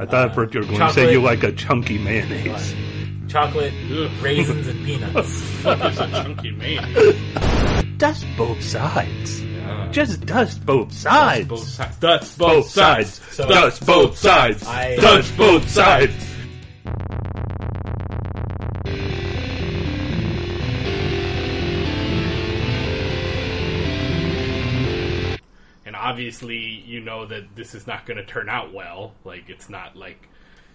I thought at first you were going to say you like a chunky mayonnaise. Chocolate, Ugh. raisins, and peanuts. Fuck is a chunky man. Dust both sides. Yeah. Just dust both sides. Dust both sides. Dust both both sides. sides. Dust both sides. I- dust both sides. Obviously, you know that this is not going to turn out well. Like, it's not like,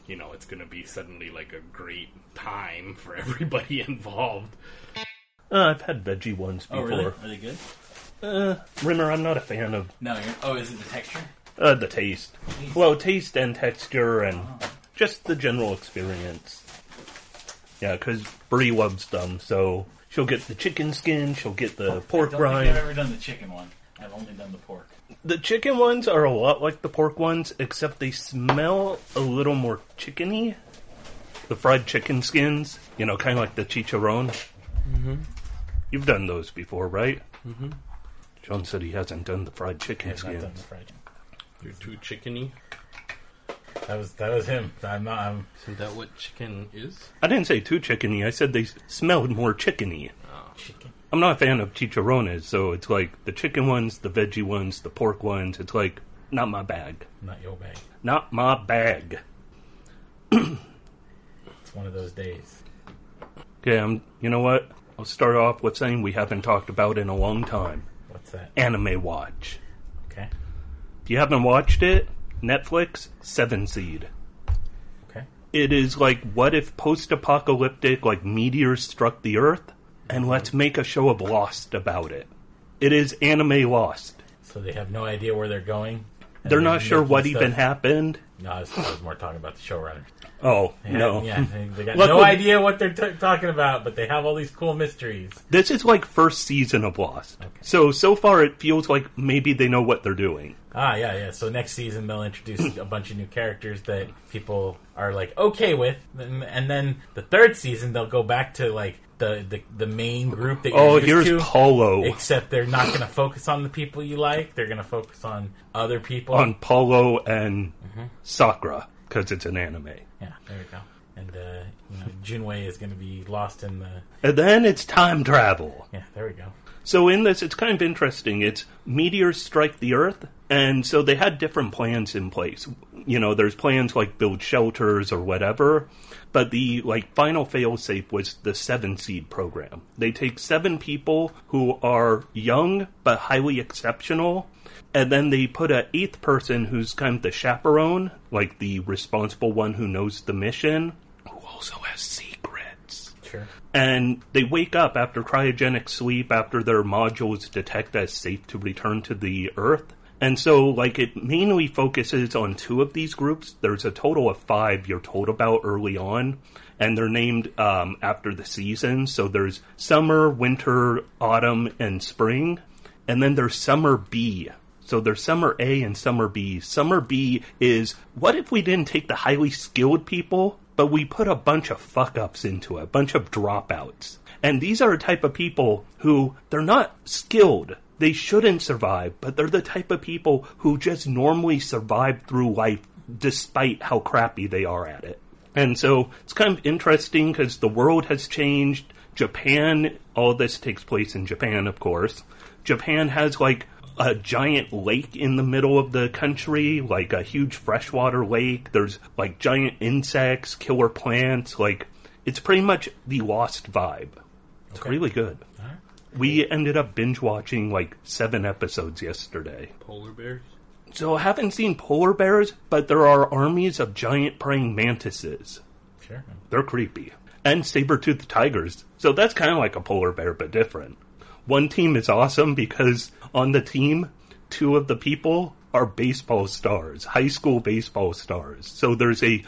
you know, it's going to be suddenly like a great time for everybody involved. Uh, I've had veggie ones oh, before. really? Are they good? Uh, Rimmer, I'm not a fan of No. You're, oh, is it the texture? uh, the taste. Well, taste and texture and just the general experience. Yeah, because Brie loves them, so she'll get the chicken skin, she'll get the pork I don't think I've rind. ever done the chicken one. I've only done the pork. The chicken ones are a lot like the pork ones, except they smell a little more chickeny. The fried chicken skins, you know, kind of like the chicharron. Mm-hmm. You've done those before, right? Mm-hmm. John said he hasn't done the fried chicken I've not skins. done the fried chicken. You're too chickeny. That was that was him. I'm not. I'm, Isn't that what chicken is? I didn't say too chickeny. I said they smelled more chickeny. I'm not a fan of chicharrones, so it's like the chicken ones, the veggie ones, the pork ones. It's like not my bag. Not your bag. Not my bag. It's one of those days. Okay, um, you know what? I'll start off with saying we haven't talked about in a long time. What's that? Anime Watch. Okay. If you haven't watched it, Netflix, Seven Seed. Okay. It is like what if post-apocalyptic, like meteors struck the Earth, and let's make a show of Lost about it. It is anime Lost. So they have no idea where they're going. They're not sure what stuff- even happened. No, I was, I was more talking about the showrunner. Oh Yeah, no! Yeah, they, got Look no idea what they're t- talking about, but they have all these cool mysteries. This is like first season of Lost. So so far it feels like maybe they know what they're doing. Ah, yeah, yeah. So next season they'll introduce a bunch of new characters that people are like okay with, and, and then the third season they'll go back to like the the, the main group that you're Oh, here's to. Paulo Except they're not going to focus on the people you like. They're going to focus on other people. on Paulo and Sakura because it's an anime. yeah, there we go. And uh, you know, Junwei is going to be lost in the. And then it's time travel. Yeah, there we go. So in this, it's kind of interesting. It's meteors strike the Earth, and so they had different plans in place. You know, there's plans like build shelters or whatever, but the like final failsafe was the seven seed program. They take seven people who are young but highly exceptional, and then they put a eighth person who's kind of the chaperone, like the responsible one who knows the mission, who also has secrets Sure. and they wake up after cryogenic sleep after their modules detect as safe to return to the Earth. And so, like, it mainly focuses on two of these groups. There's a total of five you're told about early on, and they're named um, after the seasons. So there's summer, winter, autumn, and spring. And then there's summer B. So there's summer A and summer B. Summer B is what if we didn't take the highly skilled people, but we put a bunch of fuck ups into it, a bunch of dropouts. And these are a type of people who they're not skilled. They shouldn't survive, but they're the type of people who just normally survive through life despite how crappy they are at it. And so it's kind of interesting because the world has changed. Japan, all this takes place in Japan, of course. Japan has like a giant lake in the middle of the country, like a huge freshwater lake. There's like giant insects, killer plants. Like it's pretty much the Lost vibe. It's Okay. really good. We ended up binge watching like seven episodes yesterday. Polar bears? So I haven't seen polar bears, but there are armies of giant praying mantises. Sure. They're creepy. And saber-toothed tigers. So that's kind of like a polar bear, but different. One team is awesome because on the team, two of the people are baseball stars, high school baseball stars. So there's a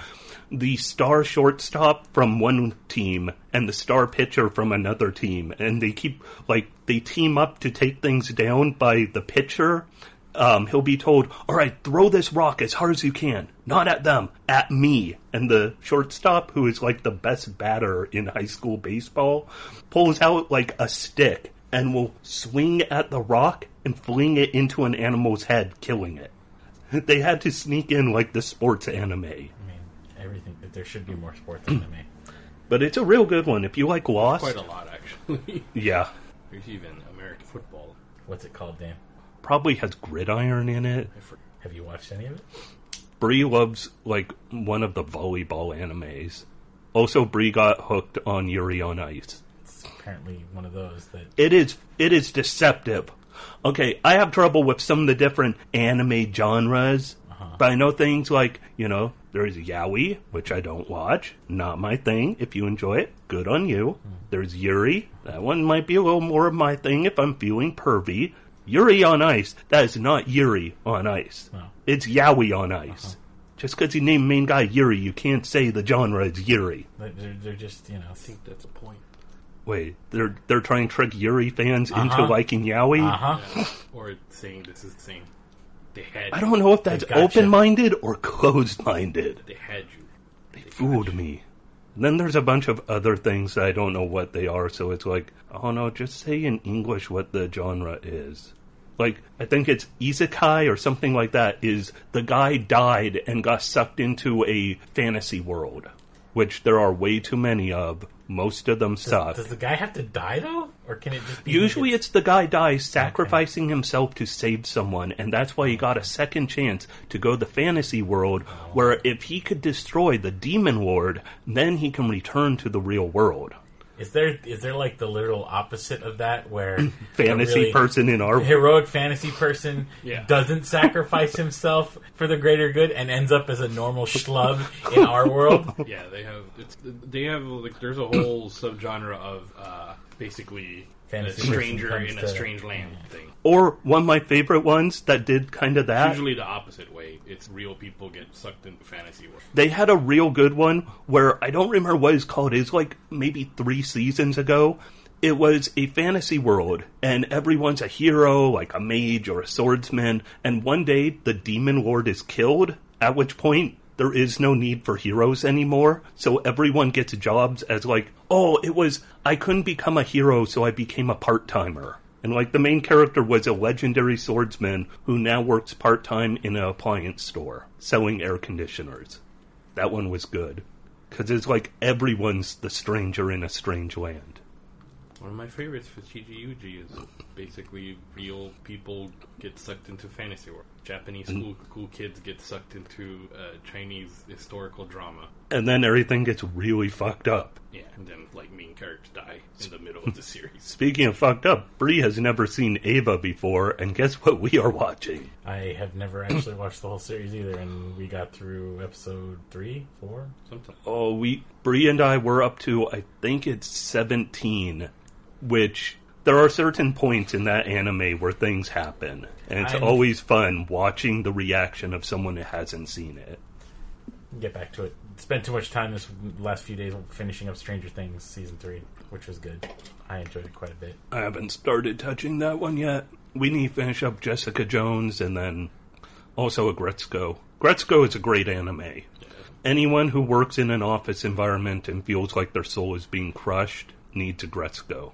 the star shortstop from one team and the star pitcher from another team, and they keep like they team up to take things down by the pitcher. Um, he'll be told, "All right, throw this rock as hard as you can, not at them, at me." And the shortstop, who is like the best batter in high school baseball, pulls out like a stick and will swing at the rock and fling it into an animal's head, killing it. They had to sneak in like the sports anime. I everything. That there should be more sports anime. But it's a real good one. If you like Lost, Quite a lot, actually. yeah, There's even American football. What's it called, Dan? probably has Gridiron in it. I for- Have you watched any of it? Bree loves like one of the volleyball animes. Also, Bree got hooked on Yuri on Ice. It's apparently one of those that It is it is deceptive. Okay, I have trouble with some of the different anime genres, uh-huh. but I know things like you know there's Yaoi, which I don't watch, not my thing. If you enjoy it, good on you. There's Yuri, that one might be a little more of my thing if I'm feeling pervy. Yuri on Ice, that is not Yuri on Ice. No. It's Yaoi on Ice. Just because you name main guy Yuri, you can't say the genre is Yuri. they're, they're just you know. I think that's a point. Wait, they're they're trying to trick Yuri fans into Uh-huh. liking Yaoi. Uh huh. Or saying this is the same. They had I don't know if that's open-minded or closed-minded. They had you. They fooled me. Then there's a bunch of other things that I don't know what they are, so it's like, oh no, just say in English what the genre is. Like, I think it's isekai or something like that, is the guy died and got sucked into a fantasy world, which there are way too many of. Most of them suck. Does the guy have to die though, or can it just be? Usually it's the guy dies sacrificing himself to save someone, and that's why he got a second chance to go the fantasy world, where if he could destroy the demon lord, then he can return to the real world. Is there is there like the literal opposite of that where Fantasy really person in our heroic fantasy person Yeah. doesn't sacrifice himself for the greater good and ends up as a normal schlub in our world? Yeah, they have. It's they have like there's a whole subgenre of uh, basically Fantasy a stranger in a strange land thing. or one of my favorite ones that did kind of that. Usually the opposite way. It's real people get sucked into fantasy world. They had a real good one where I don't remember what it's called. It's like maybe three seasons ago. It was a fantasy world, and everyone's a hero, like a mage or a swordsman. And one day, the demon lord is killed. At which point, there is no need for heroes anymore. So everyone gets jobs as like, oh, it was I couldn't become a hero, so I became a part timer. And like the main character was a legendary swordsman who now works part time in an appliance store selling air conditioners. That one was good. Because it's like everyone's the stranger in a strange land. One of my favorites for Chiji Uji is basically real people get sucked into fantasy world. Japanese Mm. cool, cool kids get sucked into uh, Chinese historical drama. And then everything gets really fucked up. Yeah, and then like main characters die in the middle of the series. Speaking of fucked up, Bree has never seen Eva before, and guess what we are watching? I have never actually watched the whole series either, and we got through episode three, four. Sometimes Oh, we Bree and I were up to I think it's seventeen, which there are certain points in that anime where things happen, and it's I'm- always fun watching the reaction of someone who hasn't seen it. Get back to it. Spent too much time this last few days finishing up Stranger Things season three, which was good. I enjoyed it quite a bit. I haven't started touching that one yet. We need to finish up Jessica Jones and then also Aggretsuko. Gretzko is a great anime. Anyone who works in an office environment and feels like their soul is being crushed needs Aggretsuko.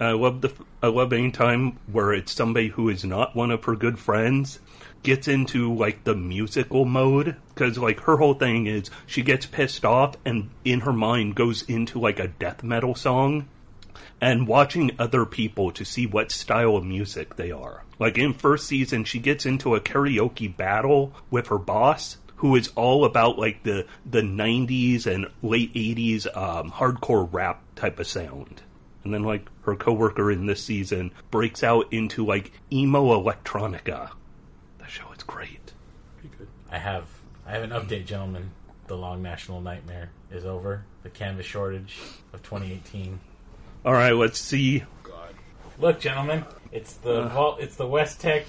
I love the I love any time where it's somebody who is not one of her good friends gets into like the musical mode because like her whole thing is she gets pissed off and in her mind goes into like a death metal song and watching other people to see what style of music they are. Like in first season, she gets into a karaoke battle with her boss, who is all about like the the '90s and late '80s um, hardcore rap type of sound. And then like her coworker in this season breaks out into like emo electronica. The show is great. pretty good. I have I have an update, gentlemen. The long national nightmare is over. The canvas shortage of 2018. All right, let's see. God, Look, gentlemen, it's the Vault, it's the West Tek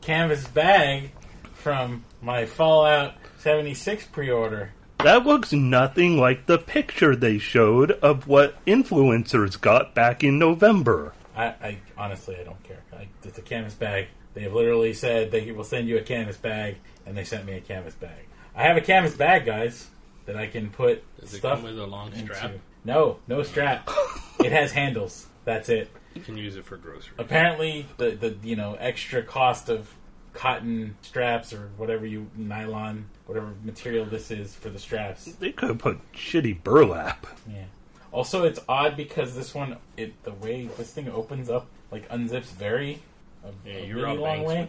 canvas bag from my Fallout 76 pre-order. That looks nothing like the picture they showed of what influencers got back in November. I, I honestly I don't care. I, it's a canvas bag. They have literally said they will send you a canvas bag, and they sent me a canvas bag. I have a canvas bag, guys, that I can put does it stuff come with a long into. strap? No, no strap. it has handles. That's it. You can use it for groceries. Apparently, the the you know extra cost of cotton straps or whatever you nylon, whatever material this is for the straps. They could have put shitty burlap. Yeah. Also, it's odd because this one, it the way this thing opens up, like unzips very a, Yeah, a you're really long way.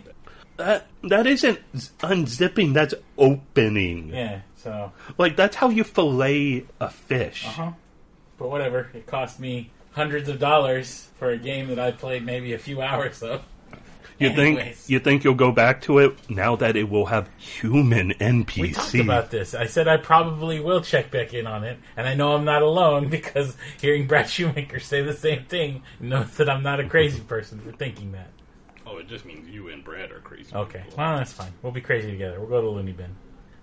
That that isn't unzipping. That's opening. Yeah. So, Like that's how you fillet a fish. uh huh. But whatever. It cost me hundreds of dollars for a game that I played maybe a few hours of. You think you think you'll go back to it now that it will have human NPC? We talked about this. I said I probably will check back in on it, and I know I'm not alone because hearing Brad Shoemaker say the same thing knows that I'm not a crazy person for thinking that. Oh, it just means you and Brad are crazy. Okay, people. well that's fine. We'll be crazy together. We'll go to Looney Bin.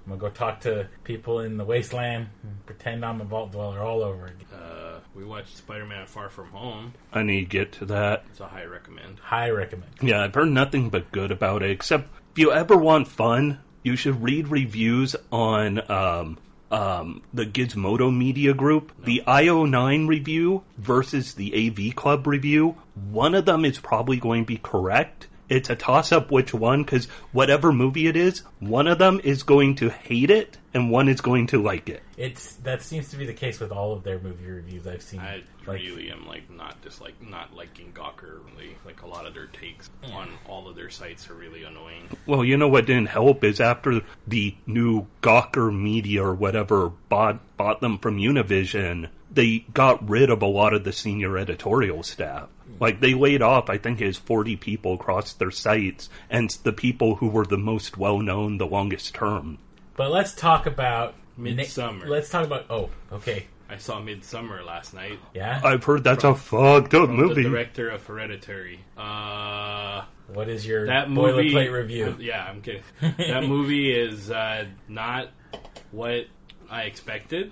I'm gonna go talk to people in the wasteland and pretend I'm a vault dweller all over again. Uh, we watched Spider-Man: Far From Home. I need to get to that. It's a high recommend. High recommend. Yeah, I've heard nothing but good about it. Except if you ever want fun, you should read reviews on um, um, the Gizmodo Media Group. The IO9 review versus the AV Club review. One of them is probably going to be correct. It's a toss up which one, because whatever movie it is, one of them is going to hate it and one is going to like it. It's that seems to be the case with all of their movie reviews I've seen. I Like, really am like not just like not liking Gawker. Really, like a lot of their takes on all of their sites are really annoying. Well, you know what didn't help is after the new Gawker Media or whatever bought bought them from Univision, they got rid of a lot of the senior editorial staff. Hmm. Like they laid off, I think it was forty people across their sites, and the people who were the most well known, the longest term. But let's talk about Midsommar. Na- let's talk about. Oh, okay. I saw Midsommar last night. Yeah. I've heard that's a fucked up movie. The director of Hereditary. Uh, what is your that movie. boilerplate review? Yeah, I'm kidding. that movie is uh, not what I expected.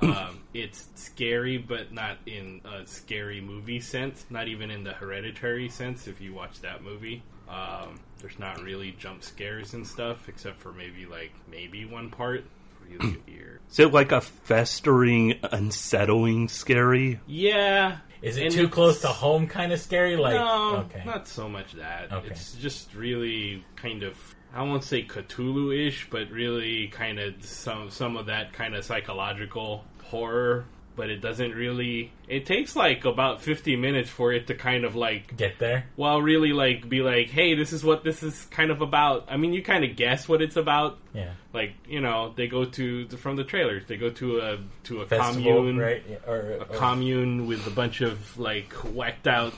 Um, it's scary, but not in a scary movie sense. Not even in the Hereditary sense. If you watch that movie, um, there's not really jump scares and stuff, except for maybe like maybe one part. Really weird. Is it like a festering, unsettling, scary? Yeah. Is it and too close to home kind of scary? Like, no, okay. not so much that. Okay. It's just really kind of I won't say Cthulhu-ish, but really kind of some some of that kind of psychological horror. But it doesn't really. It takes like about fifty minutes for it to kind of like Get there. well, really like be like, hey, this is what this is kind of about. I mean, you kind of guess what it's about. Yeah. Like you know, they go to from the trailers. They go to a to a Festival, commune, right? Yeah, Or, a or- commune with a bunch of like whacked out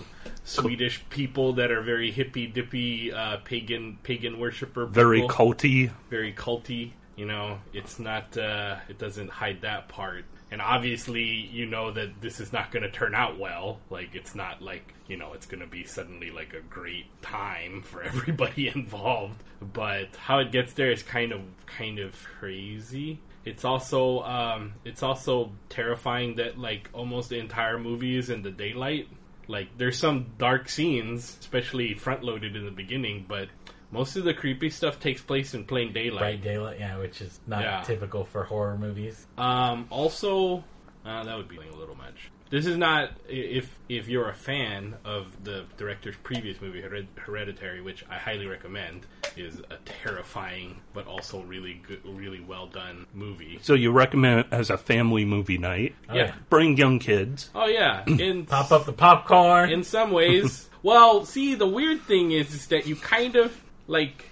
Swedish people that are very hippy dippy uh, pagan pagan worshiper. Very culty. very culty. You know, it's not. Uh, it doesn't hide that part. And obviously, you know that this is not going to turn out well. Like, it's not like you know it's going to be suddenly like a great time for everybody involved. But how it gets there is kind of kind of crazy. It's also um, it's also terrifying that like almost the entire movie is in the daylight. Like, there's some dark scenes, especially front loaded in the beginning, but most of the creepy stuff takes place in plain daylight. bright daylight. Yeah, which is not Yeah. typical for horror movies. Um, also, uh, that would be a little much. This is not if if you're a fan of the director's previous movie Hered- Hereditary, which I highly recommend, is a terrifying but also really good, really well done movie. So you recommend it as a family movie night? Oh, Yeah. Bring young kids. Oh yeah, in Pop up the popcorn. in some ways. well, see, the weird thing is, is that you kind of like,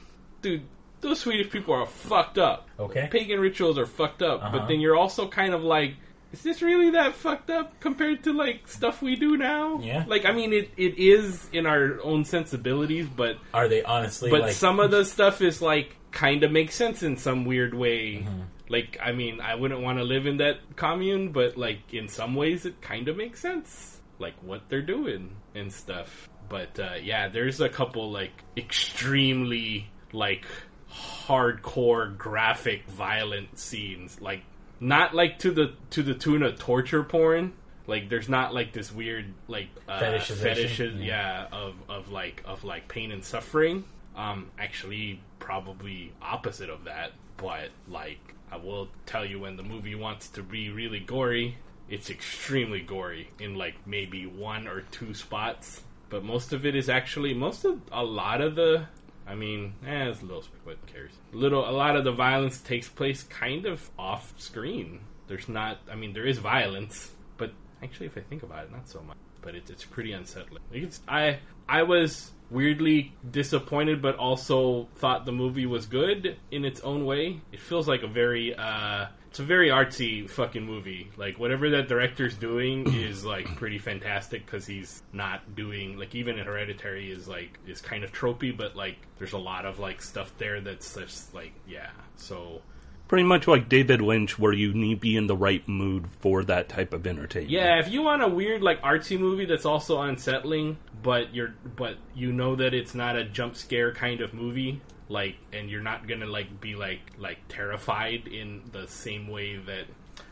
dude. Those Swedish people are fucked up. Okay. Pagan rituals are fucked up, Uh-huh. but then you're also kind of like, is this really that fucked up compared to like stuff we do now? Yeah. Like, I mean, it, it is in our own sensibilities, but Are they honestly but like? some of the stuff is like kind of makes sense in some weird way. Mm-hmm. Like, I mean, I wouldn't want to live in that commune, but like in some ways, it kind of makes sense, like what they're doing and stuff. But uh, yeah, there's a couple like extremely like hardcore graphic violent scenes. Like not like to the to the tune of torture porn. Like there's not like this weird like uh, fetishes Yeah. yeah of of like of like pain and suffering. Um actually probably opposite of that but like i will tell you when the movie wants to be really gory it's extremely gory in like maybe one or two spots but most of it is actually most of a lot of the I mean, eh, it's a little, what cares? Little, a lot of the violence takes place kind of off screen. There's not, I mean, there is violence, but actually, if I think about it, not so much. But it's it's pretty unsettling. It's, I I was weirdly disappointed, but also thought the movie was good in its own way. It feels like a very uh, it's a very artsy fucking movie. Like whatever that director's doing is like pretty fantastic because he's not doing like even in Hereditary is like is kind of tropey, but like there's a lot of like stuff there that's just like yeah. So Pretty much like David Lynch, where you need be in the right mood for that type of entertainment. yeah, if you want a weird like artsy movie that's also unsettling, but you're but you know that it's not a jump scare kind of movie, like and you're not gonna like be like like terrified in the same way that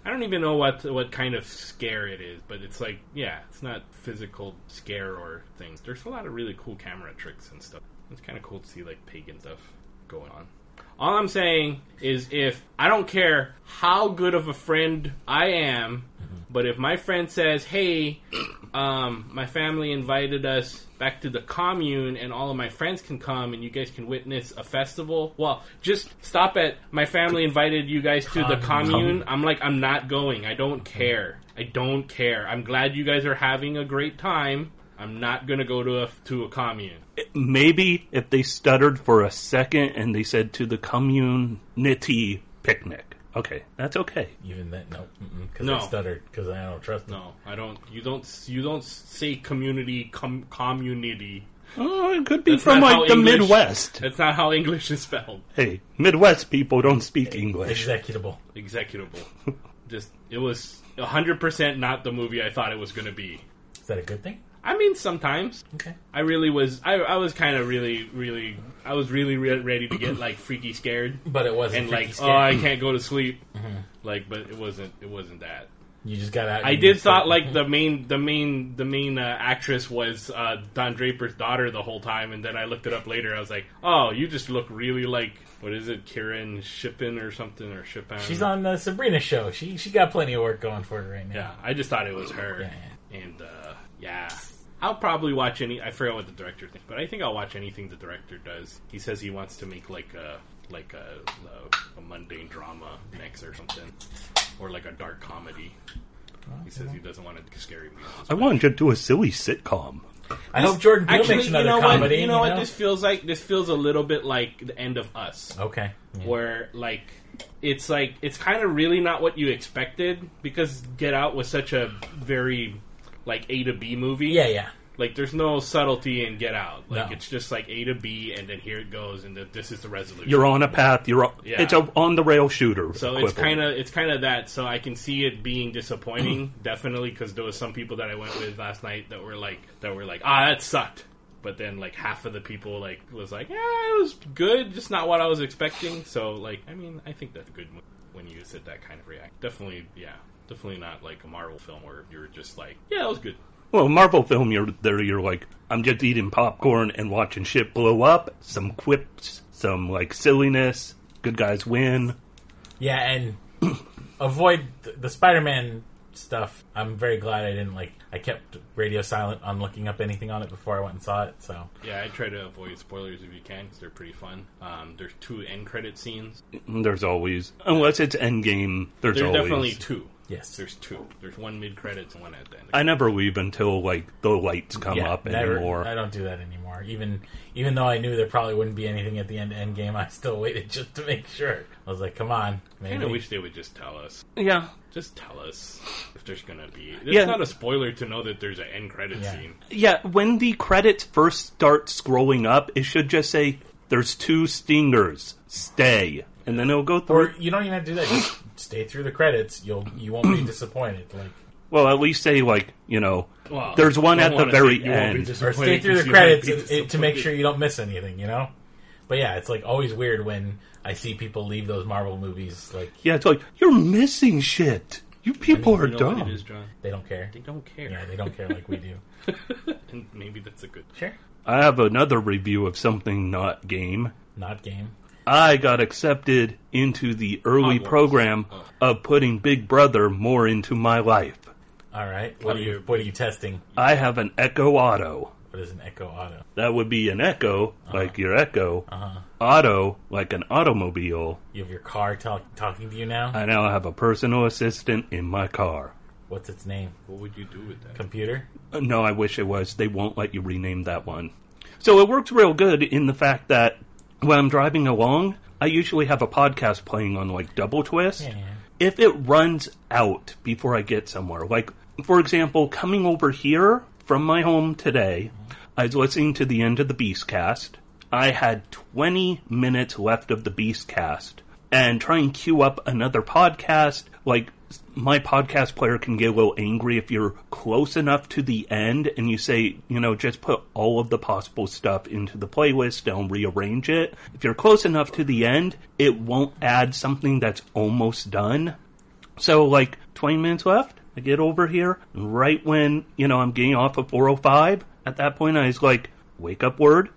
I don't even know what what kind of scare it is, but it's like yeah, it's not physical scare or things. There's a lot of really cool camera tricks and stuff. It's kind of cool to see like pagan stuff going on. All I'm saying is if I don't care how good of a friend I am, mm-hmm. but if my friend says, "Hey, um, my family invited us back to the commune, and all of my friends can come, and you guys can witness a festival," well, just stop at my family invited you guys to the commune. I'm like, I'm not going. I don't care. I don't care. I'm glad you guys are having a great time. I'm not gonna go to a to a commune. Maybe if they stuttered for a second and they said to the community picnic. Okay, that's okay. Even then, no, because No. I stuttered because I don't trust them. No, I don't. You don't. You don't say community. Com, community. Oh, it could be That's from not how like the English- Midwest. That's not how English is spelled. Hey, Midwest people don't speak English. Executable. Executable. Just it was hundred percent not the movie I thought it was going to be. Is that a good thing? I mean, sometimes Okay. I really was. I, I was kind of really, really. I was really re- ready to get like freaky scared But it wasn't and like, scary. oh, I can't go to sleep. Like, but it wasn't. It wasn't that. You just got out. I did thought like the main the main the main uh, actress was uh, Don Draper's daughter the whole time, and then I looked it up later. I was like, oh, you just look really like what is it, Kieran Shippen or something or Shippen? She's on the Sabrina show. She she got plenty of work going for her right now. Yeah, I just thought it was her, Yeah, and uh, yeah. I'll probably watch any. I forgot what the director thinks, but I think I'll watch anything the director does. He says he wants to make like a like a, a, a mundane drama next or something, or like a dark comedy. He says he doesn't want to scary movies. I want to do a silly sitcom. I hope Jordan Peele Actually, makes you another know comedy. what? You know what? This feels like this feels a little bit like the end of Us, Okay. Yeah. where like it's like it's kind of really not what you expected because Get Out was such a very like A to B movie. Yeah, yeah. Like there's no subtlety in Get Out. Like No. it's just like A to B, and then here it goes, and the, this is the resolution. You're on a path. You're on, Yeah. it's a on the rail shooter. So it's kind of it's kind of that. So I can see it being disappointing, definitely, because there was some people that I went with last night that were like that were like, ah, that sucked. But then like half of the people like was like, yeah, it was good, just not what I was expecting. So like, I mean, I think that's a good move when you sit that kind of react. Definitely, yeah, definitely not like a Marvel film where you're just like, yeah, it was good. well, Marvel film. You're there. You're like, I'm just eating popcorn and watching shit blow up. Some quips, some like silliness. Good guys win. Yeah, and avoid the, the Spider-Man stuff. I'm very glad I didn't like. I kept radio silent on looking up anything on it before I went and saw it. So Yeah, I try to avoid spoilers if you can because they're pretty fun. Um, there's two end credit scenes. There's always, unless it's Endgame. There's, There's always. definitely two. Yes, There's two. There's one mid credits and one at the end. I never leave until like the lights come yeah, up never- anymore. I don't do that anymore. Even even though I knew there probably wouldn't be anything at the end of Endgame, I still waited just to make sure. I was like, come on, I maybe. kind of wish they would just tell us. Yeah, Just tell us if there's gonna be. It's Yeah. not a spoiler to know that there's an end credit Yeah. scene. yeah. When the credits first start scrolling up, it should just say, "There's two stingers. Stay," and then it'll go through. or you don't even have to do that. Just stay through the credits. You'll you won't be disappointed. Like well, at least say like you know, Well, there's one at the very say you won't be end. or stay through the because you might credits it- it- to make sure you don't miss anything. You know. But yeah, it's like always weird when I see people leave those Marvel movies like Yeah, it's like you're missing shit. You people are You know dumb. what it is, John? they don't care. They don't care. Yeah, they don't care like we do. and maybe that's a good. Sure. I have another review of something not game. Not game. I got accepted into the early Hogwarts. program Oh. of putting Big Brother more into my life. All right. What are you you- What are you testing? I have an Echo Auto. What is an Echo Auto? That would be an Echo, like your Echo. Uh-huh. Auto, like an automobile. You have your car talk, talking to you now? I now have a personal assistant in my car. What's its name? What would you do with that? Computer? Uh, No, I wish it was. They won't let you rename that one. So it works real good in the fact that when I'm driving along, I usually have a podcast playing on like Double Twist. Yeah. If it runs out before I get somewhere, like for example, coming over here from my home today, mm-hmm. I was listening to the end of the Beastcast. I had 20 minutes left of the Beastcast and try and queue up another podcast. Like, my podcast player can get a little angry if you're close enough to the end and you say, you know, just put all of the possible stuff into the playlist and rearrange it. If you're close enough to the end, it won't add something that's almost done. So, like, 20 minutes left, I get over here, and right when, you know, I'm getting off of 405, at that point I was like, wake up word,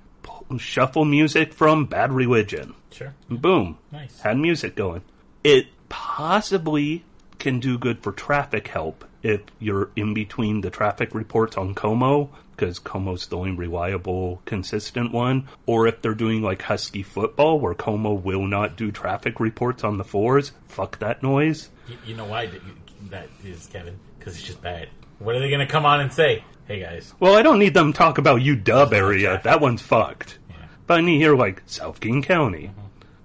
shuffle music from Bad Religion. Sure. And boom. Nice. Had music going. It possibly can do good for traffic help if you're in between the traffic reports on KOMO, because KOMO's the only reliable, consistent one, or if they're doing like Husky football, where KOMO will not do traffic reports on the fours. Fuck that noise. You, you know why that is, Kevin? Because it's just bad. What are they going to come on and say? Hey, guys. Well, I don't need them to talk about UW area. That one's fucked. Yeah. But I need to hear like South King County. Mm-hmm.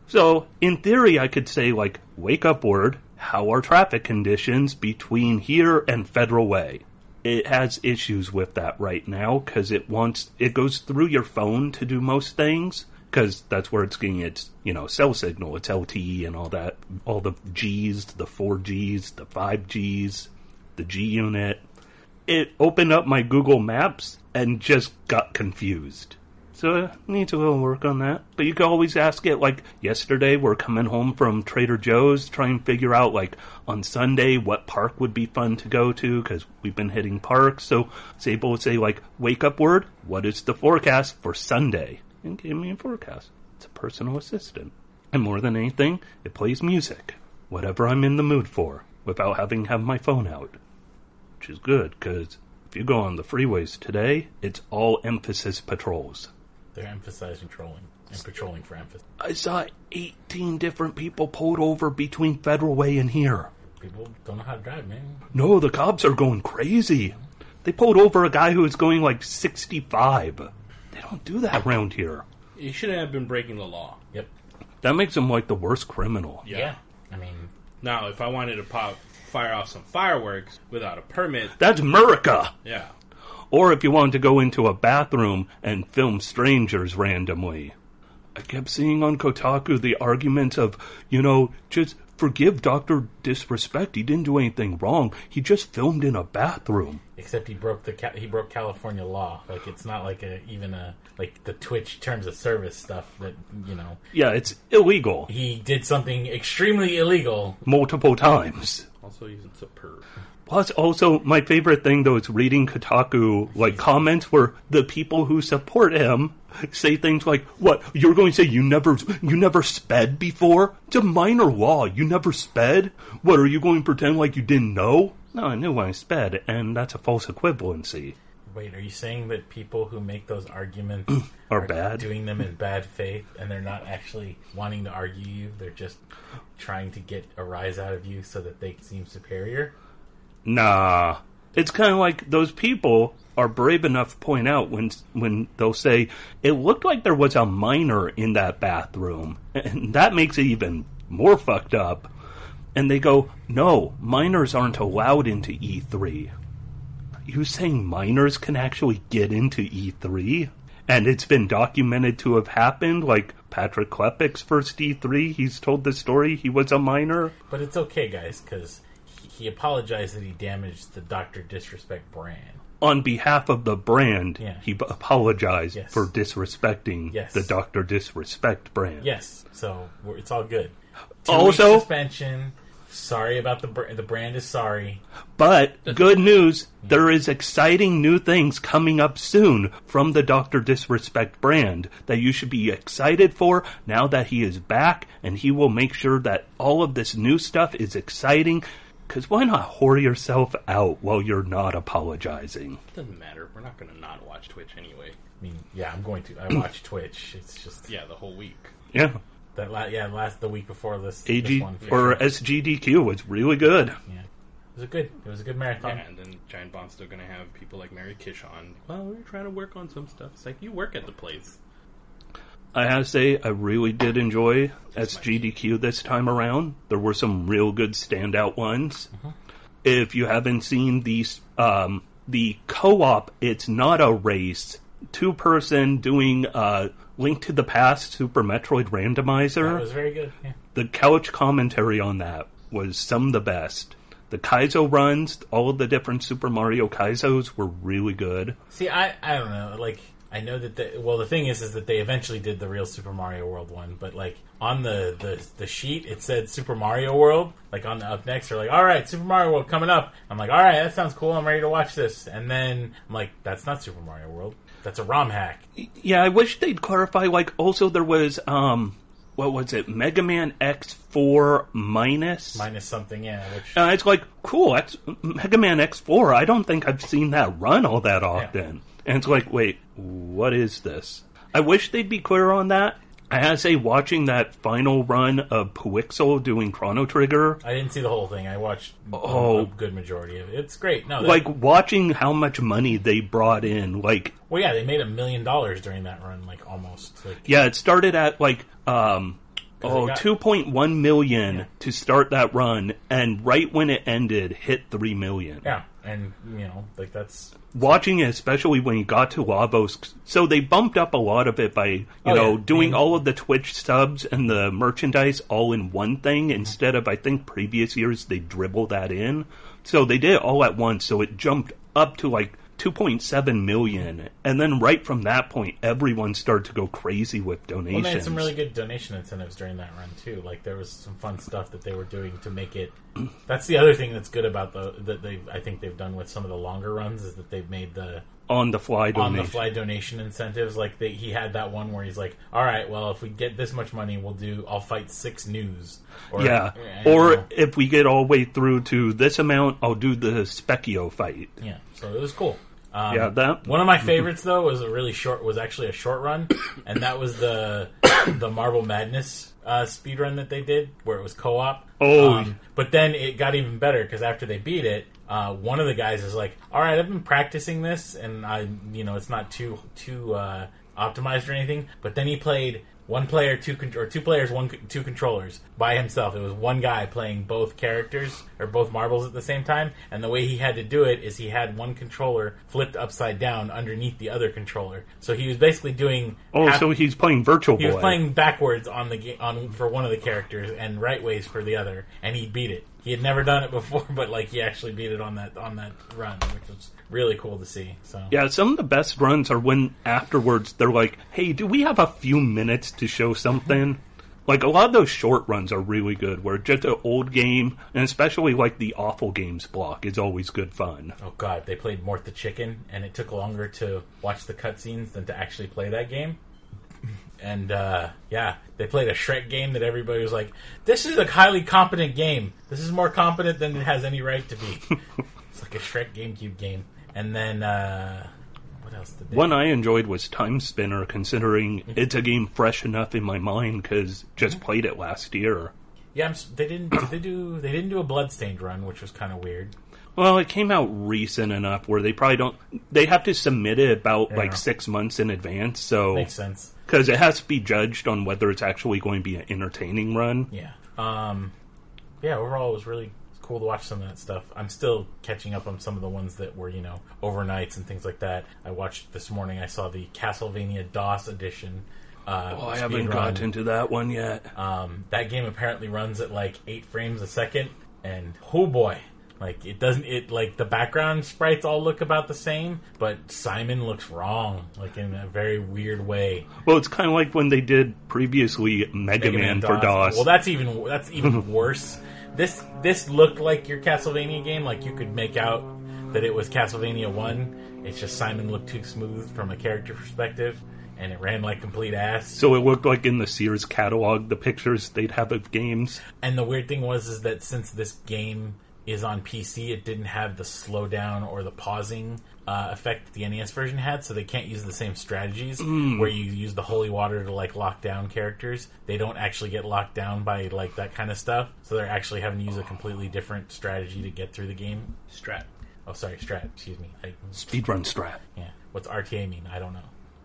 So in theory, I could say like, wake up word. How are traffic conditions between here and Federal Way? It has issues with that right now because it wants it goes through your phone to do most things because that's where it's getting its you know cell signal. It's LTE and all that, all the G's, the four G's, the five G's, the G unit it opened up my Google Maps and just got confused. So it needs a little work on that. But you can always ask it like yesterday we're coming home from Trader Joe's trying to figure out like on Sunday what park would be fun to go to because we've been hitting parks. So it's able to say like wake up word, what is the forecast for Sunday? And give me a forecast. It's a personal assistant. And more than anything, it plays music. Whatever I'm in the mood for without having to have my phone out which is good because if you go on the freeways today, it's all emphasis patrols. They're emphasizing trolling and patrolling for emphasis. I saw 18 different people pulled over between Federal Way and here. People don't know how to drive, man. No, the cops are going crazy. They pulled over a guy who was going like 65. They don't do that around here. You shouldn't have been breaking the law. Yep. That makes him like the worst criminal. Yeah. I mean, Now, if I wanted to pop, fire off some fireworks without a permit, That's America. yeah, Or if you wanted to go into a bathroom and film strangers randomly. I kept seeing on Kotaku the argument of, you know, just forgive Dr. Disrespect. He didn't do anything wrong. He just filmed in a bathroom. except he broke the he broke California law. Like it's not like a even a like the Twitch terms of service stuff that you know Yeah, it's illegal. he did something extremely illegal. Multiple times. also he's a perv. Plus, also, my favorite thing though is reading Kotaku, like, comments where the people who support him say things like, what, you're going to say you never, you never sped before? It's a minor law. You never sped? What, are you going to pretend like you didn't know? No, I knew when I sped, and that's a false equivalency. Wait, are you saying that people who make those arguments Are bad? doing them in bad faith, and they're not actually wanting to argue you? They're just trying to get a rise out of you so that they seem superior. Nah. It's kind of like those people are brave enough to point out when when they'll say it looked like there was a minor in that bathroom, and that makes it even more fucked up. And they go, "No, minors aren't allowed into E3." You saying minors can actually get into E3? And it's been documented to have happened, like Patrick Klepek's first E3. He's told the story he was a minor. But it's okay, guys, because he, apologized that he damaged the Doctor Disrespect brand. on behalf of the brand, Yeah. he b- apologized Yes. for disrespecting Yes. the Doctor Disrespect brand. Yes, so we're, it's all good. Two Also- weeks suspension. Sorry about the br- the brand is sorry. But good news, there is exciting new things coming up soon from the Doctor Disrespect brand that you should be excited for now that he is back and he will make sure that all of this new stuff is exciting. Because why not whore yourself out while you're not apologizing? Doesn't matter. We're not going to not watch Twitch anyway. I mean, yeah, I'm going to. I watch Twitch. It's just Yeah, the whole week. Yeah. that. La- yeah, last the week before this, this AG one. or SGDQ was really good. yeah, it was a good. It was a good marathon. Yeah, and then Giant Bomb's still going to have people like Mary Kish on. Well, we're trying to work on some stuff. It's like, you work at the place. I have to say, I really did enjoy SGDQ this time around. There were some real good standout ones. If you haven't seen these, um, the co-op, it's not a race. Two person doing uh, Link to the Past Super Metroid Randomizer. That was very good. Yeah. the couch commentary on that was some of the best. The Kaizo runs, all of the different Super Mario Kaizos were really good. See, I I don't know. Like, I know that the well, the thing is, is that they eventually did the real Super Mario World one, but like on the the, the sheet, it said Super Mario World. Like on the up next, they're like, "All right, Super Mario World coming up." I'm like, "All right, that sounds cool. I'm ready to watch this." And then I'm like, "That's not Super Mario World. That's a ROM hack." Yeah, I wish they'd clarify. Like, also there was um, what was it? Mega Man X Four minus. Minus something, yeah. Which Uh, it's like cool. X, Mega Man X Four. I don't think I've seen that run all that often. And it's like, wait, what is this? I wish they'd be clear on that. I had to say, watching that final run of Puwexil doing Chrono Trigger, I didn't see the whole thing. I watched Oh. a, good majority of it. It's great. No, like watching how much money they brought in. Like, well, yeah, they made a million dollars during that run, like almost. Like, yeah, it started at like um, oh, got- 2.1 million Yeah. to start that run, and right when it ended, hit three million. yeah, and you know, like that's watching it, especially when you got to Lavos. So they bumped up a lot of it by, you Oh, know, yeah. doing mean- all of the Twitch subs and the merchandise all in one thing mm-hmm. instead of, I think, previous years they dribble that in. So they did it all at once. So it jumped up to like 2.7 million. And then right from that point, everyone started to go crazy with Well, donations. they had some really good donation incentives during that run too. Like there was some fun stuff that they were doing to make it. That's the other thing that's good about the that they I think they've done with some of the longer runs is that they've made the on the fly on donation. the fly donation incentives. Like they, he had that one where he's like, "All right, well, if we get this much money, we'll do. I'll fight six news." Or, yeah. Or know, if we get all the way through to this amount, I'll do the Spekkio fight. yeah. So it was cool. Um, Yeah, that- one of my favorites though was a really short was actually a short run, and that was the the Marble Madness uh, speed run that they did where it was co op. Oh. but then it got even better because after they beat it, uh, one of the guys is like, "All right, I've been practicing this, and I, you know, it's not too too uh, optimized or anything." But then he played one player, two con- or two players, one two controllers by himself. It was one guy playing both characters or both marbles at the same time, and the way he had to do it is he had one controller flipped upside down underneath the other controller. So he was basically doing. Oh, half- so he's playing Virtual he Boy. was playing backwards on the ga- on for one of the characters and right ways for the other, and he beat it. He had never done it before, but like he actually beat it on that on that run, which was really cool to see. So Yeah, some of the best runs are when afterwards they're like, "Hey, do we have a few minutes to show something?" Mm-hmm. like a lot of those short runs are really good. Where just an old game, and especially like the awful games block, is always good fun. Oh god, they played Mort the Chicken, and it took longer to watch the cutscenes than to actually play that game. And uh, yeah, they played a Shrek game that everybody was like, "This is a highly competent game. This is more competent than it has any right to be." it's like a Shrek GameCube game. And then uh, what else did they? One I enjoyed was Time Spinner, considering it's a game fresh enough in my mind because just played it last year. Yeah, I'm, s- they didn't. Did they do? They didn't do a Bloodstained run, which was kind of weird. Well, it came out recent enough where they probably don't. They have to submit it about Yeah. like six months in advance, so Makes sense. because it has to be judged on whether it's actually going to be an entertaining run. Yeah. Um, yeah. Overall, it was really cool to watch some of that stuff. I'm still catching up on some of the ones that were, you know, overnights and things like that. I watched this morning. I saw the Castlevania DOS edition. Uh, Oh, I haven't run. got into that one yet. Um, that game apparently runs at like eight frames a second, and oh boy, like it doesn't. It like the background sprites all look about the same, but Simon looks wrong, like in a very weird way. Well, it's kind of like when they did previously Mega, Mega Man, for DOS. Well, that's even that's even worse. This this looked like your Castlevania game. Like you could make out that it was Castlevania One. It's just Simon looked too smooth from a character perspective, and it ran like complete ass. so it looked like in the Sears catalog, the pictures they'd have of games. And the weird thing was is that since this game is on PC, it didn't have the slowdown or the pausing uh, effect that the NES version had, so they can't use the same strategies where you use the holy water to like lock down characters. They don't actually get locked down by like that kind of stuff, so they're actually having to use a completely different strategy to get through the game. Strat. Oh, sorry, strat. Excuse me. I, Speedrun strat. yeah. What's RTA mean? I don't know.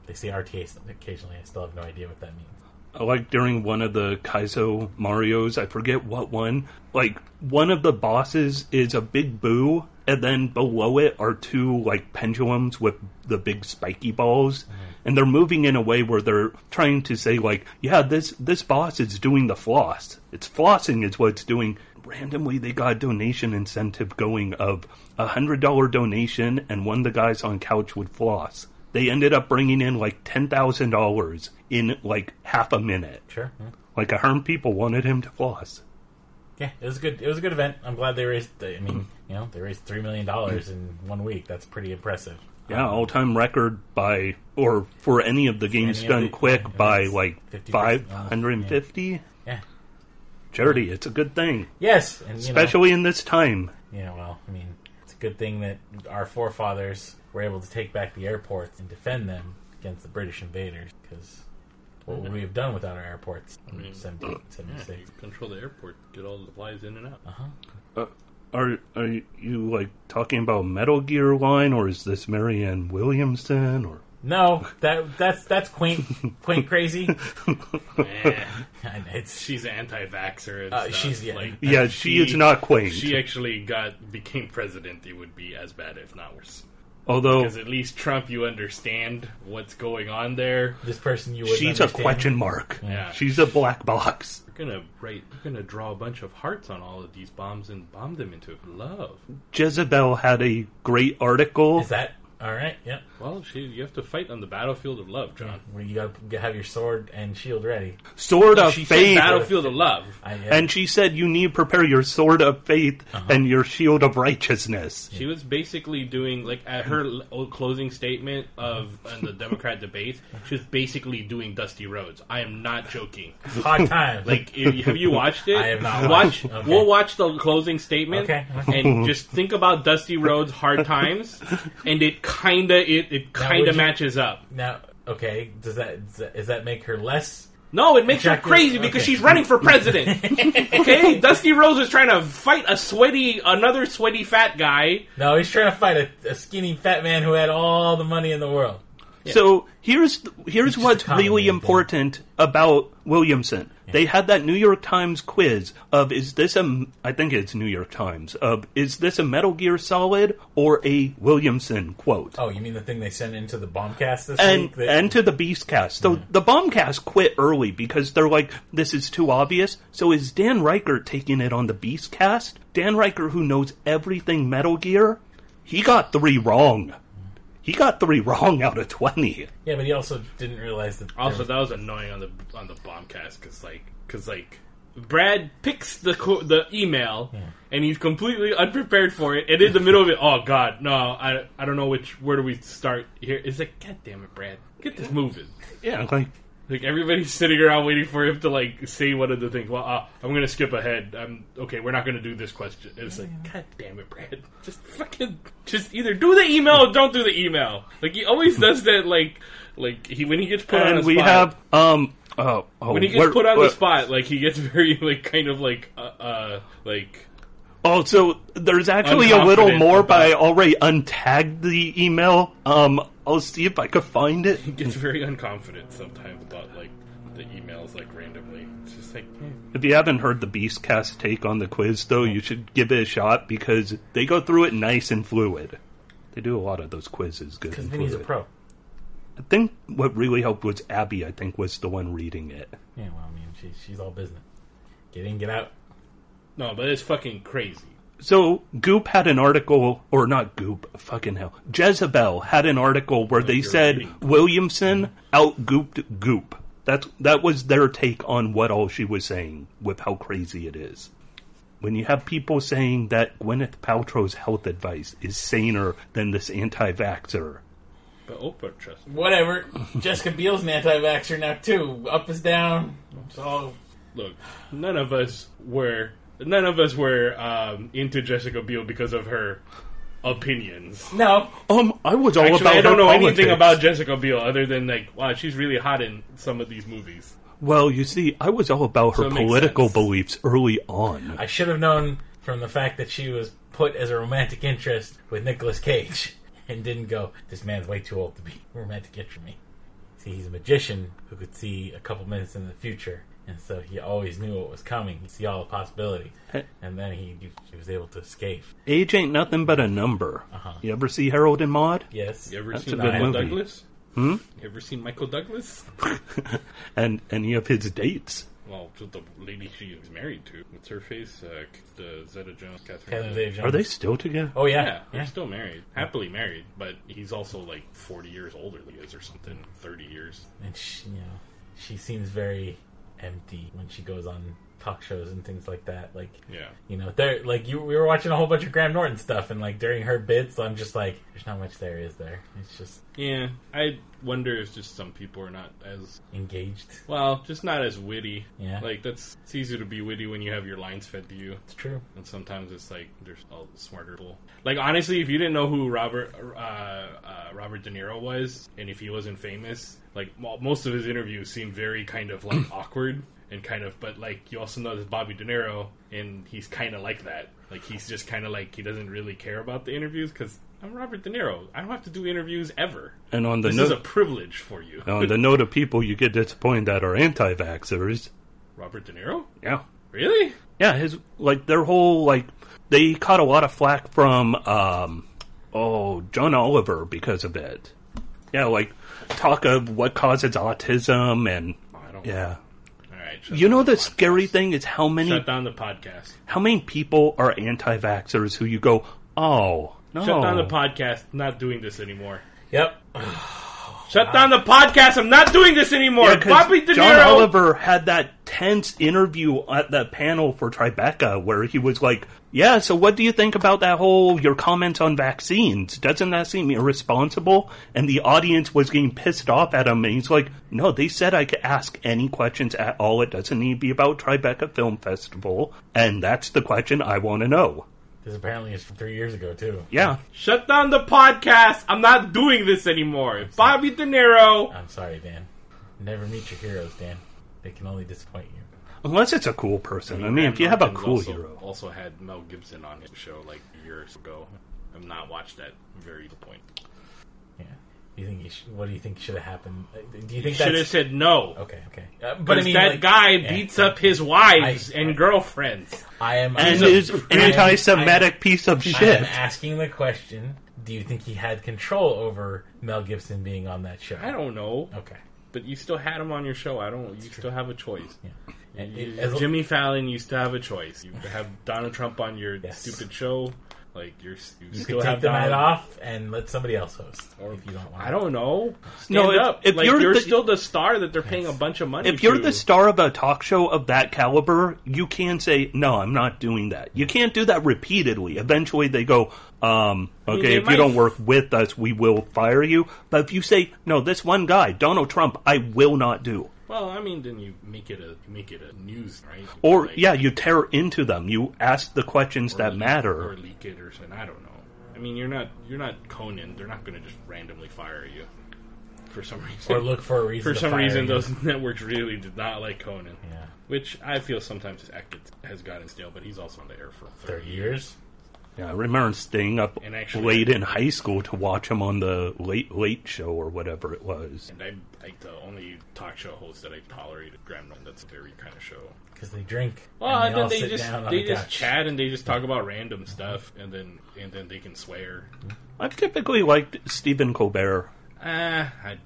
They say RTA occasionally. I still have no idea what that means. Like during one of the Kaizo Mario's, I forget what one. Like one of the bosses is a big boo, and then below it are two like pendulums with the big spiky balls, mm-hmm. and they're moving in a way where they're trying to say like, yeah, this this boss is doing the floss. It's flossing is what it's doing. Randomly, they got a donation incentive going of a hundred dollar donation, and one of the guys on couch would floss. They ended up bringing in like ten thousand dollars in like half a minute. Sure. Yeah. Like a hundred people wanted him to floss. Yeah, it was a good. It was a good event. I'm glad they raised. I mean, you know, they raised three million dollars in one week. That's pretty impressive. Yeah, all time record by or for any of the games any done the- quick yeah, by like five hundred and fifty. Yeah. Charity, it's a good thing, Yes, and especially in this time. Yeah, well, I mean, it's a good thing that our forefathers were able to take back the airports and defend them against the British invaders. Because what would we have done without our airports in mean, 1776? Yeah, you control the airport, get all the flies in and out. Uh-huh. Are are you like talking about Metal Gear line, or is this Marianne Williamson? Or No, that that's that's quaint, quaint crazy. It's she's anti-vaxxer. And Uh, stuff. she's- yeah. like yeah, she, is not quaint. She actually got became president. It would be as bad, if not worse. Although Because at least Trump, you understand what's going on there. this person you would she's a question mark. Yeah. She's a black box. We're gonna write. We're gonna draw a bunch of hearts on all of these bombs and bomb them into love. Jezebel had a great article. Is that all right? Yep. Well, she, you have to fight on the battlefield of love, John. Where you got to have your sword and shield ready. Sword of She said faith. battlefield of love. I, uh, And she said you need to prepare your sword of faith Uh-huh. and your shield of righteousness. She was basically doing like at her old closing statement of in the Democrat debate. She was basically doing Dusty Rhodes. I am not joking. hard times. Like, if, have you watched it? I have not Watch. Okay. We'll watch the closing statement. Okay, okay. And just think about Dusty Rhodes, hard times, and it kinda it, it kinda you- matches up. now, okay, does that does that, make her less? No, it makes her crazy because Okay. she's running for president. okay, Dusty Rhodes is trying to fight a sweaty, another sweaty fat guy. No, he's trying to fight a, a skinny fat man who had all the money in the world. So here's here's what's really man thing. important about Williamson. They had that New York Times quiz of is this a I think it's New York Times of is this a Metal Gear Solid or a Williamson quote. Oh, you mean the thing they sent into the bombcast this and week? that- and to the Beastcast. So the Bombcast quit early because they're like, this is too obvious. So is Dan Ryckert taking it on the Beastcast? Dan Ryckert, who knows everything Metal Gear, he got three wrong. He got three wrong out of twenty. yeah, but he also didn't realize that. Also, was- that was annoying on the on the bombcast because like because like Brad picks the co- the email and he's completely unprepared for it, and in the middle of it, oh god, no, I I don't know which where do we start here? It's like, god damn it, Brad, get this moving. Yeah, like Like everybody's sitting around waiting for him to like say one of the things. Well, uh, I'm gonna skip ahead. I'm okay. We're not gonna do this question. It's like, god damn it, Brad. Just fucking, just either do the email or don't do the email. Like he always does that. Like, like he when he gets put on and the we spot. have um oh, oh when he gets where- put on where- the spot, like he gets very like kind of like uh, uh like Oh, so there's actually a little more, but I already untagged the email. Um, I'll see if I can find it. he gets very unconfident sometimes about like the emails like randomly. It's just like, eh. If you haven't heard the Beastcast take on the quiz, though, you should give it a shot because they go through it nice and fluid. They do a lot of those quizzes good because and Vinny's a fluid. pro. I think what really helped was Abby. I think was the one reading it. Yeah, well, I mean, she, she's all business. Get in, get out. No, but it's fucking crazy. So Goop had an article, or not Goop, fucking hell. Jezebel had an article where oh, they you're said reading. Williamson out gooped Goop. That's that was their take on what all she was saying with how crazy it is. When you have people saying that Gwyneth Paltrow's health advice is saner than this anti-vaxxer, But Oprah trusts. Whatever. Jessica Biel's an anti-vaxxer now too. Up is down. It's all Look, none of us were none of us were um, into Jessica Biel because of her opinions. No, Um, I was all Actually, about. I don't her know politics. anything about Jessica Biel other than like, wow, she's really hot in some of these movies. Well, you see, I was all about her it makes political beliefs early on. I should have known from the fact that she was put as a romantic interest with Nicolas Cage and didn't go, this man's way too old to be a romantic interest for me. See, he's a magician who could see a couple minutes in the future, and so he always knew what was coming. He'd see all the possibilities, and then he, he was able to escape. Age ain't nothing but a number. Uh-huh. You ever see Harold and Maude? Yes. You ever That's seen a Michael movie. Douglas? Hmm? You ever seen Michael Douglas? and any of his dates? Well, just the lady she was married to. What's her face? Uh, the Zeta Jones, Catherine. Catherine Zeta- Zeta-Jones. Are they still together? Oh, Yeah, yeah. they're yeah. still married, happily married, but he's also like forty years older than he is, or something, thirty years. And she, you know, she seems very empty when she goes on talk shows and things like that. Like, Yeah, You know, there like you we were watching a whole bunch of Graham Norton stuff and like during her bits I'm just like there's not much there is there. It's just yeah. I wonder if just some people are not as engaged. well, just not as witty. Yeah. Like that's it's easier to be witty when you have your lines fed to you. It's true. And sometimes it's like there's all smarter people. Like honestly, if you didn't know who Robert uh, uh, Robert De Niro was, and if he wasn't famous, like most of his interviews seem very kind of like awkward and kind of. But like you also know there's Bobby De Niro, and he's kind of like that. Like he's just kind of like he doesn't really care about the interviews because I'm Robert De Niro. I don't have to do interviews ever. And on the This is a note, privilege for you. on the note of people you get disappointed that are anti-vaxxers, Robert De Niro? yeah, Really? yeah, his like their whole like they caught a lot of flack from um oh John Oliver because of it. Yeah, like talk of what causes autism and oh, I don't. yeah. All right. You know down the scary thing is how many Shut down the podcast. how many people are anti-vaxxers who you go, oh no, Shut down the podcast. Not doing this anymore. Yep. Shut down the podcast. I'm not doing this anymore. Yeah, 'cause Bobby De John Niro. Oliver had that tense interview at that panel for Tribeca where he was like, "Yeah, so what do you think about that whole your comments on vaccines? Doesn't that seem irresponsible?" And the audience was getting pissed off at him, and he's like, "No, they said I could ask any questions at all. It doesn't need to be about Tribeca Film Festival, and that's the question I want to know." This apparently is from three years ago too. Yeah, Shut down the podcast. I'm not doing this anymore. Bobby De Niro. I'm sorry, Dan. Never meet your heroes, Dan. They can only disappoint you. Unless it's a cool person. I mean, if you have a cool also, hero. Also had Mel Gibson on his show like years ago. I've not watched that. I'm very disappointed. Yeah. You think he sh- what do you think should have happened? Do you He think should have said no. Okay, okay. Uh, but But I mean that like, guy yeah, beats yeah. up his wives I- and girlfriends. I am And is I am- anti-Semitic piece of shit. I am shit. asking the question, do you think he had control over Mel Gibson being on that show? I don't know, Okay. but you still had him on your show. I don't. You still have a choice. Yeah. And You- it- as- Jimmy Fallon, you still have a choice. You have Donald Trump on your Yes. stupid show. Like you're, you, you still could have take the night off and let somebody else host. Or if you don't want. I don't know. Stand No, if- up. if like you're you're, the- still the star that they're paying a bunch of money. if you're to. the star of a talk show of that caliber, you can say, no, I'm not doing that. You can't do that repeatedly. Eventually they go, um, mean, okay, they if you don't work with us, we will fire you. But if you say, no, this one guy, Donald Trump, I will not do. Well, I mean, then you make it a you make it a news, right? Or, Like- yeah, you tear into them. You ask the questions that leak- matter. or leak it or something. I don't know. I mean, you're not you're not Conan. They're not going to just randomly fire you for some reason. Or look for a reason. for to some fire reason, you. those networks really did not like Conan. Yeah. Which I feel sometimes his act has gotten stale, but he's also on the air for 30, Thirty years. Yeah, I remember staying up And actually- late in high school to watch him on the Late Late Show or whatever it was. And I'm like the only talk show host that I tolerated, Graham Norton. That's a very kind of show. Because they drink. Well, and and then all they sit just down on they the just couch. chat and they just talk about random stuff, and then and then they can swear. I've typically liked Stephen Colbert. Uh, I,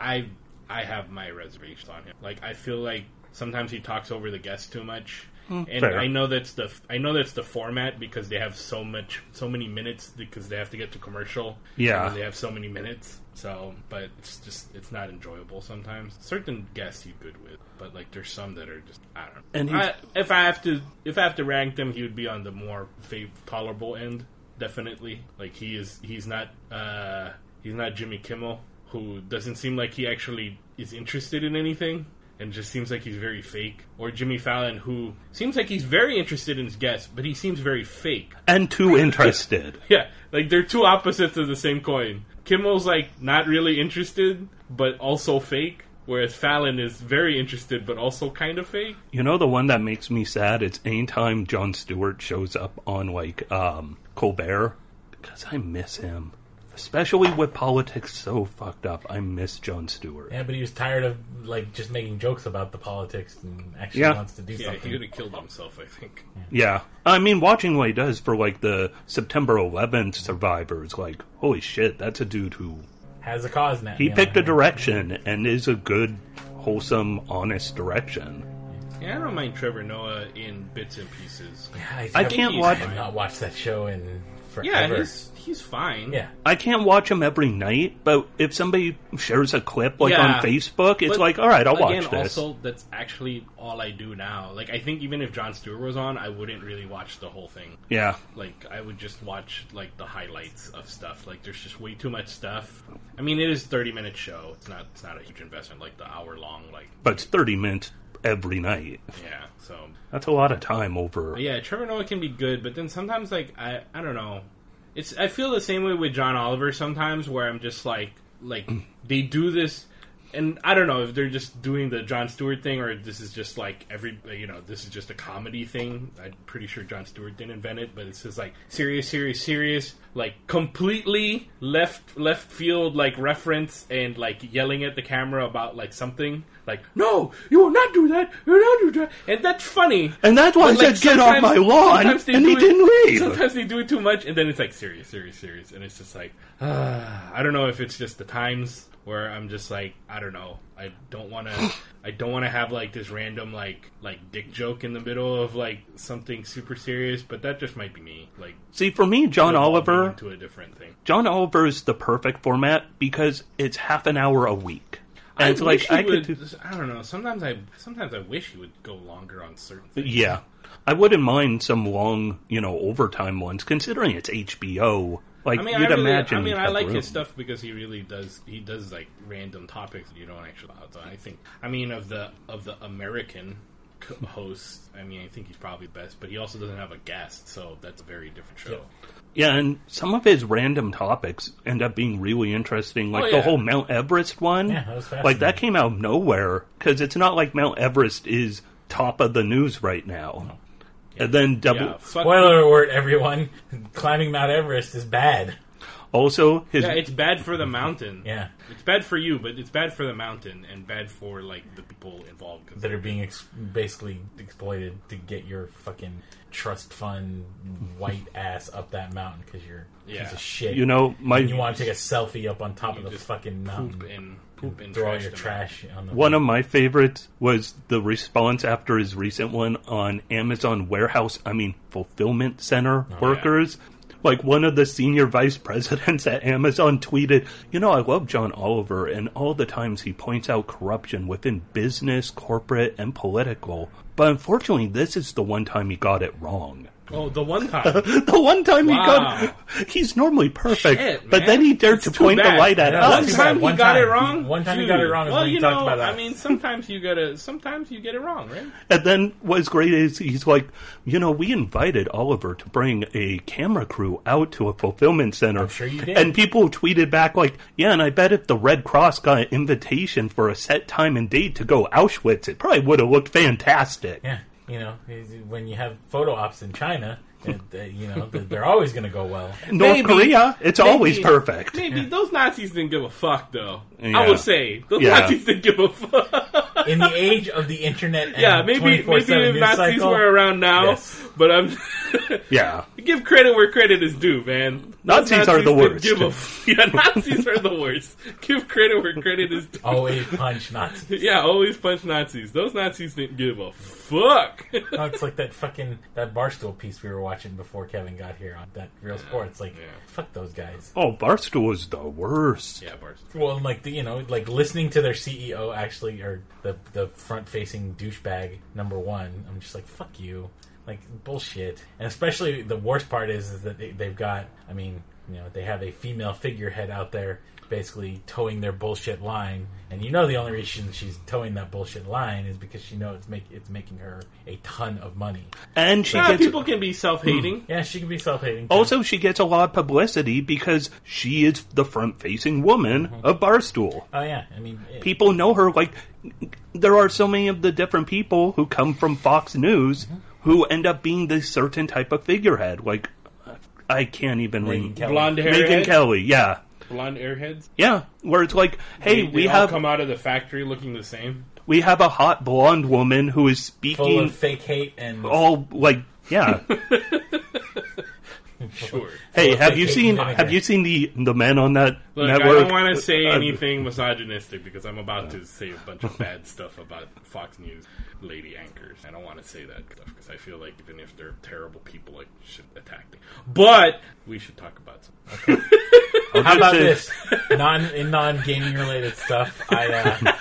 I, I have my reservations on him. Like, I feel like sometimes he talks over the guests too much, and fair. I know that's the I know that's the format because they have so much, so many minutes because they have to get to commercial. Yeah. and they have so many minutes. So, but it's just it's not enjoyable sometimes. Certain guests he's good with, but like there's some that are just I don't know. And I, if I have to if I have to rank them, he would be on the more fav- tolerable end, definitely. Like he is he's not uh he's not Jimmy Kimmel, who doesn't seem like he actually is interested in anything. And just seems like he's very fake, or Jimmy Fallon, who seems like he's very interested in his guests, but he seems very fake. And too interested. Yeah, like they're two opposites of the same coin. Kimmel's like not really interested, but also fake, whereas Fallon is very interested, but also kind of fake. You know the one that makes me sad? It's anytime Jon Stewart shows up on like um, Colbert because I miss him, especially with politics so fucked up. I miss Jon Stewart. Yeah, but he was tired of like just making jokes about the politics and actually Yeah. wants to do Yeah, something. he could have killed himself, I think. Yeah, I mean, watching what he does for like the September 11th survivors, like holy shit, that's a dude who Has a cause now. he you know? picked a direction and is a good, wholesome, honest direction. Yeah, I don't mind Trevor Noah in bits and pieces. Yeah, I have- can't watch. I've not watched that show in Yeah, forever. He's he's fine. yeah. I can't watch him every night, but if somebody shares a clip like Yeah. on Facebook, it's But like, all right, I'll again, watch this. Also, that's actually all I do now. Like, I think even if John Stewart was on, I wouldn't really watch the whole thing. yeah, Like, I would just watch like the highlights of stuff. Like, there's just way too much stuff. I mean, it is a 30 minute show. It's not. It's not a huge investment like the hour long. Like, but it's 30 minutes every night. yeah. So, That's a lot of time over. but yeah, Trevor Noah can be good, but then sometimes like I I don't know. It's I feel the same way with John Oliver sometimes where I'm just like like mm. they do this and I don't know if they're just doing the John Stewart thing or this is just like every you know this is just a comedy thing. I'm pretty sure John Stewart didn't invent it, but it's just like serious, serious, serious, like completely left left field like reference and like yelling at the camera about like something like no, you will not do that, you will not do that, and that's funny. And that's why I But, like, said, get off my lawn, and he it- didn't leave. Sometimes they do it too much, and then it's like serious, serious, serious, and it's just like ah, I don't know if it's just the times where I'm just like I don't know. I don't want to. I don't want to have like this random like like dick joke in the middle of like something super serious, but that just might be me. Like See, for me, John Oliver, to a different thing. John Oliver is the perfect format because it's half an hour a week. And it's wish like he I would. do, I don't know. Sometimes I sometimes I wish he would go longer on certain things. yeah. I wouldn't mind some long, you know, overtime ones, considering it's HBO. Like I mean, you'd I really, imagine. I mean, I like room. his stuff because he really does. He does like random topics that you don't actually. I think. I mean, of the of the American co- hosts, I mean, I think he's probably best. But he also doesn't have a guest, so that's a very different show. Yeah, and some of his random topics end up being really interesting. Like Oh, the whole Mount Everest one. Yeah, that was like that came out of nowhere because it's not like Mount Everest is top of the news right now. And then double. Yeah, Spoiler alert, everyone. Climbing Mount Everest is bad. Also, his Yeah, it's bad for the mountain. Yeah. it's bad for you, but it's bad for the mountain and bad for like the people involved. 'cause That are being ex- basically exploited to get your fucking trust fund white ass up that mountain because you're a Yeah. piece of shit. you know, my and you want to take a selfie up on top of the just fucking mountain. poop and poop and throw all trash your the trash on the One of my favorites was the response after his recent one on Amazon warehouse, I mean, fulfillment center oh, workers. Like one of the senior vice presidents at Amazon tweeted, You know, I love John Oliver and all the times he points out corruption within business, corporate, and political. But unfortunately, this is the one time he got it wrong. Oh, the one time. The one time Wow. he got he's normally perfect, Shit, but then he dared It's to too point the light at Yeah, One us. too bad. time he One got it time. wrong. One time he got it wrong is Well, when you know, about that. I mean, sometimes you gotta. Sometimes you get it wrong, right? And then what's great is he's like, you know, we invited Oliver to bring a camera crew out to a fulfillment center. I'm sure you did. And people tweeted back like, yeah, and I bet if the Red Cross got an invitation for a set time and date to go Auschwitz, it probably would have looked fantastic. Yeah, you know, when you have photo ops in China, it, uh, you know, they're- they're always going to go well. North Maybe- Korea, it's maybe- always perfect. Maybe those Nazis didn't give a fuck, though. Yeah. I would say those Yeah. Nazis didn't give a fuck. In the age of the internet, and yeah, maybe maybe 24/7 if news Nazis cycle, were around now, Yes. but I'm Yeah. give credit where credit is due, man. Those Nazis are the didn't worst. Give a f- yeah, Nazis are the worst. Give credit where credit is due. always punch Nazis. Yeah, always punch Nazis. Those Nazis didn't give a fuck. Oh, it's like that fucking that barstool piece we were watching before Kevin got here on that Real Sports. Like, yeah. fuck those guys. Oh, Barstool is the worst. yeah, Bars. Well, like the, you know, like listening to their CEO actually, or the the front facing douchebag number one. I'm just like, fuck you, like bullshit. And especially the worst part is, is that they, they've got. I mean, you know they have a female figurehead out there basically towing their bullshit line, and you know the only reason she's towing that bullshit line is because she knows it's make it's making her a ton of money. And she Ah, gets people can be self-hating. Hmm. Yeah, she can be self-hating. also she gets a lot of publicity because she is the front-facing woman mm-hmm. of Barstool. oh yeah, I mean, it- People know her like there are so many of the different people who come from Fox News mm-hmm. who end up being this certain type of figurehead. Like I can't even Megyn ring Kelly. Blonde hair. Megyn Kelly, yeah. Blonde airheads. Yeah, where it's like, hey, They- they we all have come out of the factory looking the same. we have a hot blonde woman who is full speaking of fake hate and all like, yeah. Sure. hey, of have you seen and vinegar. have you seen the the men on that Look, network? I don't want to say Uh, anything misogynistic because I'm about to say a bunch of bad stuff about Fox News lady anchors. I don't want to say that stuff because I feel like even if they're terrible people, like you should attack them. But we should talk about some. How about this? Non in non gaming related stuff. I uh,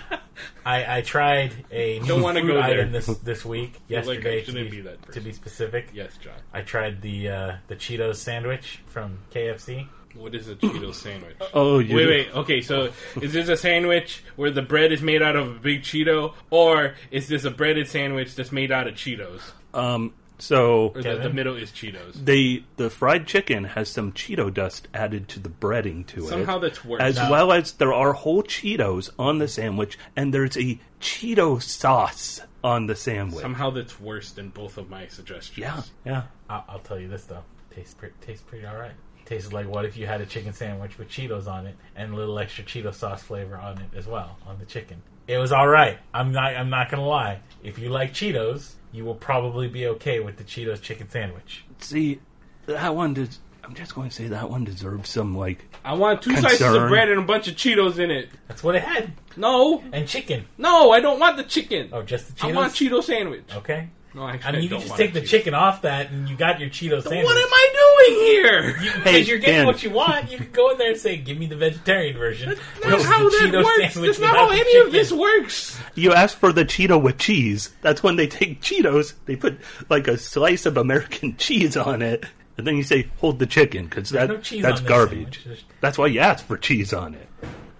I, I tried a new Don't wanna food go there. item this this week feel like I yesterday to shouldn't be, be that to person. be specific. Yes, John. I tried the uh, the Cheetos sandwich from KFC. What is a Cheeto sandwich? Oh, you Wait, wait. Okay, so is this a sandwich where the bread is made out of a big Cheeto, or is this a breaded sandwich that's made out of Cheetos, Um, so or the, the middle is Cheetos? they the fried chicken has some Cheeto dust added to the breading to it. Somehow that's worse. as No. well as there are whole Cheetos on the sandwich, and there's a Cheeto sauce on the sandwich. Somehow that's worse than both of my suggestions. yeah, yeah. I'll, I'll tell you this though, tastes pretty tastes pretty all right. Tastes like what if you had a chicken sandwich with Cheetos on it and a little extra Cheeto sauce flavor on it as well on the chicken. It was all right. I'm not. I'm not gonna lie. If you like Cheetos, you will probably be okay with the Cheetos chicken sandwich. See, that one does. I'm just going to say that one deserves some like. I want two slices of bread and a bunch of Cheetos in it. That's what it had. No, And chicken. no, I don't want the chicken. Oh, just the Cheetos. I want Cheeto sandwich. Okay. No, actually, I mean, you can just take the Cheeto. chicken off that, and you got your Cheeto sandwich. What am I doing here? You, because Hey, you're getting Dan. what you want. You can go in there and say, "Give me the vegetarian version." That's not how the that Cheeto works. That's not how any chicken. of this works. You ask for the Cheeto with cheese. That's when they take Cheetos, they put like a slice of American cheese on it, and then you say, "Hold the chicken," because that no that's garbage. sandwich. That's why you ask for cheese on it.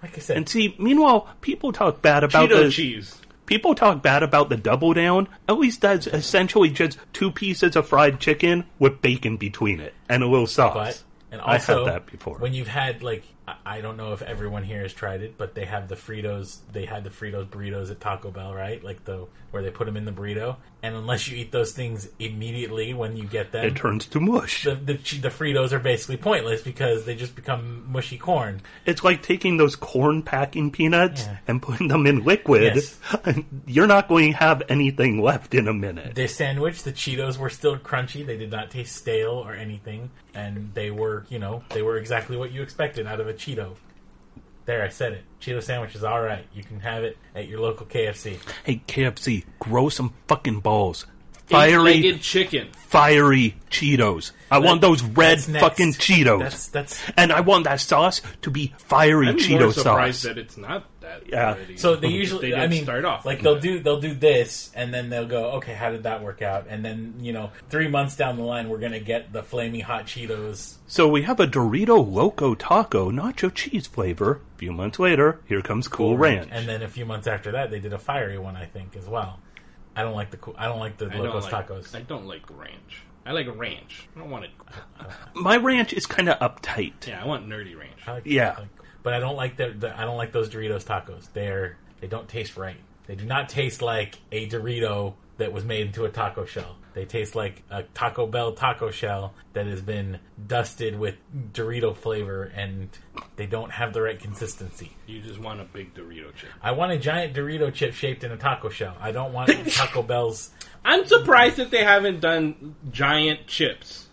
Like I said, And see, meanwhile, people talk bad about Cheeto the cheese. People talk bad about the double down. At least that's essentially just two pieces of fried chicken with bacon between it and a little sauce. but and I had also that before. when you've had like I- I don't know if everyone here has tried it, but they have the Fritos. They had the Fritos burritos at Taco Bell, right? Like the where they put them in the burrito, and unless you eat those things immediately when you get them, it turns to mush. the, the the Fritos are basically pointless because they just become mushy corn. It's like taking those corn packing peanuts Yeah. and putting them in liquid. Yes. You're not going to have anything left in a minute. Their sandwich, the Cheetos were still crunchy. They did not taste stale or anything, and they were, you know, they were exactly what you expected out of a Cheeto. There, I said it. Cheeto sandwich is all right. You can have it at your local KFC. Hey, KFC, grow some fucking balls. Fiery, Eight-legged chicken. fiery Cheetos. I want those red That's next. fucking Cheetos. That's that's and I want that sauce to be fiery I'm Cheeto more surprised sauce. that it's not that. Yeah. already. so they usually. They I mean, start off like they'll do they'll do this, and then they'll go, okay, how did that work out? And then you know, three months down the line, we're gonna get the flaming hot Cheetos. So we have a Dorito Loco Taco nacho cheese flavor. A few months later, here comes Cool Ranch. and then a few months after that, they did a fiery one, I think, as well. I don't like the cool. I don't like the I Locos like, Tacos. I don't like ranch. I like ranch. I don't want it. My ranch is kind of uptight. Yeah, I want nerdy ranch. I like, Yeah. I like- but I don't like the, the I don't like those Doritos tacos. They're they don't taste right. They do not taste like a Dorito that was made into a taco shell. They taste like a Taco Bell taco shell that has been dusted with Dorito flavor, and they don't have the right consistency. You just want a big Dorito chip. I want a giant Dorito chip shaped in a taco shell. I don't want Taco Bell's I'm surprised that they haven't done giant chips.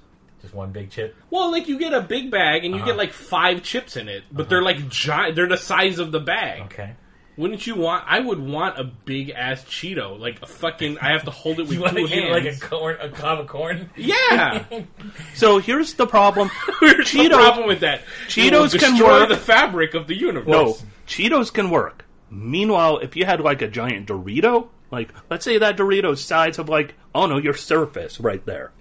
Just one big chip. Well, like you get a big bag and you Uh-huh. get like five chips in it, but they're like giant. They're the size of the bag. Okay. Wouldn't you want? I would want a big ass Cheeto, like a fucking. I have to hold it with You two hands. like a corn, a cob of corn? yeah. So here's the problem. Where's the Cheetos- problem with that? It will Cheetos can destroy work. the fabric of the universe. No, Cheetos can work. Meanwhile, if you had like a giant Dorito, like let's say that Dorito's size of like oh no, your surface right there.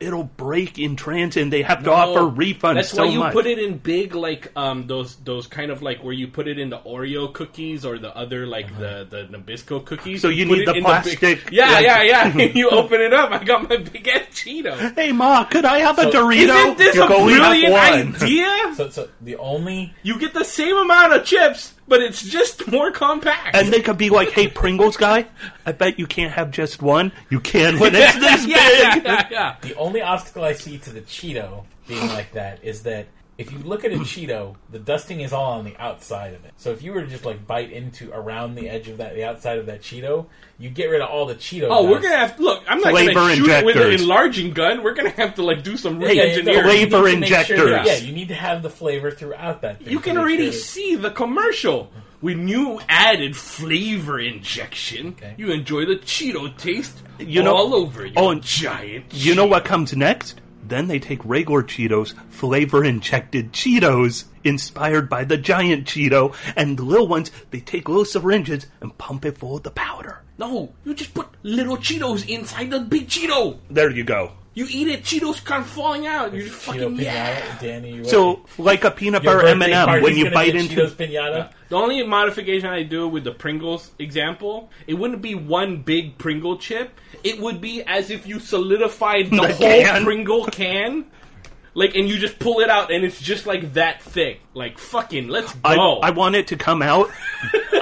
It'll break in transit, and they have to No, offer refunds That's so why you much. put it in big, like um those those kind of like where you put it in the Oreo cookies or the other like the the Nabisco cookies. So you put need the in plastic, big, yeah, like- yeah, yeah. you open it up. I got my big ass Cheeto. hey, ma, could I have a Dorito? Isn't this You a can brilliant one. idea? So, so the only You get the same amount of chips, but it's just more compact. And they could be like, "Hey, Pringles guy, I bet you can't have just one. You can when it's this yeah, yeah, big." yeah, yeah. the only obstacle I see to the Cheeto being like that is that if you look at a Cheeto, the dusting is all on the outside of it. So if you were to just like bite into around the edge of that, the outside of that Cheeto, you get rid of all the Cheeto. Oh, we're gonna have look. I'm not Flavor gonna shoot it with an enlarging gun. We're gonna have to like do some Yeah, yeah, re-engineering. no, Flavor to make sure injectors. that- yeah, you need to have the flavor throughout that. Thing You can make already sure see the commercial. When you added flavor injection, Okay. you enjoy the Cheeto taste You know- all over your oh, and giant. You know what comes next? Then they take regular Cheetos, flavor injected Cheetos, inspired by the giant Cheeto, and the little ones, they take little syringes and pump it full of the powder. No, you just put little Cheetos inside the big Cheeto. There you go. You eat it, Cheetos kind of falling out. You're just Cheeto fucking pinata, yeah. Danny. what- So, like a peanut your butter M&M, when you bite into... Cheetos pinata. The only modification I do with the Pringles example, it wouldn't be one big Pringle chip. It would be as if you solidified the, The whole can. Pringle can. Like, and you just pull it out, and it's just like that thick. Like, fucking, let's I, go. I want it to come out.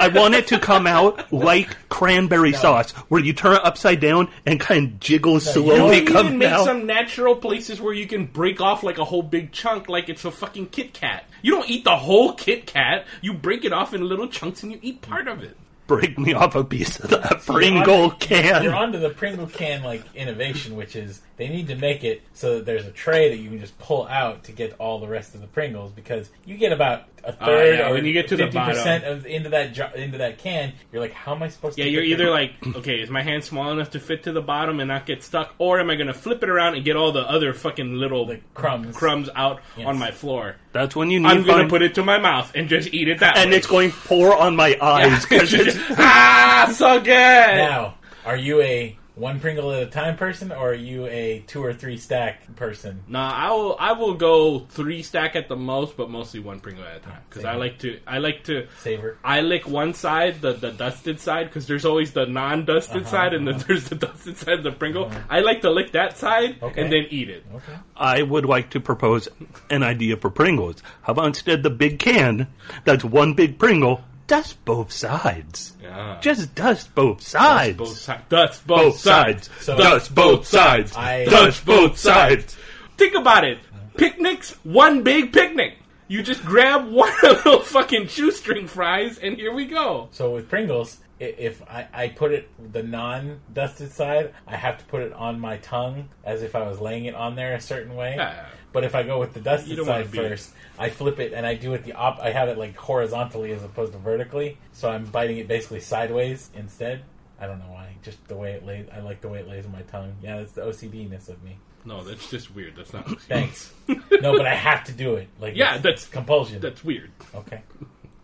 I want it to come out like cranberry sauce, where you turn it upside down and kind of jiggle you slowly can come even make out. some natural places where you can break off like a whole big chunk, like it's a fucking Kit Kat. You don't eat the whole Kit Kat. You break it off in little chunks, and you eat part of it. Break me off a piece of that Pringle on- can. You're onto the Pringle can like innovation, which is they need to make it so that there's a tray that you can just pull out to get all the rest of the Pringles because you get about a third yeah, or when you get to the fifty percent of into that jo- into that can. You're like, how am I supposed to? Yeah, to? you're either the- like, okay, is my hand small enough to fit to the bottom and not get stuck, or am I going to flip it around and get all the other fucking little The crumbs. crumbs out Yes. on my floor? That's when you need I'm going to put it to my mouth and just eat it that and way. it's going pour on my eyes because it's ah, so good. now. Are you a one Pringle at a time person, or are you a two or three stack person? Nah, I will. I will go three stack at the most, but mostly one Pringle at a time because I like to. I like to. Savor. I lick one side, the the dusted side, because there's always the non-dusted Uh-huh, side, and then there's the dusted side of the Pringle. I like to lick that side Okay. and then eat it. Okay. I would like to propose an idea for Pringles. How about instead the big can that's one big Pringle, dust both sides. Yeah. Just dust both sides. Both sides. Dust both, both sides. sides. So- dust both sides. I- dust both sides. Think about it. Picnics, one big picnic. You just grab one of those fucking shoestring fries, and here we go. So with Pringles, if I, I put it the non-dusted side, I have to put it on my tongue as if I was laying it on there a certain way. Yeah. But if I go with the dusted side first, I flip it and I do it the op. I have it like horizontally as opposed to vertically, so I'm biting it basically sideways instead. I don't know why. Just the way it lays. I like the way it lays on my tongue. Yeah, that's the OCD-ness of me. No, that's just weird. That's not. Thanks. no, but I have to do it. Like Yeah, it's that's- compulsion. That's weird. okay.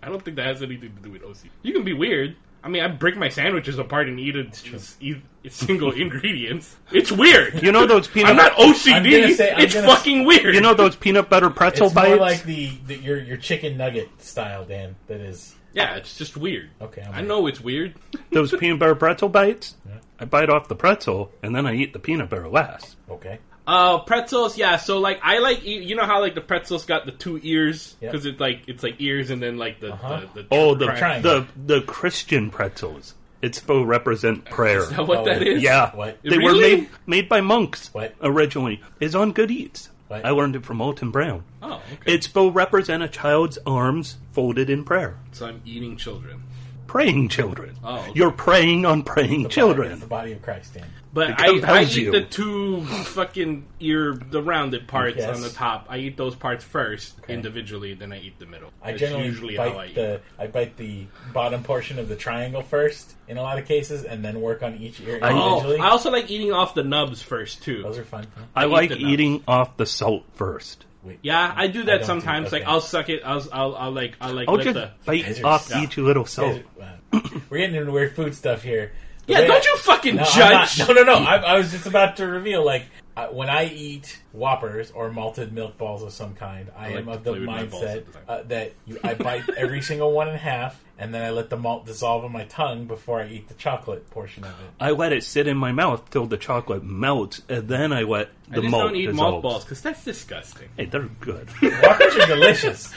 I don't think that has anything to do with OC. You can be weird. I mean, I break my sandwiches apart and eat it eat, eat single ingredients. It's weird. You know those peanut I'm not OCD. I'm gonna say- I'm it's gonna- fucking weird. You know those peanut butter pretzel It's bites? more like the, the your your chicken nugget style, Dan. That is yeah, it's just weird. okay. I'm I know it's weird. those peanut butter pretzel bites? Yeah. I bite off the pretzel and then I eat the peanut butter last. Okay. Uh, pretzels, yeah. So like, I like eat, you know how like the pretzels got the two ears Yep. because it's like it's like ears and then like the Uh-huh. the, the Oh, the tri- the the Christian pretzels. It's supposed to represent prayer. Is that what Oh, that is? Yeah, What? they were made made by monks What? originally. Is on Good Eats. What? I learned it from Alton Brown. Oh, okay. It's supposed to represent a child's arms folded in prayer. so I'm eating children. Praying children. Oh, okay. You're praying on praying It's children. the body of Christ, Dan. But I, I eat you. the two fucking ear, the rounded parts Yes. on the top. I eat those parts first Okay. individually, then I eat the middle. I That's generally usually how I bite eat. the I bite the bottom portion of the triangle first in a lot of cases, and then work on each ear I- Oh, individually. I also like eating off the nubs first too. Those are fun. huh? I I like eating off the salt first. Wait, Yeah, I do that don't do- sometimes. Like. I'll suck it. I'll, I'll, I'll like, I'll like I'll just the. bite Guys are- off yeah. each little Guys, salt. uh, we're getting into weird food stuff here. The Yeah, don't you fucking No, judge. not- no, no, no. I, I was just about to reveal. Like, I, when I eat Whoppers or malted milk balls of some kind, I, I like am to of the play with my balls mindset at the time. uh, that you, I bite every single one in half, and then I let the malt dissolve in my tongue before I eat the chocolate portion of it. I let it sit in my mouth till the chocolate melts, and then I let I the just malt don't eat dissolve. malt balls because that's disgusting. Hey, they're good. Whoppers are delicious.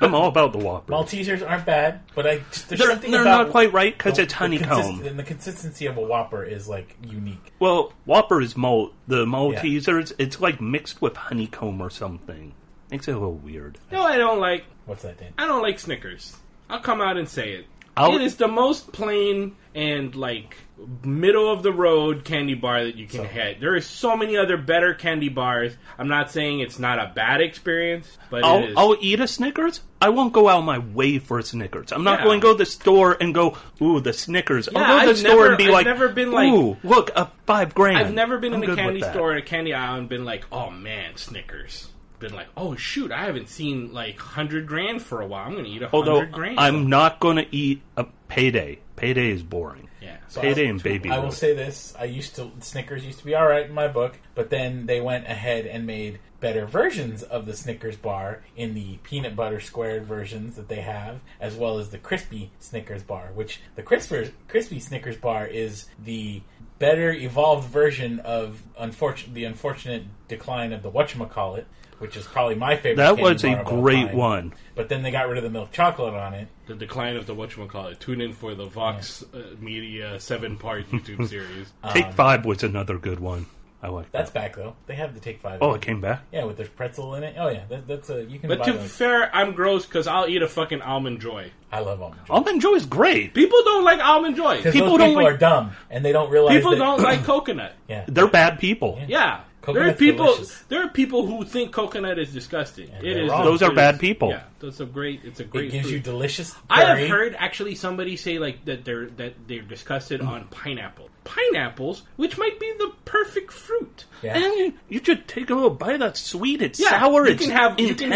I'm all about the Whopper. Maltesers aren't bad, but I just, there's they're something they're about not quite right because it's the honeycomb. consist- and the consistency of a Whopper is like unique. Well, Whopper is malt. The Maltesers, it's like mixed with honeycomb or something. Makes it a little weird. No, I don't like. What's that, Dan? I don't like Snickers. I'll come out and say it. I'll- It is the most plain and like middle of the road candy bar that you can So- hit. There is so many other better candy bars. I'm not saying it's not a bad experience, but I'll, it is. I'll eat a Snickers. I won't go out my way for a Snickers. I'm not Yeah. going to go to the store and go, ooh, the Snickers. Yeah, I'll go to the I've store never- and be I've like, never been like- ooh, look, a five grand. I've never been I'm in a candy store or a candy aisle and been like, oh man, Snickers. Been like, oh shoot, I haven't seen like hundred grand for a while. I'm going to eat a hundred grand. I'm not going to eat a payday. Payday is boring. yeah. So Payday I- and baby. I will say this: I used to Snickers used to be all right in my book, but then they went ahead and made better versions of the Snickers bar in the peanut butter squared versions that they have, as well as the crispy Snickers bar. Which the crispy crispy Snickers bar is the better evolved version of unfortunate the unfortunate decline of the whatchamacallit, which is probably my favorite. that candy was a bar of all great time. one. But then they got rid of the milk chocolate on it. the decline of the whatchamacallit. Tune in for the Vox uh, Media seven part YouTube series. Take Five was another good one. I like Um, That's that. back though. They have the Take Five. Oh, it came back? Yeah, with the pretzel in it. Oh yeah, that, that's a you can But buy to those. be fair, I'm gross because I'll eat a fucking almond joy. I love almond joy. Almond Joy is great. People don't like almond joy. Because people those don't people like- are dumb and they don't realize People that, don't like coconut. Yeah, They're bad people. Yeah. There are people. delicious. There are people who think coconut is disgusting. And It wrong. Those are bad people. Yeah, that's a great. It's a great. it gives fruit. you delicious. I have heard actually somebody say like that they're that they're disgusted Mm. on pineapple. Pineapples, which might be the perfect fruit. Yeah. And you, you should take a little bite. That's sweet. It's Yeah, sour. You it's can have you intense. can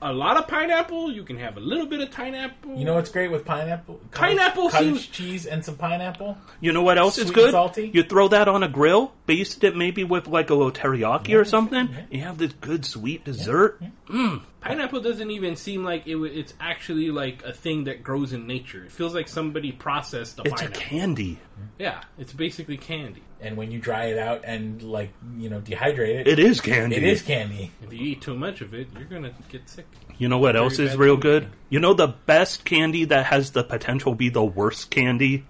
have a lot of pineapple. You can have a little bit of pineapple. You know what's great with pineapple? Cottage- Pineapple cottage seems- cheese and some pineapple. You know what else is good? salty? You throw that on a grill, baste it maybe with like a little teriyaki or something. You have this good sweet dessert. Mm. Pineapple doesn't even seem like it. wa- It's actually like a thing that grows in nature. It feels like somebody processed the It's a pineapple. candy. yeah, it's basically candy. And when you dry it out and like you know dehydrate it, It is candy. it is candy. If you eat too much of it, you're gonna get sick. You know what else is bad real good? You know the best candy that has the potential to be the worst candy?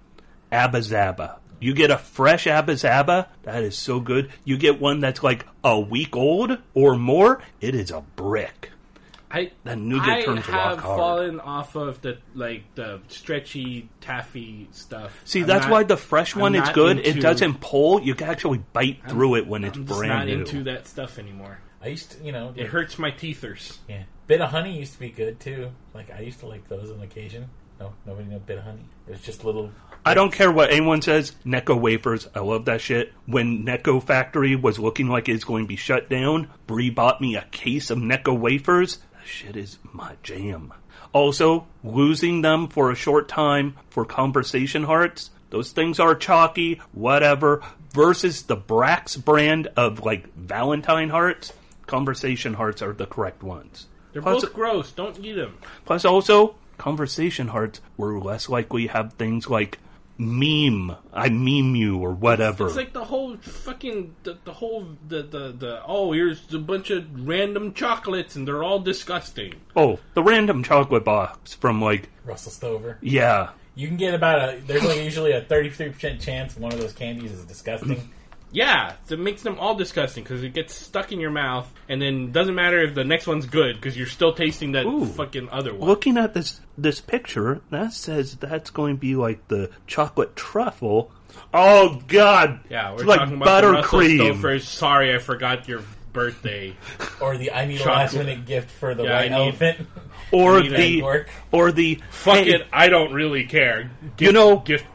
Abba Zaba. You get a fresh Abba Zaba, that is so good. You get one that's like a week old or more, it is a brick. I That nougat I turns have rock hard. fallen off of the like the stretchy taffy stuff. See, I'm that's not- why the fresh I'm one is not good. It into- doesn't pull. You can actually bite through it when it's I'm just brand not new. into that stuff anymore. I used to, you know, It hurts my teethers. yeah. Bit of honey used to be good too. Like I used to like those on occasion. No, nobody knew bit of honey. It was just little. I don't care what anyone says. Necco wafers, I love that shit. When Necco factory was looking like it's going to be shut down, Bree bought me a case of Necco wafers. Shit is my jam. Also, losing them for a short time for conversation hearts. Those things are chalky, whatever. Versus the Brach's brand of like Valentine hearts, conversation hearts are the correct ones. They're Plus- both gross. Don't eat them. Plus, also, conversation hearts were less likely to have things like meme, I meme you, or whatever. It's like the whole fucking the, the whole the, the the oh here's a bunch of random chocolates and they're all disgusting. oh, the random chocolate box from like, Russell Stover. yeah. You can get about a. There's like usually a 33 percent chance one of those candies is disgusting. Yeah, it makes them all disgusting because it gets stuck in your mouth, and then doesn't matter if the next one's good because you're still tasting that Ooh. fucking other one. Looking at this this picture, that says that's going to be like the chocolate truffle. Oh God! yeah, we're It's like talking about the buttercream. Sorry, I forgot your birthday. Or the I need a last minute gift for the Yeah, white I need- elephant. or the egg work. or the Fuck hey, it, I don't really care. You know- gift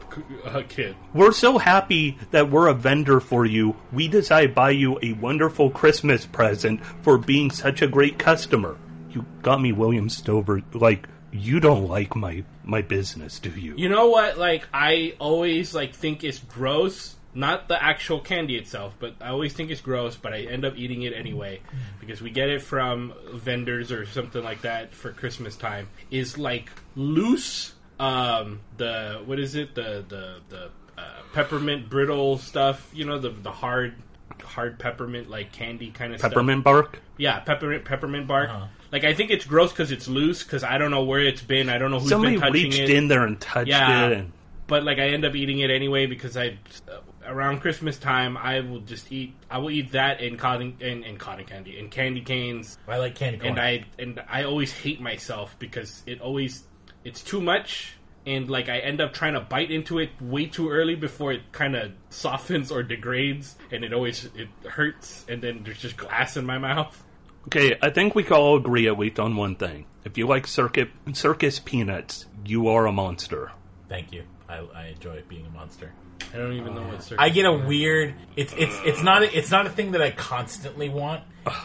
uh, kid. We're so happy that we're a vendor for you. We decided to buy you a wonderful Christmas present for being such a great customer. You got me William Stover. Like, you don't like my my business, do you? You know what? Like I always like think it's gross not the actual candy itself, but I always think it's gross, but I end up eating it anyway because we get it from vendors or something like that for Christmas time. Is like loose, um, the what is it? The the the uh, peppermint brittle stuff. You know the the hard hard peppermint like candy kind of stuff. Peppermint bark. Yeah, peppermint peppermint bark. Uh-huh. Like I think it's gross because it's loose. Because I don't know where it's been. I don't know who's Somebody been touching reached it. in there and touched Yeah. it. And, But like I end up eating it anyway because I uh, around Christmas time I will just eat. I will eat that and cotton and, and cotton candy and candy canes. I like candy corn. And I and I always hate myself because it always it's too much. And like I end up trying to bite into it way too early before it kind of softens or degrades, and it always it hurts, and then there's just glass in my mouth. okay, I think we can all agree at least on one thing. If you like circuit, circus peanuts, you are a monster. Thank you. I, I enjoy being a monster. I don't even know what circus. I get a weird. It's it's it's not a, it's not a thing that I constantly want,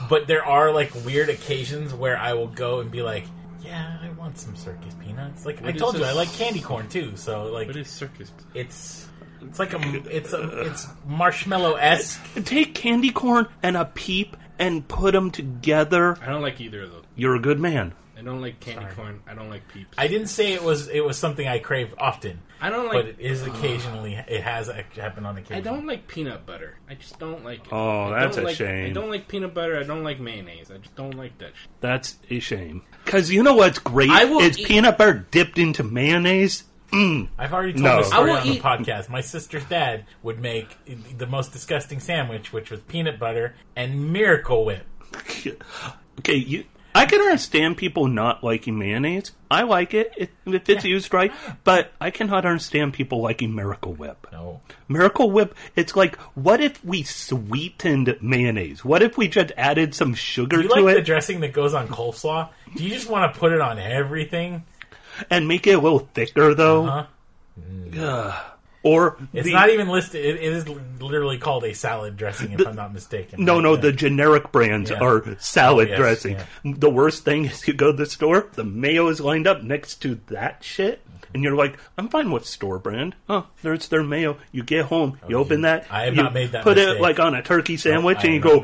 but there are like weird occasions where I will go and be like, yeah, I want some circus peanuts. Like I What is told you, this? I like candy corn too. So like What is circus? it's it's like a it's a it's marshmallow esque. Take candy corn and a peep and put them together. I don't like either of those. You're a good man. I don't like candy Sorry. corn. I don't like peeps. I didn't say it was it was something I crave often, I don't like. but it is occasionally it has happened on occasion. I don't like peanut butter. I just don't like it. Oh, I that's a like- shame. I don't like peanut butter. I don't like mayonnaise. I just don't like that. Shit. That's a shame. Because you know what's great? I will It's eat- peanut butter dipped into mayonnaise. Mm. I've already told No. this story on the eat- podcast. My sister's dad would make the most disgusting sandwich, which was peanut butter and Miracle Whip. Okay, you. I can understand people not liking mayonnaise. I like it if, if it's used right, but I cannot understand people liking Miracle Whip. No, Miracle Whip, it's like, what if we sweetened mayonnaise? What if we just added some sugar do you to like the dressing that goes on coleslaw? Do you just want to put it on everything? and make it a little thicker, though? Huh? Ugh. Or It's the- not even listed. It, it is literally called a salad dressing, if I'm not mistaken. No, Right? no, the generic brands Yeah. are salad Oh, yes, dressing. The worst thing is you go to the store, the mayo is lined up next to that shit, and you're like, I'm fine with store brand. Oh, there's their mayo. You get home, you oh, open that. I have you not made that Put it like on a turkey sandwich, I and you go,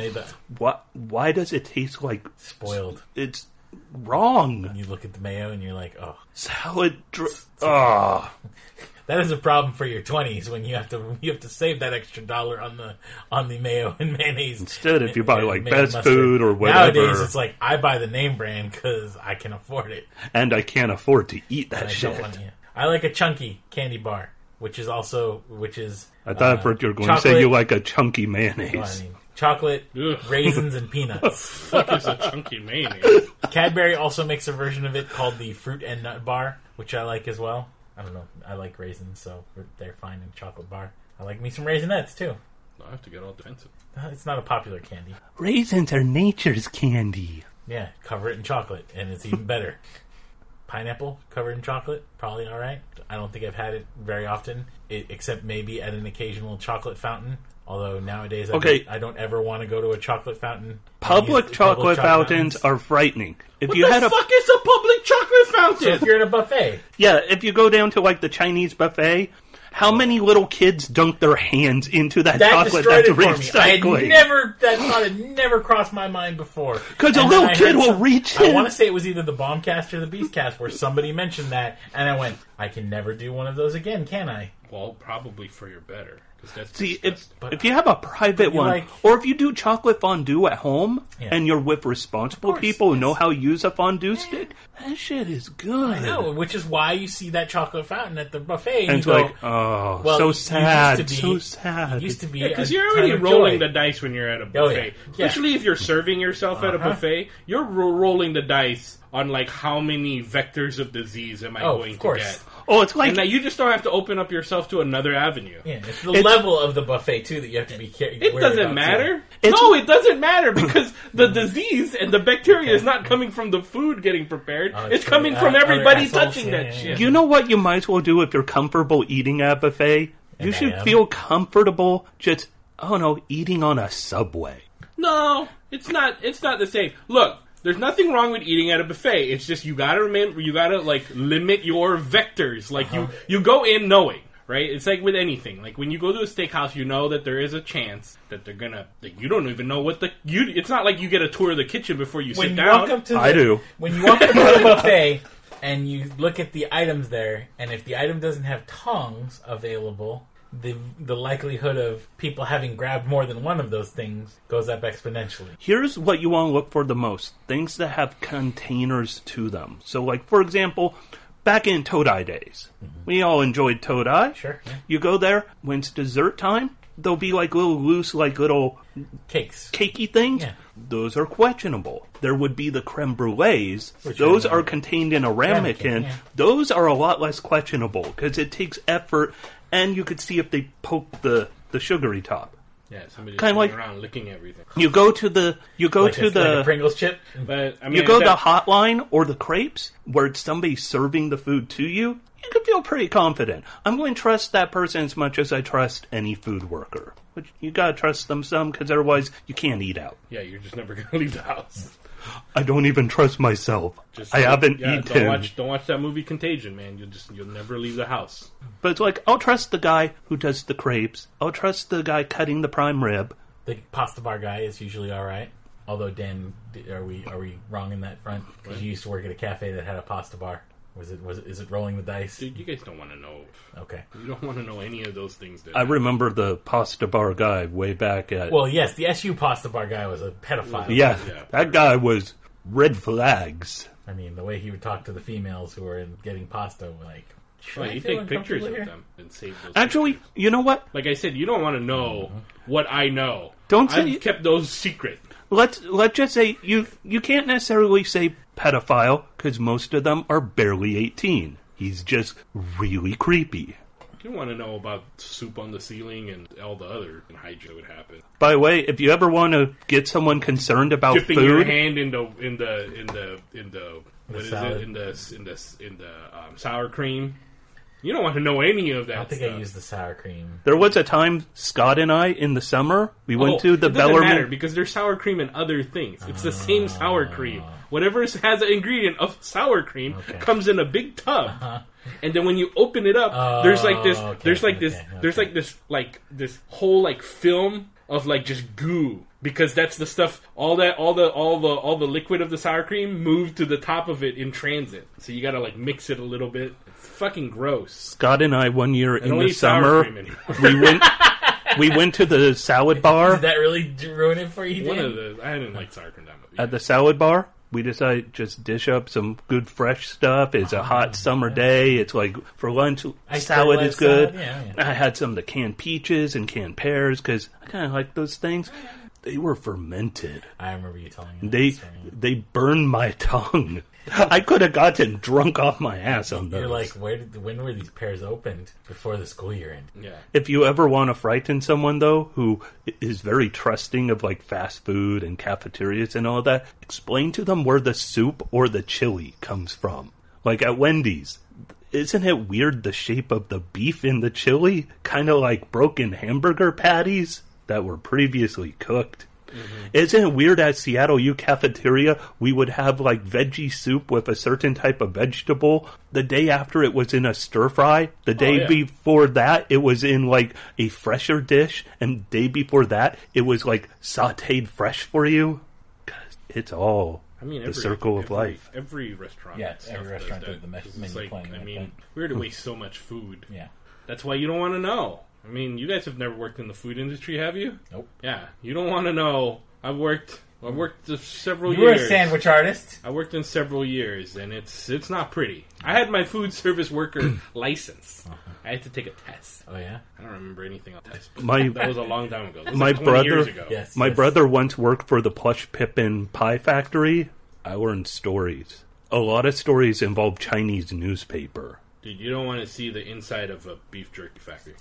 what? Why does it taste like spoiled. it's wrong? You look at the mayo and you're like, oh, Salad. Dr- oh. That is a problem for your 20s when you have to you have to save that extra dollar on the on the mayo and mayonnaise. Instead, if you buy, like, Best mustard. Food or whatever, Nowadays, whatever. it's like I buy the name brand because I can afford it. And I can't afford to eat that I shit. don't want. I like a chunky candy bar, which is also which is. I thought uh, for you were going to say you like a chunky well, I mayonnaise. mean, chocolate, Ugh. raisins, and peanuts. Fuck is a chunky mayonnaise? Cadbury also makes a version of it called the fruit and nut bar, which I like as well. I don't know. I like raisins, so they're fine in chocolate bar. I like me some raisinets too. I have to get all defensive. Uh, It's not a popular candy. Raisins are nature's candy. Yeah, cover it in chocolate, and it's even better. Pineapple covered in chocolate, probably all right. I don't think I've had it very often, it, except maybe at an occasional chocolate fountain. Although nowadays, I, Okay. don't, I don't ever want to go to a chocolate fountain. Public Use- chocolate chocolate fountains are frightening. If What you the had a fuck is a public chocolate So fountain? if you're in a buffet, yeah, if you go down to like the Chinese buffet, how many little kids dunk their hands into that, that chocolate destroyed that's it for me. I had never that thought had never crossed my mind before. Because a little kid will some- reach I want to say it was either the Bombcast or the Beastcast where somebody mentioned that, and I went, I can never do one of those again, can I? Well, probably for your better. 'Cause that's See, if, disgusting. if you have a private one, like- or if you do chocolate fondue at home, Yeah. and you're with responsible course, people who know how to use a fondue stick, that shit is good. No, which is why you see that chocolate fountain at the buffet, and, And it's you go, like, oh, well, so it used sad, to be- so sad. It used to be because a you're already rolling joy. the dice when you're at a Oh, buffet. yeah. Yeah. Especially if you're serving yourself at a Uh-huh. buffet, you're rolling the dice on like how many vectors of disease am I Oh, going of course. to get. Oh, it's like And that you just don't have to open up yourself to another avenue. Yeah, it's the It's- level of the buffet too that you have to be careful. It doesn't matter. It's- no, it doesn't matter because the disease and the bacteria is not coming from the food getting prepared. Oh, it's true. coming Uh, from other everybody assholes, touching yeah, that yeah, shit. You know what you might as well do if you're comfortable eating at a buffet? You And I should am. feel comfortable just, oh no, eating on a subway. No, it's not. It's not the same. Look, there's nothing wrong with eating at a buffet. It's just you gotta remember, you gotta like limit your vectors. Like Uh-huh. you, you go in knowing, right? It's like with anything. Like when you go to a steakhouse, you know that there is a chance that they're gonna. Like, you don't even know what the you. It's not like you get a tour of the kitchen before you when sit you down. walk up to the, I do. when you walk up to the buffet and you look at the items there, and if the item doesn't have tongs available, the the likelihood of people having grabbed more than one of those things goes up exponentially. Here's what you want to look for the most things that have containers to them. So, like, for example, back in Todai days, mm-hmm. we all enjoyed Todai. Sure, yeah. You go there, when it's dessert time, there'll be like little loose, like little Cakes. cakey things. Yeah. Those are questionable. There would be the creme brulees. Which Those are- are contained in a ramekin. Ramekin, yeah. Those are a lot less questionable because it takes effort, and you could see if they poke the the sugary top. yeah, somebody Kinda just like- around licking everything. You go to the you go Like to a, the like Pringles chip. But I mean, you go that- the hotline or the crepes where it's somebody serving the food to you, you can feel pretty confident. I'm going to trust that person as much as I trust any food worker. But you gotta trust them some because otherwise you can't eat out. Yeah, you're just never gonna leave the house. I don't even trust myself. Just I haven't yeah, eaten. Don't watch, don't watch that movie Contagion, man. You'll just you'll never leave the house. But it's like I'll trust the guy who does the crepes. I'll trust the guy cutting the prime rib. The pasta bar guy is usually all right. Although Dan, are we are we wrong in that front? Because you used to work at a cafe that had a pasta bar. Was it was it, is it rolling the dice? Dude, you guys don't want to know. Okay. You don't want to know any of those things. That I remember the pasta bar guy way back at. Well, yes, the SU pasta bar guy was a pedophile. yeah, Yeah. that guy was red flags. I mean, the way he would talk to the females who were getting pasta, like, should Well, I you take pictures uncomfortable of here? them and save those. Actually, you know what? like I said, you don't want to know mm-hmm. what I know. Don't say- I've kept those secret. Let's let's just say you you can't necessarily say pedophile because most of them are barely eighteen. He's just really creepy. You want to know about soup on the ceiling and all the other hijinks that would happen. By the way, if you ever want to get someone concerned about Dipping your hand in the in the in the in the what is salad. it in the in the in the um, sour cream. You don't want to know any of that. I don't think stuff. I used the sour cream. there was a time Scott and I in the summer we went Oh, to the it doesn't matter because there's sour cream and other things. It's the same sour cream. Whatever has an ingredient of sour cream Okay. comes in a big tub, uh-huh. and then when you open it up, there's like this. Oh, okay, there's like this. okay, There's like this. Like this whole like film of like just goo because that's the stuff. All that. All the. All the. All the liquid of the sour cream moved to the top of it in transit. So you got to like mix it a little bit. It's fucking gross. Scott and I one year I in don't the eat sour summer cream anymore. we went we went to the salad bar. Did that really d- ruin it for you? One Dan? of the. I didn't like sour cream that much. at the salad bar, we decided just dish up some good fresh stuff. It's a oh, hot summer day. It's like for lunch, Ice salad cream, is good. salad, yeah, yeah. I had some of the canned peaches and canned pears because I kind of like those things. They were fermented. I remember you telling me. They that story. they burned my tongue. I could have gotten drunk off my ass on those. You're like, where did when were these pears opened before the school year ended? yeah. If you ever want to frighten someone, though, who is very trusting of like fast food and cafeterias and all that, explain to them where the soup or the chili comes from. Like at Wendy's, isn't it weird the shape of the beef in the chili? Kind of like broken hamburger patties that were previously cooked. Mm-hmm. Isn't it weird at Seattle U cafeteria we would have like veggie soup with a certain type of vegetable the day after it was in a stir fry, the oh, day yeah. before that it was in like a fresher dish, and day before that it was like sautéed fresh for you? 'Cause it's all I mean, the every, circle of every- life. Every restaurant, Yeah, and stuff every does restaurant that. does the menu like, planning I mean, that. we're to waste so much food. Yeah. That's why you don't want to know. I mean, you guys have never worked in the food industry, have you? Nope. Yeah, you don't want to know. I've worked. I've worked uh, several years. You're a sandwich artist. I worked in several years, and it's it's not pretty. I had my food service worker license. Uh-huh. I had to take a test. Oh yeah. I don't remember anything on the test. My- that was a long time ago. This was My like 20 years brother- ago. Yes. My yes. brother once worked for the Plush Pippin Pie Factory. I learned stories. A lot of stories involve Chinese newspaper. Dude, you don't want to see the inside of a beef jerky factory.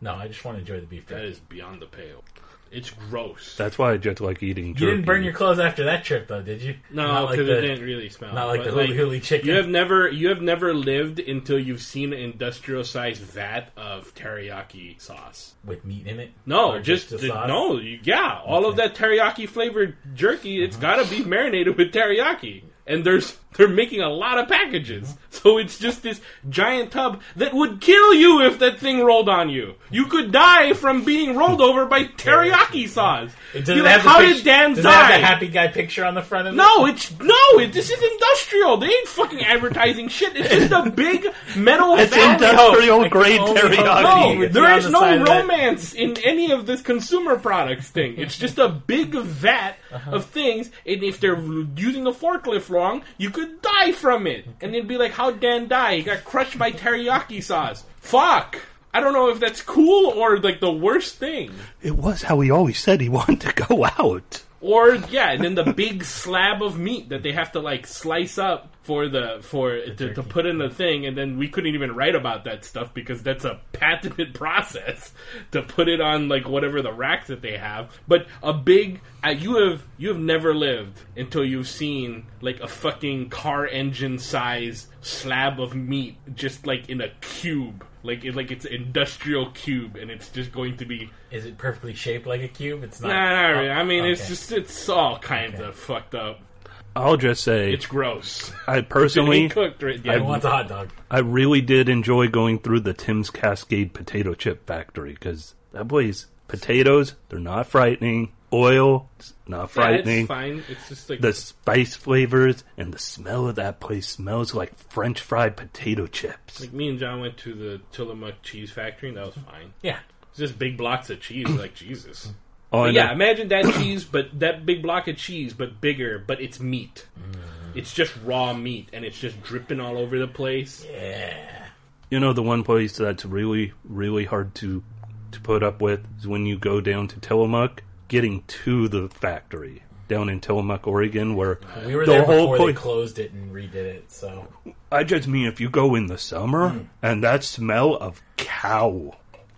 No, I just want to enjoy the beef That jerky. is beyond the pale. It's gross. That's why I just like eating You didn't burn your clothes after that trip, though, did you? No, Not like because it didn't really smell. not like But, the huli huli chicken. You have never, you have never lived until you've seen an industrial sized vat of teriyaki sauce. with meat in it. No, Or just, the the- sauce? no. You, yeah, all of that teriyaki flavored jerky. It's Uh-huh. got to be marinated with teriyaki. And there's they're making a lot of packages. So it's just this giant tub that would kill you if that thing rolled on you. You could die from being rolled over by teriyaki sauce. It doesn't like, have how pic- did Dan does it have die? the happy guy picture on the front of it? No, it's no. It, this is industrial. They ain't fucking advertising shit. It's just a big metal. It's vat. industrial I grade teriyaki. No, No, It's there on is the no side of that. romance in any of this consumer products thing. It's just a big vat Uh-huh. of things, and if they're using a forklift wrong, you could die from it. And it'd be like, how Dan die? He got crushed by teriyaki sauce. Fuck. I don't know if that's cool or like the worst thing. It was how he always said he wanted to go out. Or yeah, and then the big slab of meat that they have to like slice up for the for to, to put in the thing, and then we couldn't even write about that stuff because that's a patented process to put it on like whatever the racks that they have. But a big uh, you have you have never lived until you've seen like a fucking car engine size slab of meat just like in a cube. Like it, like it's an industrial cube, and it's just going to be Is it perfectly shaped like a cube? It's not. Nah, not really. Oh, I mean, it's just it's all kinds Okay. of fucked up. I'll just say, It's gross. I personally, ain't cooked right I yet. want a hot dog. I really did enjoy going through the Tim's Cascade potato chip factory because that place, potatoes, they're not frightening. Oil, it's not Yeah, frightening. it's fine. It's just like the spice flavors and the smell of that place smells like French fried potato chips. like me and John went to the Tillamook cheese factory, and that was fine. Yeah. It's just big blocks of cheese. like Jesus. Oh, But yeah, imagine that cheese, but that big block of cheese, but bigger, but it's meat. Mm. It's just raw meat, and it's just dripping all over the place. Yeah. you know the one place that's really, really hard to to put up with is when you go down to Tillamook, getting to the factory down in Tillamook, Oregon, where We were the there whole before they closed it and redid it, so. I just mean if you go in the summer mm. and that smell of cow,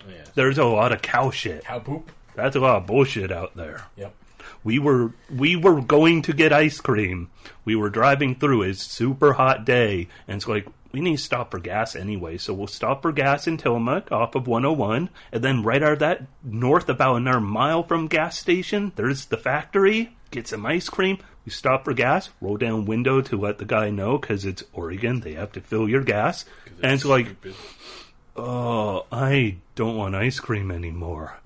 Yeah. there's a lot of cow shit. Cow poop? That's a lot of bullshit out there. Yep. We were we were going to get ice cream. We were driving through. It's super hot day, and it's like we need to stop for gas anyway. So we'll stop for gas in Tillamook off of 101, and then right out of that north, about another mile from gas station, there's the factory. Get some ice cream. We stop for gas. Roll down window to let the guy know because it's Oregon. They have to fill your gas, and it's like Oh, I don't want ice cream anymore.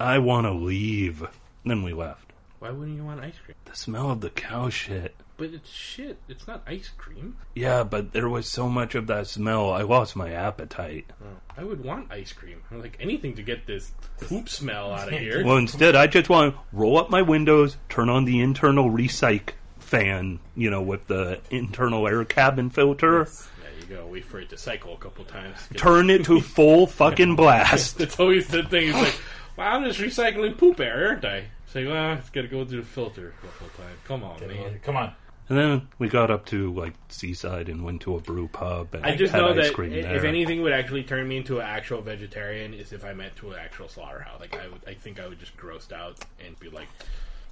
I want to leave. Then we left. Why wouldn't you want ice cream? The smell of the cow shit. But it's shit. It's not ice cream. Yeah, but there was so much of that smell, I lost my appetite. Oh, I would want ice cream. I'm like anything to get this poop smell out of here. Well, instead, I just want to roll up my windows, turn on the internal recyc fan, you know, with the internal air cabin filter, There you go. Wait for it to cycle a couple times. Turn it to full fucking blast. That's always the thing. It's like, well, I'm just recycling poop air, aren't I? It's like, well, it's got to go through the filter a couple times. Come on, man. Come on. And then we got up to like Seaside and went to a brew pub and I just had know ice that cream i- there. if anything would actually turn me into an actual vegetarian is if I went to an actual slaughterhouse. Like I would, I think I would just grossed out and be like,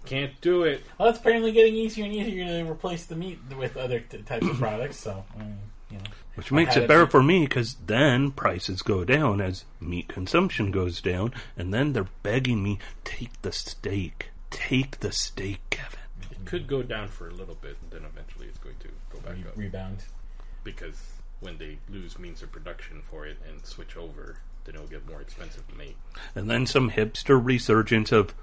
can't do it. Well, it's apparently getting easier and easier to replace the meat with other t- types of products, so, I mean, you know. Which makes it it- better for me because then prices go down as meat consumption goes down, and then they're begging me take the steak, take the steak, Kevin. It could go down for a little bit, and then eventually it's going to go back Re- up rebound. because when they lose means of production for it and switch over, then it'll get more expensive to make. And then some hipster resurgence of,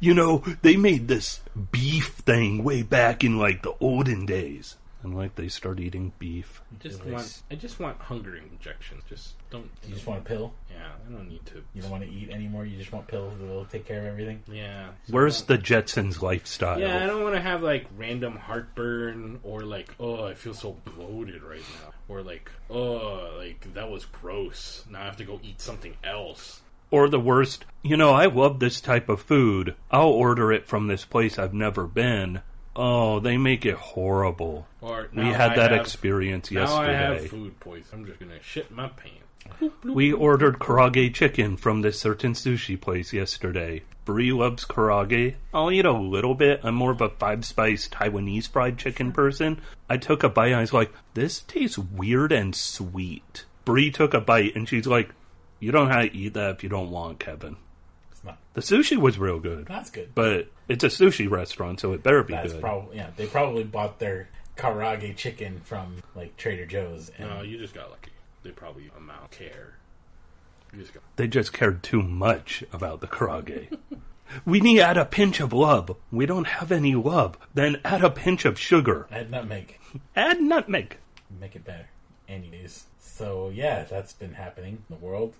you know, they made this beef thing way back in like the olden days, and like they start eating beef. I just Nice. want, I just want hunger injections. Just don't. You just want a pill? Yeah, I don't need to. You don't want to eat anymore? You just want pills that will take care of everything? Yeah. so Where's the Jetsons lifestyle? Yeah, I don't want to have like random heartburn or like, oh, I feel so bloated right now, or like, oh, like that was gross. Now I have to go eat something else. Or the worst, you know, I love this type of food. I'll order it from this place I've never been. Oh, they make it horrible. Or We had I that have- experience Now I have yesterday. food poison. I'm just gonna shit my pants. We ordered karaage chicken from this certain sushi place yesterday. Brie loves karaage. I'll eat a little bit. I'm more of a five spice Taiwanese fried chicken person. I took a bite and I was like, this tastes weird and sweet. Brie took a bite and she's like, you don't have to eat that if you don't want, Kevin. It's not. The sushi was real good. That's good. But it's a sushi restaurant, so it better be That's good. probably yeah. They probably bought their karaage chicken from like Trader Joe's. And No, you just got lucky. They probably amount care. You just got. They just cared too much about the karaage. we need add a pinch of love. We don't have any love. Then add a pinch of sugar. add nutmeg, Add nutmeg. make it better. Anyways, so yeah, that's been happening in the world.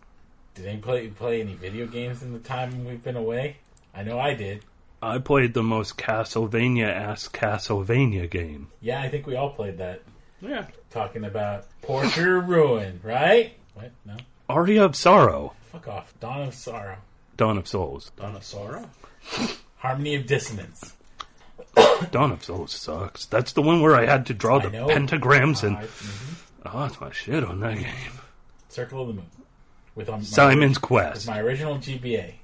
Did any play play any video games in the time we've been away? I know I did. I played the most Castlevania ass Castlevania game. Yeah, I think we all played that. Yeah. Talking about Portrait of Ruin, right? What? No. Aria of Sorrow. Fuck off. Dawn of Sorrow. Dawn of Souls. Dawn of Sorrow? Harmony of Dissonance. Dawn of Souls sucks. That's the one where I had to draw the pentagrams and mhm. oh, that's my shit on that game. Circle of the Moon. With um, my, Simon's with Quest. my original GBA.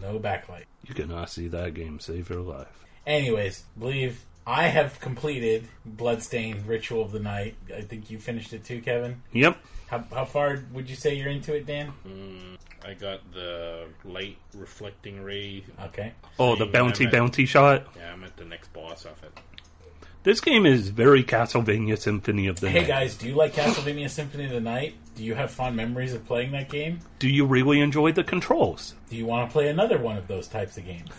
No backlight. You cannot see that game save your life. Anyways, believe I have completed Bloodstained Ritual of the Night. I think you finished it too, Kevin. Yep. How, how far would you say you're into it, Dan? Mm, I got the light reflecting ray. Okay. Oh, the bounty at- bounty shot. Yeah, I'm at the next boss of it. This game is very Castlevania Symphony of the Night. Hey guys, do you like Castlevania Symphony of the Night? Do you have fond memories of playing that game? Do you really enjoy the controls? Do you want to play another one of those types of games?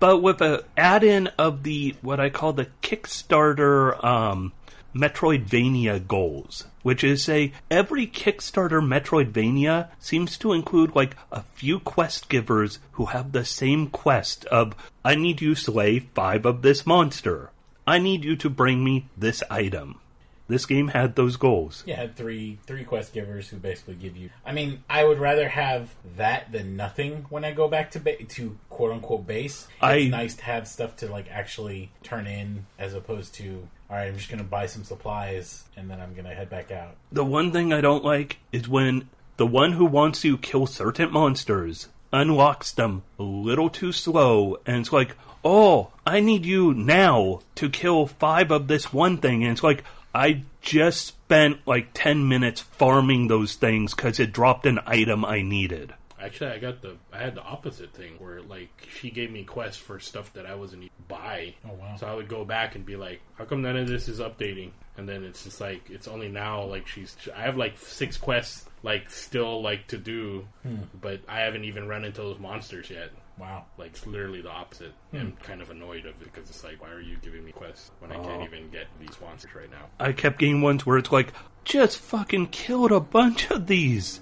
But with a add-in of the what I call the Kickstarter um, Metroidvania goals, which is say every Kickstarter Metroidvania seems to include like a few quest givers who have the same quest of I need you slay five of this monster. I need you to bring me this item. This game had those goals. Yeah, had three three quest givers who basically give you. I mean, I would rather have that than nothing when I go back to ba- to quote unquote base. It's I- nice to have stuff to like actually turn in as opposed to all right, I'm just gonna buy some supplies and then I'm gonna head back out. The one thing I don't like is when the one who wants to kill certain monsters unlocks them a little too slow, and it's like, oh, I need you now to kill five of this one thing, and it's like, I just spent like 10 minutes farming those things because it dropped an item I needed. Actually, I got the I had the opposite thing where like she gave me quests for stuff that I wasn't even buy. Oh, wow. So I would go back and be like, "How come none of this is updating?" And then it's just like it's only now like she's I have like six quests like still like to do, Hmm. but I haven't even run into those monsters yet. Wow. Like it's literally the opposite. Hmm. I'm kind of annoyed of it because it's like, why are you giving me quests when I Oh. can't even get these monsters right now? I kept getting ones where it's like, just fucking killed a bunch of these.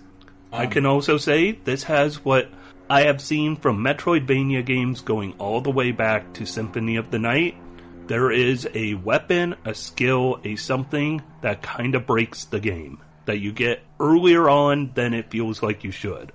I can also say this has what I have seen from Metroidvania games going all the way back to Symphony of the Night. There is a weapon, a skill, a something that kind of breaks the game that you get earlier on than it feels like you should.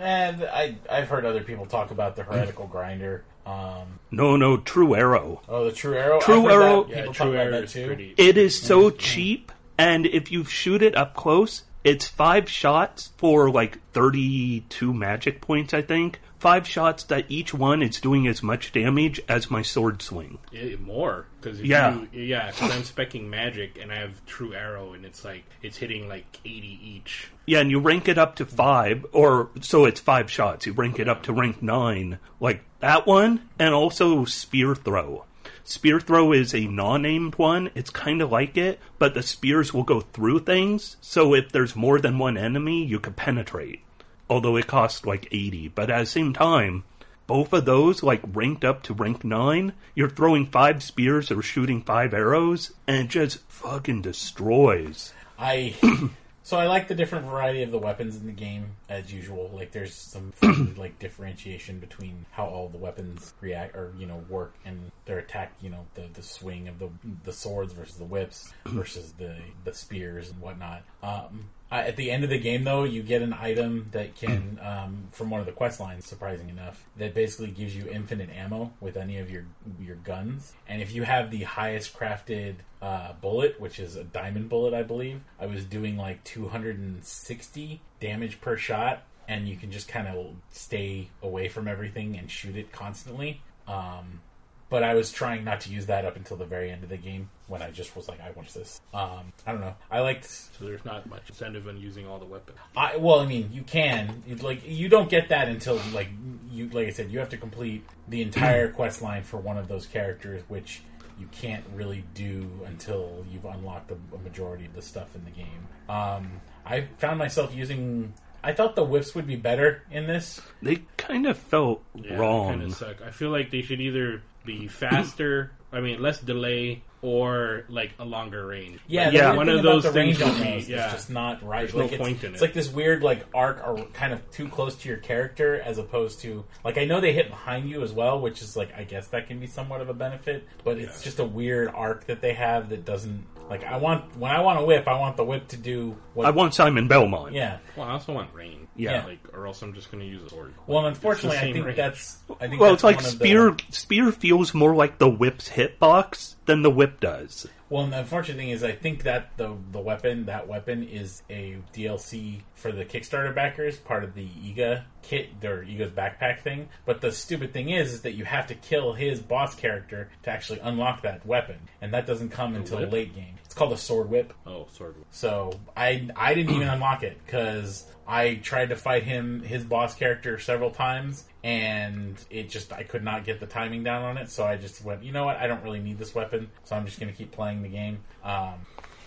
Nah, th- I I've heard other people talk about the heretical grinder. Um, No, no, True Arrow. oh, the true arrow. True Arrow- That. Yeah, People True Arrow that is too. pretty. It is so cheap, and if you shoot it up close, it's five shots for like 32 magic points, I think. Five shots that each one is doing as much damage as my sword swing. Yeah, more because Yeah. you, yeah, because I'm specking magic and I have true arrow and it's like it's hitting like 80 each. Yeah, and you rank it up to five, or so it's five shots. You rank it up to rank nine, like that one, and also spear throw. Spear throw is a non-aimed one. It's kind of like it, but the spears will go through things. So if there's more than one enemy, you can penetrate. Although it costs like 80, but at the same time, both of those, like ranked up to rank 9, you're throwing 5 spears or shooting 5 arrows, and it just fucking destroys. I so I like the different variety of the weapons in the game as usual. Like there's some like differentiation between how all the weapons react or you know work and their attack. You know the the swing of the the swords versus the whips versus the the spears and whatnot. Um, At the end of the game, though, you get an item that can, um, from one of the quest lines, surprising enough, that basically gives you infinite ammo with any of your your guns. And if you have the highest crafted uh, bullet, which is a diamond bullet, I believe, I was doing like 260 damage per shot, and you can just kind of stay away from everything and shoot it constantly. Um, but I was trying not to use that up until the very end of the game when I just was like, I want this. Um, I don't know. I liked So there's not much incentive in using all the weapons. I well, I mean, you can you, like you don't get that until like you like I said, you have to complete the entire quest line for one of those characters, which you can't really do until you've unlocked a, a majority of the stuff in the game. Um, I found myself using. I thought the whips would be better in this. They kind of felt Yeah, wrong. Kind of suck. I feel like they should either be faster. I mean, less delay or like a longer range. Yeah, Like, the Yeah. one of those the things range on be- those yeah. is just not right. There's no like, it's, point in it's it. like this weird like arc or kind of too close to your character as opposed to like I know they hit behind you as well, which is like I guess that can be somewhat of a benefit, but it's just a weird arc that they have that doesn't like I want when I want a whip, I want the whip to do what I want Simon Belmont. yeah. Well, I also want rain. Yeah. like or else I'm just going to use a sword. Well, unfortunately, It's the I same think range. that's I think Well, that's it's like one of the- spear. Spear feels more like the whip's hitbox than the whip does. Well, and the unfortunate thing is, I think that the the weapon, that weapon, is a DLC for the Kickstarter backers, part of the Iga kit, their Iga's backpack thing. But the stupid thing is, is that you have to kill his boss character to actually unlock that weapon, and that doesn't come until whip? late game. Called a sword whip. Oh, sword. Whip. So I I didn't even unlock it because I tried to fight him his boss character several times and it just I could not get the timing down on it. So I just went, you know what? I don't really need this weapon, so I'm just going to keep playing the game. Um,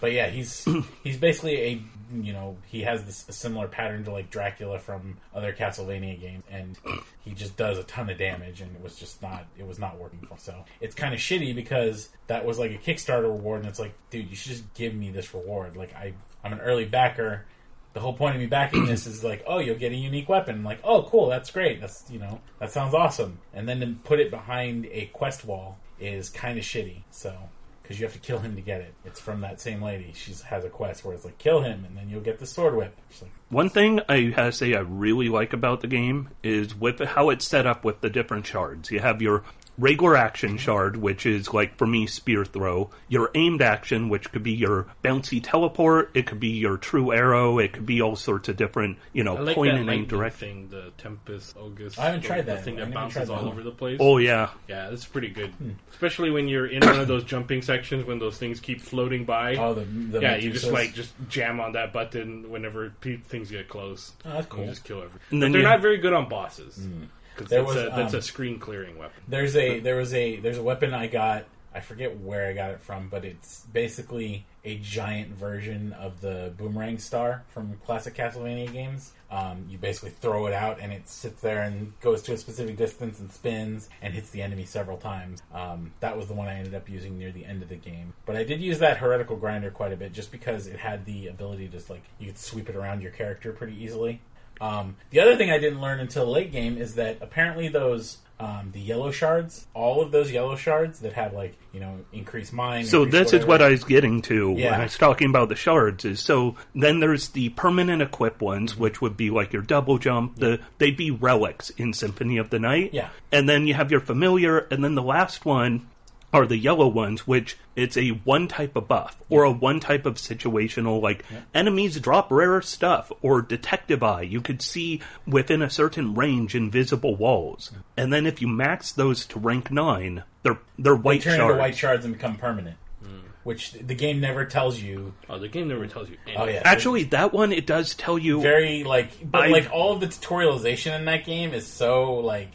but yeah, he's he's basically a you know he has this a similar pattern to like Dracula from other Castlevania games, and he just does a ton of damage, and it was just not it was not working for him. So it's kind of shitty because that was like a Kickstarter reward, and it's like, dude, you should just give me this reward. Like I I'm an early backer. The whole point of me backing this is like, oh, you'll get a unique weapon. I'm like, oh, cool, that's great. That's you know that sounds awesome. And then to put it behind a quest wall is kind of shitty. So because you have to kill him to get it. It's from that same lady. She has a quest where it's like kill him, and then you'll get the sword whip. Like, One thing I have to say I really like about the game is with how it's set up with the different shards. You have your regular action shard, which is like for me spear throw. Your aimed action, which could be your bouncy teleport. It could be your true arrow. It could be all sorts of different, you know, I like point that and aim direction. thing, the Tempest August. I haven't the- tried the that. thing that bounces all over the place. Oh yeah, Yeah, that's pretty good. Hmm. Especially when you're in one of those jumping sections when those things keep floating by. oh, the, the yeah, you just Medusas. like just jam on that button whenever pe- things get close. Oh, that's cool. You just kill everything. And But they're you- not very good on bosses because There that's, was, a, that's um, a screen clearing weapon. There's a there was a there's a weapon I got. I forget where I got it from, but it's basically a giant version of the boomerang star from classic Castlevania games. Um, you basically throw it out, and it sits there and goes to a specific distance and spins and hits the enemy several times. Um, that was the one I ended up using near the end of the game. But I did use that heretical grinder quite a bit, just because it had the ability to just like you could sweep it around your character pretty easily. Um, the other thing I didn't learn until late game is that apparently those um, the yellow shards, all of those yellow shards that have like you know increased mine. So this is what I was getting to when I was talking about the shards. Is so then there's the permanent equip ones, which would be like your double jump. The they'd be relics in Symphony of the Night. Yeah. and then you have your familiar, and then the last one are the yellow ones, which it's a one type of buff or a one type of situational like enemies drop rare stuff or detective eye. You could see within a certain range invisible walls, and then if you max those to rank nine, they're they're they white turn shards. into white shards and become permanent. Hmm. Which the game never tells you. Oh, the game never tells you. Oh, anything. Oh yeah, Actually, that one it does tell you. very like, but I- like all of the tutorialization in that game is so like.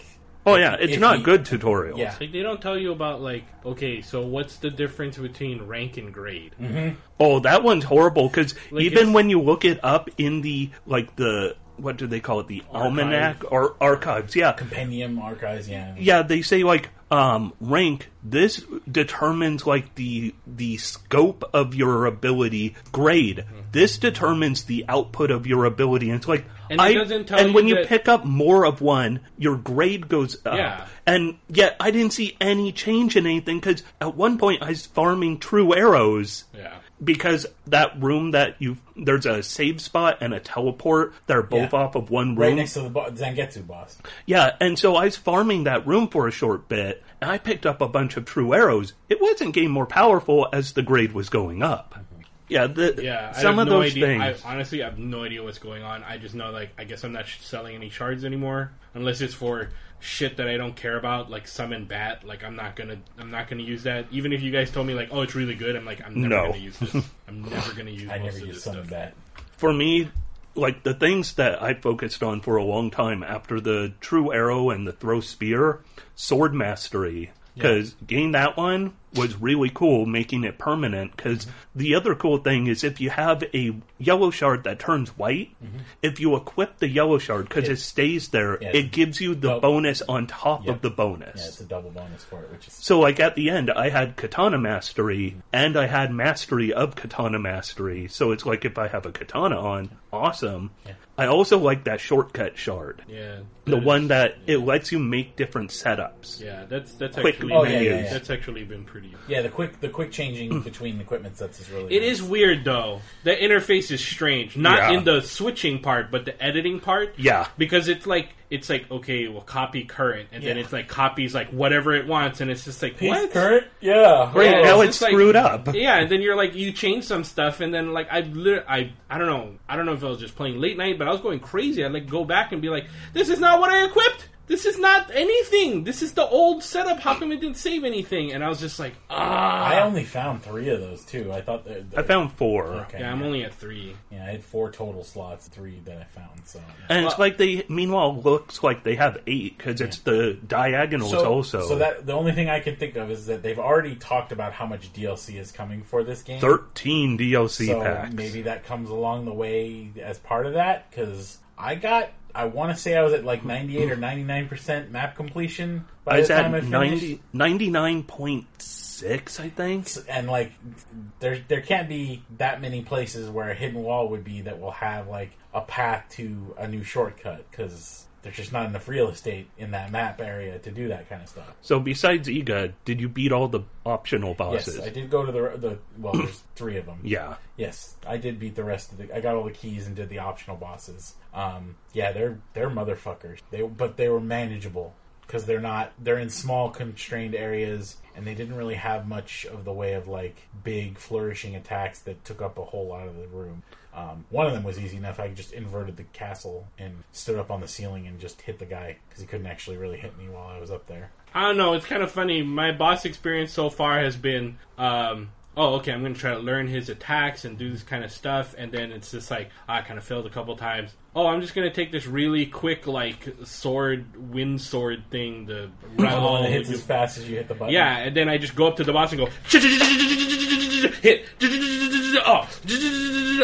Oh yeah, it's if not you- good tutorials. Yeah. Like they don't tell you about like okay, so what's the difference between rank and grade? Mm-hmm. Oh, that one's horrible because Like, even it's- when you look it up in the like the what do they call it the almanac or archives? Yeah, Compendium archives, yeah. yeah. They say like um, rank. This determines like the the scope of your ability. Grade. This determines the output of your ability. And it's like And I and you when you pick up more of one, your grade goes up. Yeah. And yet I didn't see any change in anything because at one point I was farming true arrows Yeah. Because that room that you there's a save spot and a teleport that are both Yeah. off of one room, Right next to the bo- Zangetsu boss. yeah, and so I was farming that room for a short bit, and I picked up a bunch of true arrows. It wasn't getting more powerful as the grade was going up. Yeah, the, Yeah, I some have of no those idea. things. I, honestly, I have no idea what's going on. I just know, like, I guess I'm not sh- selling any shards anymore, unless it's for shit that I don't care about, like summon bat. Like, I'm not gonna, I'm not gonna use that. Even if you guys told me, like, oh, it's really good, I'm like, I'm never No. gonna use this. I'm never gonna use. I most never of used this summon stuff. that. for me, like the things that I focused on for a long time after the true arrow and the throw spear, sword mastery. Because gain that one, was really cool, making it permanent. Because the other cool thing is if you have a yellow shard that turns white, mm-hmm. if you equip the yellow shard because it, stays there, Yeah, it gives you the bonus on top Yeah. of the bonus. Yeah, it's a double bonus for it, which is So, like at the end, I had Katana Mastery and I had Mastery of Katana Mastery. So it's like if I have a katana on, awesome. I also like that shortcut shard, Yeah, the is- one that it lets you make different setups. Yeah, that's that's Quick actually Oh, yeah, yeah, yeah. that's actually been pretty. yeah. The quick the quick changing between equipment sets is really It nice. is weird though. The interface is strange. Not Yeah. in the switching part, but the editing part. Yeah. Because it's like it's like okay, well copy current, and then it's like copies like whatever it wants, and it's just like Peace what? current. Yeah, Right, Yeah, now it's it's just like- screwed up. Yeah, and then you're like you change some stuff, and then like I lit- I I don't know I don't know if I was just playing late night, but I was going crazy. I'd like go back and be like, this is not what I equipped. This is not anything. This is the old setup. How come it didn't save anything? And I was just like, ah. I only found three of those too. I thought that I found four. Okay, yeah, I'm only at three. Yeah, I had four total slots, three that I found. So, And it's like they, meanwhile, looks like they have eight because it's the diagonals so, also. so that the only thing I can think of is that they've already talked about how much DLC is coming for this game. 13 DLC so packs. maybe that comes along the way as part of that because I got. I want to say I was at like 98 or 99 percent map completion by I was the time I at finished. 90, 99.6, I think. and like there there can't be that many places where a hidden wall would be that will have like a path to a new shortcut because there's just not enough real estate in that map area to do that kind of stuff. So besides Iga, did you beat all the optional bosses? Yes, I did go to the the well. There's three of them. Yeah. Yes, I did beat the rest of the. I got all the keys and did the optional bosses. Um, yeah, they're they're motherfuckers. They but they were manageable because they're not. They're in small constrained areas, and they didn't really have much of the way of like big flourishing attacks that took up a whole lot of the room. Um, one of them was easy enough. I just inverted the castle and stood up on the ceiling and just hit the guy because he couldn't actually really hit me while I was up there. I don't know. It's kind of funny. My boss experience so far has been, um, oh, okay, I'm going to try to learn his attacks and do this kind of stuff, and then it's just like I kind of failed a couple times. Oh, I'm just going to take this really quick, like sword, wind sword thing. The The one that hits as fast as you hit the button. yeah, and then I just go up to the boss and go hit. Oh,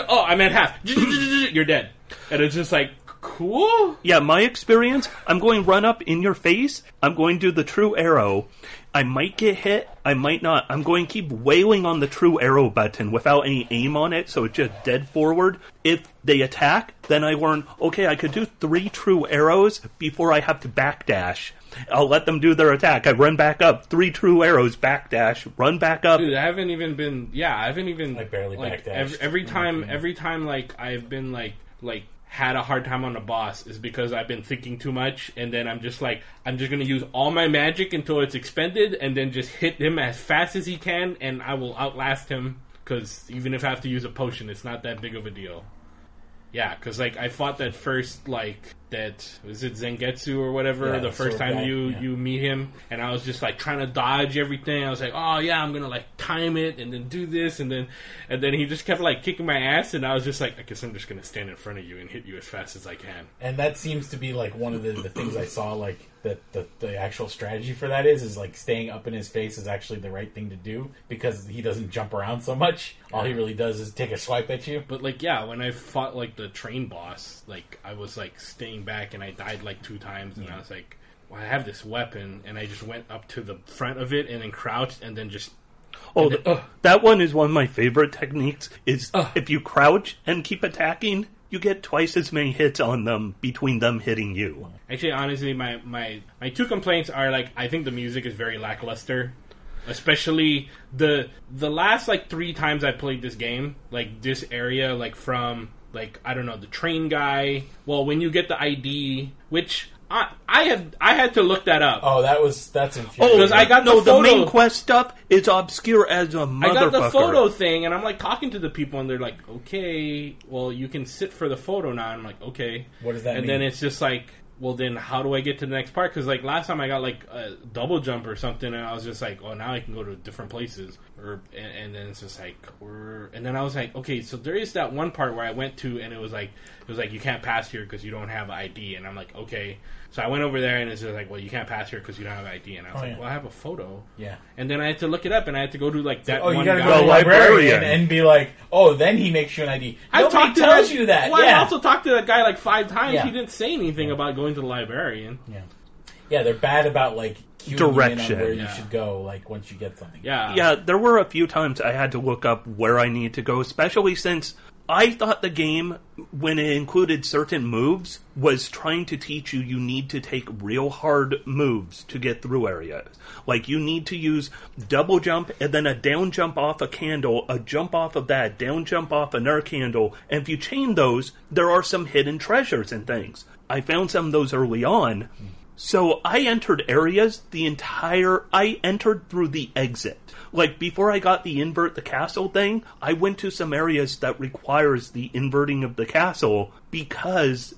oh, I'm at half. You're dead, and it's just like cool. Yeah, my experience, I'm going run up in your face. I'm going to do the true arrow. I might get hit. I might not. I'm going to keep wailing on the true arrow button without any aim on it, so it's just dead forward. If they attack, then I learn, okay, I could do three true arrows before I have to backdash. I'll let them do their attack. I run back up, three true arrows, backdash, run back up. Dude, I haven't even been. Yeah, I haven't even. I barely like, backdashed. every, every time. Every time, like I've been like like had a hard time on a boss is because I've been thinking too much, and then I'm just like I'm just gonna use all my magic until it's expended, and then just hit him as fast as he can, and I will outlast him. Because even if I have to use a potion, it's not that big of a deal. Yeah, because like I fought that first like that was it Zangetsu or whatever Yeah, the the first time guy, you yeah. you meet him, and I was just like trying to dodge everything. I was like, oh yeah, I'm gonna like time it and then do this and then and then he just kept like kicking my ass, and I was just like, I guess I'm just gonna stand in front of you and hit you as fast as I can. and that seems to be like one of the, the things I saw like that the, the actual strategy for that is is like staying up in his face is actually the right thing to do because he doesn't jump around so much. All he really does is take a swipe at you. But like yeah, when I fought like the train boss, like I was like staying back and I died like two times, and I was like, well, I have this weapon, and I just went up to the front of it and then crouched and then just Oh, then- th- that one is one of my favorite techniques. Is Ugh. if you crouch and keep attacking, you get twice as many hits on them between them hitting you. Actually, honestly, my, my, my two complaints are like I think the music is very lackluster, especially the the last like three times I played this game, like this area, like from like I don't know the train guy. Well, when you get the ID, which I I had I had to look that up. Oh, that was that's infuriating. Oh. Because I got no, the the main quest stuff is obscure as a motherfucker. I got the photo thing, and I'm like talking to the people, and they're like, "Okay, well, you can sit for the photo now." I'm like, "Okay." What does that and mean? then it's just like, well, then how do I get to the next part? Because like last time I got like a double jump or something, and I was just like, "Oh, now I can go to different places." or and, and then it's just like we're and then I was like, okay, so there is that one part where I went to and it was like it was like you can't pass here because you don't have ID, and I'm like, okay. So I went over there and it's just like, well, you can't pass here because you don't have ID, and I was Oh, like, yeah. well, I have a photo, Yeah. and then I had to look it up, and I had to go to like that Oh, you gotta go to the The librarian librarian. and be like, oh, then he makes you an ID. I Nobody talked to tells that, you that. Well, I also talked to that guy like five times. Yeah. He didn't say anything about going to the librarian. yeah. Yeah, they're bad about like cueing you in on Direction. where Yeah. you should go. Like once you get something. Yeah, Yeah, there were a few times I had to look up where I need to go, especially since I thought the game, when it included certain moves, was trying to teach you you need to take real hard moves to get through areas. Like you need to use double jump and then a down jump off a candle, a jump off of that, down jump off another candle, and if you chain those, there are some hidden treasures and things. I found some of those early on. So I entered areas the entire I entered through the exit. Like before I got the invert the castle thing, I went to some areas that requires the inverting of the castle because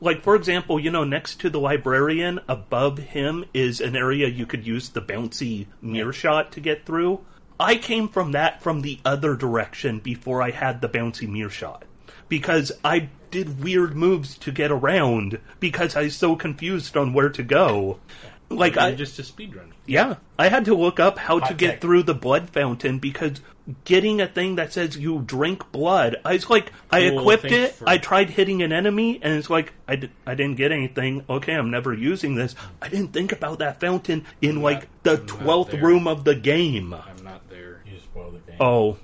like for example, you know, next to the librarian above him is an area you could use the bouncy mirror shot to get through. I came from that from the other direction before I had the bouncy mirror shot because I did weird moves to get around because I was so confused on where to go. Like You're I just a speedrun. yeah, I had to look up how to Hot get tech. through the blood fountain because getting a thing that says you drink blood, I was like, I Cool, equipped thanks it, for- I tried hitting an enemy, and it's like, I, I didn't get anything. Okay, I'm never using this. I didn't think about that fountain in like the I'm not 12th there. room of the game. I'm not there. You spoil the game. Oh,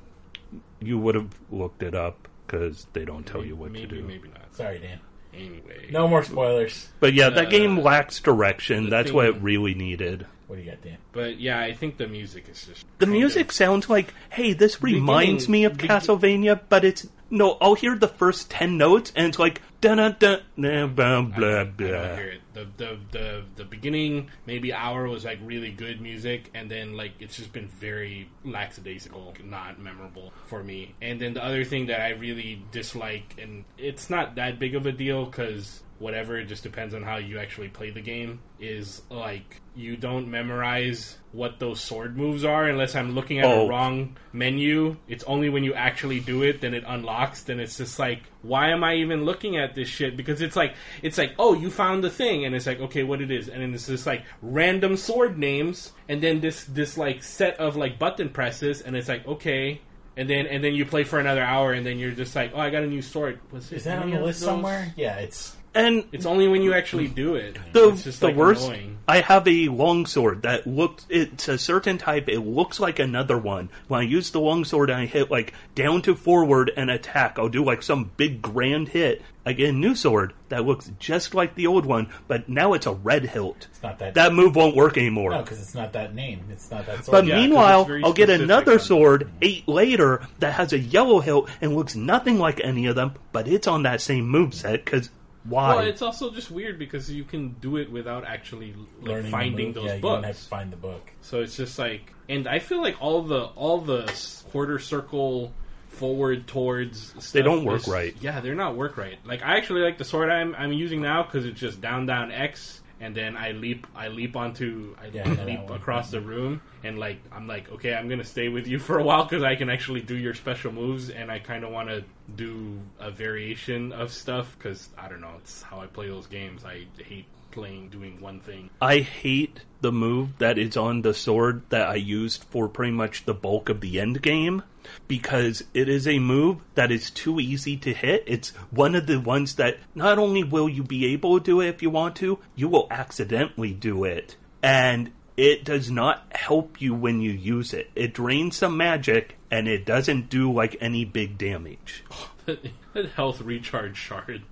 you would have looked it up because they don't tell you what maybe, to do. Maybe not. Sorry, Dan. Anyway, No more spoilers. But yeah, that Uh, game lacks direction. the That's thing- what it really needed. What do you got, Dan? But yeah, I think the music is just The music of- sounds like, hey, this reminds me of begin- Castlevania, but it's no. I'll hear the first ten notes, and it's like da da da blah blah blah. Blah. hear it. The, the the the beginning maybe hour was like really good music, and then like it's just been very lackadaisical, not memorable for me. And then the other thing that I really dislike, and it's not that big of a deal because whatever, it just depends on how you actually play the game. Is like you don't memorize what those sword moves are unless I'm looking at Oh. a wrong menu. It's only when you actually do it then it unlocks. Then it's just like, why am I even looking at this shit? Because it's like, it's like, oh, you found the thing, and it's like, okay, what it is, and then it's just like random sword names, and then this this like set of like button presses, and it's like, okay. And then and then you play for another hour, and then you're just like, oh, I got a new sword. Was it Is that on any the list those? somewhere? Yeah, it's. And It's only when you actually do it. the it's just the like worst. annoying. I have a longsword that looks. It's a certain type. It looks like another one. When I use the longsword and I hit like down to forward and attack, I'll do like some big grand hit. I get a new sword that looks just like the old one, but now it's a red hilt. It's not that. That move won't work anymore. no, because it's not that name. It's not that sword. But Yeah, meanwhile, I'll get another sword eight later that has a yellow hilt and looks nothing like any of them, but it's on that same move set Because why? Well, it's also just weird because you can do it without actually like, Learning finding those yeah, You don't have books. to find the book. So it's just like, and I feel like all the all the quarter circle forward towards stuff They don't work is- right. Yeah, they're not work right. Like I actually like the sword I'm I'm using now because it's just down down X. And then I leap, I leap onto, I Yeah, I know that leap across the room, and like I'm like, okay, I'm gonna stay with you for a while because I can actually do your special moves, and I kind of want to do a variation of stuff because I don't know, it's how I play those games. I hate playing doing one thing. I hate the move that is on the sword that I used for pretty much the bulk of the end game because it is a move that is too easy to hit. It's one of the ones that not only will you be able to do it if you want to, you will accidentally do it. And it does not help you when you use it. It drains some magic and it doesn't do like any big damage. that health recharge shard.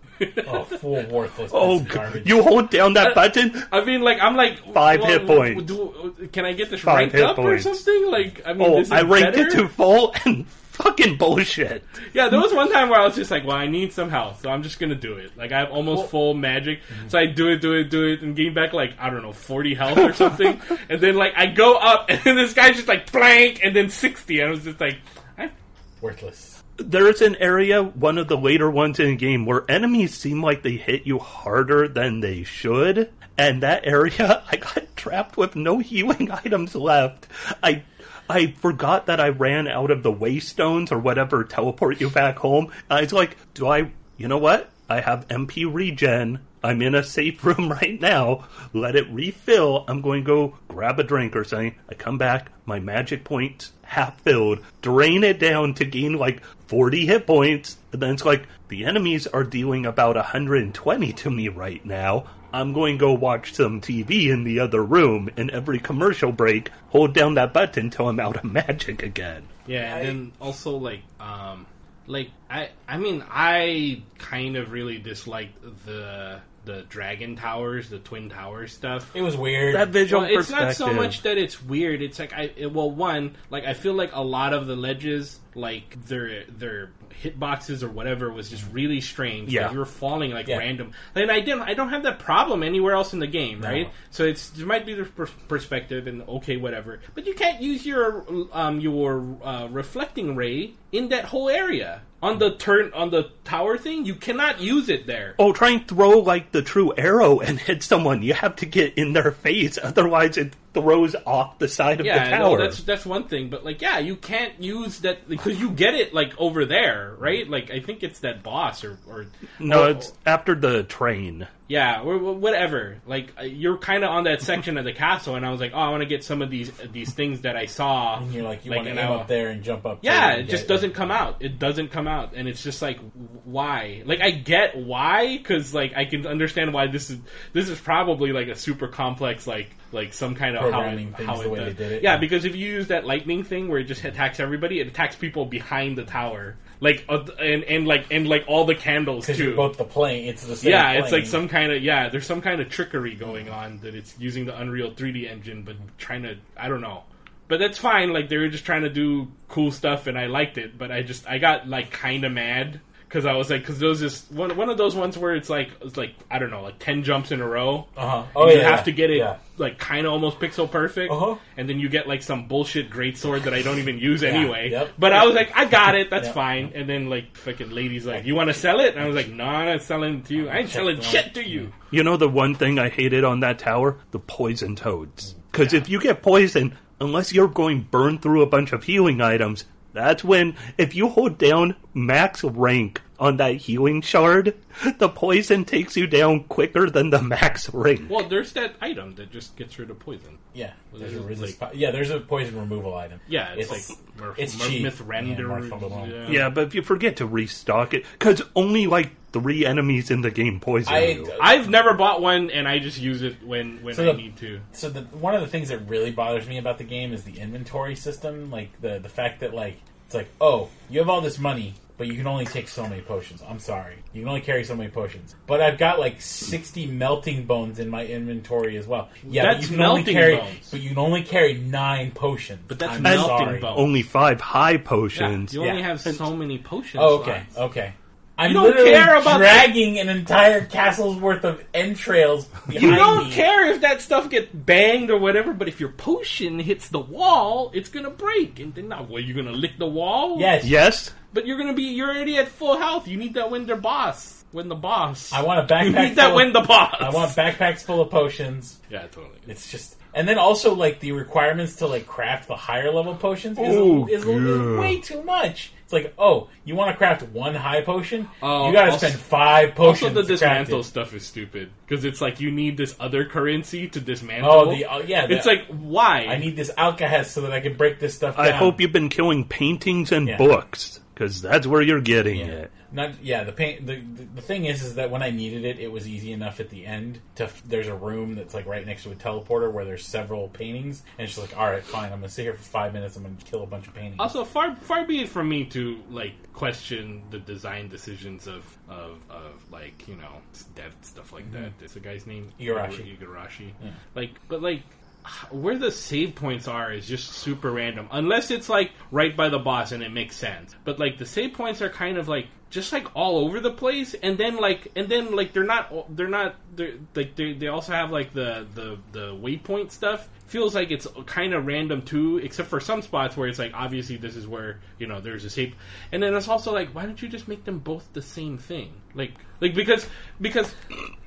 Oh, full worthless. Oh, piece garbage. you hold down that button? I mean, like I'm like Five well, hit points. Do, can I get this Five ranked up points. or something? Like I mean, Oh, is I ranked better? it to full and fucking bullshit. Yeah, there was one time where I was just like, well, I need some health, so I'm just gonna do it. Like I have almost full magic, mm-hmm. so I do it, do it, do it, and gain back like I don't know, 40 health or something. and then like I go up, and then this guy's just like blank, and then 60. And I was just like, I'm Worthless. There is an area, one of the later ones in the game, where enemies seem like they hit you harder than they should. And that area, I got trapped with no healing items left. I I forgot that I ran out of the waystones or whatever teleport you back home. I was like, do I, you know what? I have MP regen. I'm in a safe room right now. Let it refill. I'm going to go grab a drink or something. I come back, my magic points half filled, drain it down to gain like 40 hit points. And then it's like, the enemies are dealing about 120 to me right now. I'm going to go watch some TV in the other room, and every commercial break, hold down that button till I'm out of magic again. Yeah, and then also like um like I I mean I kind of really disliked the the dragon towers, the twin tower stuff. It was weird. That visual Well, it's not so much that it's weird. It's like I it, well, one like I feel like a lot of the ledges, like their their hitboxes or whatever, was just really strange. Yeah. like, you were falling like Yeah. random. And I didn't. I don't have that problem anywhere else in the game, No. right? So it's there might be the per- perspective and okay, whatever. But you can't use your um your uh, reflecting ray in that whole area on the turn on the tower thing. You cannot use it there. Oh, try and throw like the true arrow and hit someone. You have to get in their face, otherwise it throws off the side of Yeah, the tower. that's that's one thing, but like, yeah, you can't use that because you get it like over there, right? Like, I think it's that boss or or no, it's after the train. Yeah, whatever. Like, uh, you're kind of on that section of the castle, and I was like, oh, I want to get some of these these things that I saw. and you're like, you Like, want to I- up there and jump up. Yeah, it just doesn't come out. It doesn't come out, and it's just like, why? Like, I get why, because like I can understand why this is this is probably like a super complex like like some kind of how Programming it, things how the way does. they did it. Yeah, because if you use that lightning thing where it just attacks everybody, it attacks people behind the tower, like uh, and and like and like all the candles too. both the plane. It's the same. yeah, it's like some kind of yeah. There's some kind of trickery going on that it's using the Unreal 3D engine, but trying to I don't know. But that's fine. Like they were just trying to do cool stuff, and I liked it. But I just I got like kind of mad because I was like, because those is one one of those ones where it's like it's like I don't know, like ten jumps in a row. Uh-huh. Oh you yeah, have yeah. to get it Yeah. like kind of almost pixel perfect, Uh-huh. and then you get like some bullshit great sword that I don't even use anyway. Yep. But I was like, I got it, that's fine. And then like fucking ladies like, you want to sell it? And I was like, no, I'm not selling it to you. I ain't selling shit to you. You know the one thing I hated on that tower? The poison toads. Because if you get poisoned, unless you're going burn through a bunch of healing items, that's when, if you hold down max rank on that healing shard, the poison takes you down quicker than the max ring. Well, there's that item that just gets rid of poison. Yeah, there's a resist like- po- yeah, there's a poison removal item. Yeah, it's, It's- like Murph, it's Murph cheap. Myth render. Yeah, Murph Yeah, but if you forget to restock it, because only like three enemies in the game poison I- you. I've never bought one, and I just use it when when So I the- need to. So the one of the things that really bothers me about the game is the inventory system, like the the fact that like it's like, oh, you have all this money, but you can only take so many potions. I'm sorry, you can only carry so many potions. But I've got like 60 melting bones in my inventory as well. Yeah, That's but you can only melting carry, bones. but you can only carry nine potions. But that's I'm melting sorry. bones. only five high Yeah, potions. you only Yeah. have so many potions. Oh, okay, okay. I'm don't literally care about the- dragging an entire castle's worth of entrails behind You don't me. care if that stuff gets banged or whatever, but if your potion hits the wall, it's gonna break. And then now, well, you're gonna lick the wall? Yes, Yes, But you're gonna be, you're already at full health. You need that when they're boss. When the boss. I want a You backpack. need that full when of, the boss. I want backpacks full of potions. Yeah, totally. It's just, and then also like the requirements to like craft the higher level potions is, Oh, is, is yeah. way too much. It's like, oh, you want to craft one high potion? Oh, you got to also- spend five potions. Also, the to dismantle it. stuff is stupid because it's like you need this other currency to dismantle. Oh, the uh, yeah. it's the- like why? I need this alkahest so that I can break this stuff. I hope you've been killing paintings and Yeah. books, because that's where you're getting Yeah. it. Not yeah. The paint. The, the the thing is, is that when I needed it, it was easy enough at the end. To there's a room that's like right next to a teleporter where there's several paintings, and it's just like, all right, fine. I'm gonna sit here for five minutes. I'm gonna kill a bunch of paintings. Also, far far be it from me to like question the design decisions of of, of like you know dev stuff like mm-hmm. that. It's the guy's name Igarashi. Igarashi. Like, but like where the save points are is just super random. Unless it's like right by the boss and it makes sense. But like the save points are kind of like just like all over the place, and then like and then like they're not they're not they're like they they also have like the the the waypoint stuff. Feels like it's kind of random too, except for some spots where it's like obviously this is where you know there's a shape, and then it's also like why don't you just make them both the same thing? Like like because because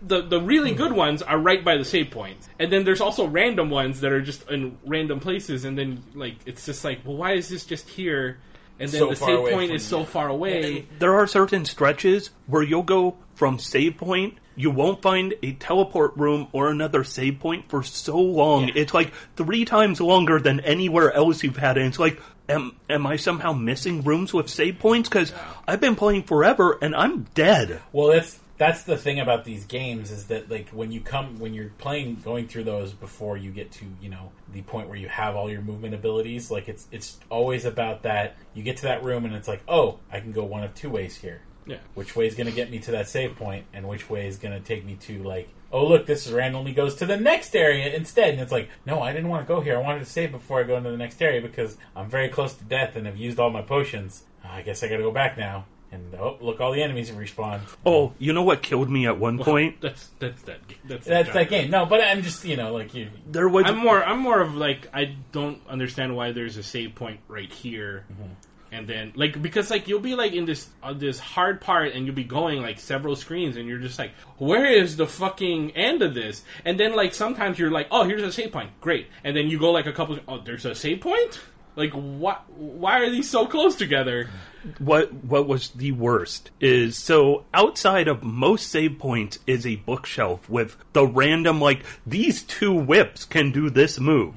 the the really good ones are right by the save points, and then there's also random ones that are just in random places, and then like it's just like well why is this just here? And then So the save point from is so far away. There are certain stretches where you'll go from save point, you won't find a teleport room or another save point for so long. Yeah. It's like three times longer than anywhere else you've had. And it's like, am, am I somehow missing rooms with save points? Because I've been playing forever and I'm dead. Well, that's that's the thing about these games is that like when you come when you're playing going through those before you get to you know the point where you have all your movement abilities like it's it's always about that you get to that room and it's like oh I can go one of two ways here. Yeah. which way is going to get me to that save point and which way is going to take me to like oh look this randomly goes to the next area instead. And it's like no i didn't want to go here. I wanted to save before i go into the next area because i'm very close to death and have used all my potions. Oh, i guess i gotta go back now and oh look all the enemies have respawned Oh, you know what killed me at one point? That's that's that. ga- That's that's that game no but i'm just you know like you There was I'm more. I'm more of like I don't understand why there's a save point right here, and then like because like you'll be like in this uh, this hard part and you'll be going like several screens and you're just like where is the fucking end of this? And then like sometimes you're like oh here's a save point great, and then you go like a couple oh there's a save point. Like what? Why are these so close together? What what was the worst is so outside of most save points is a bookshelf with the random like these two whips can do this move.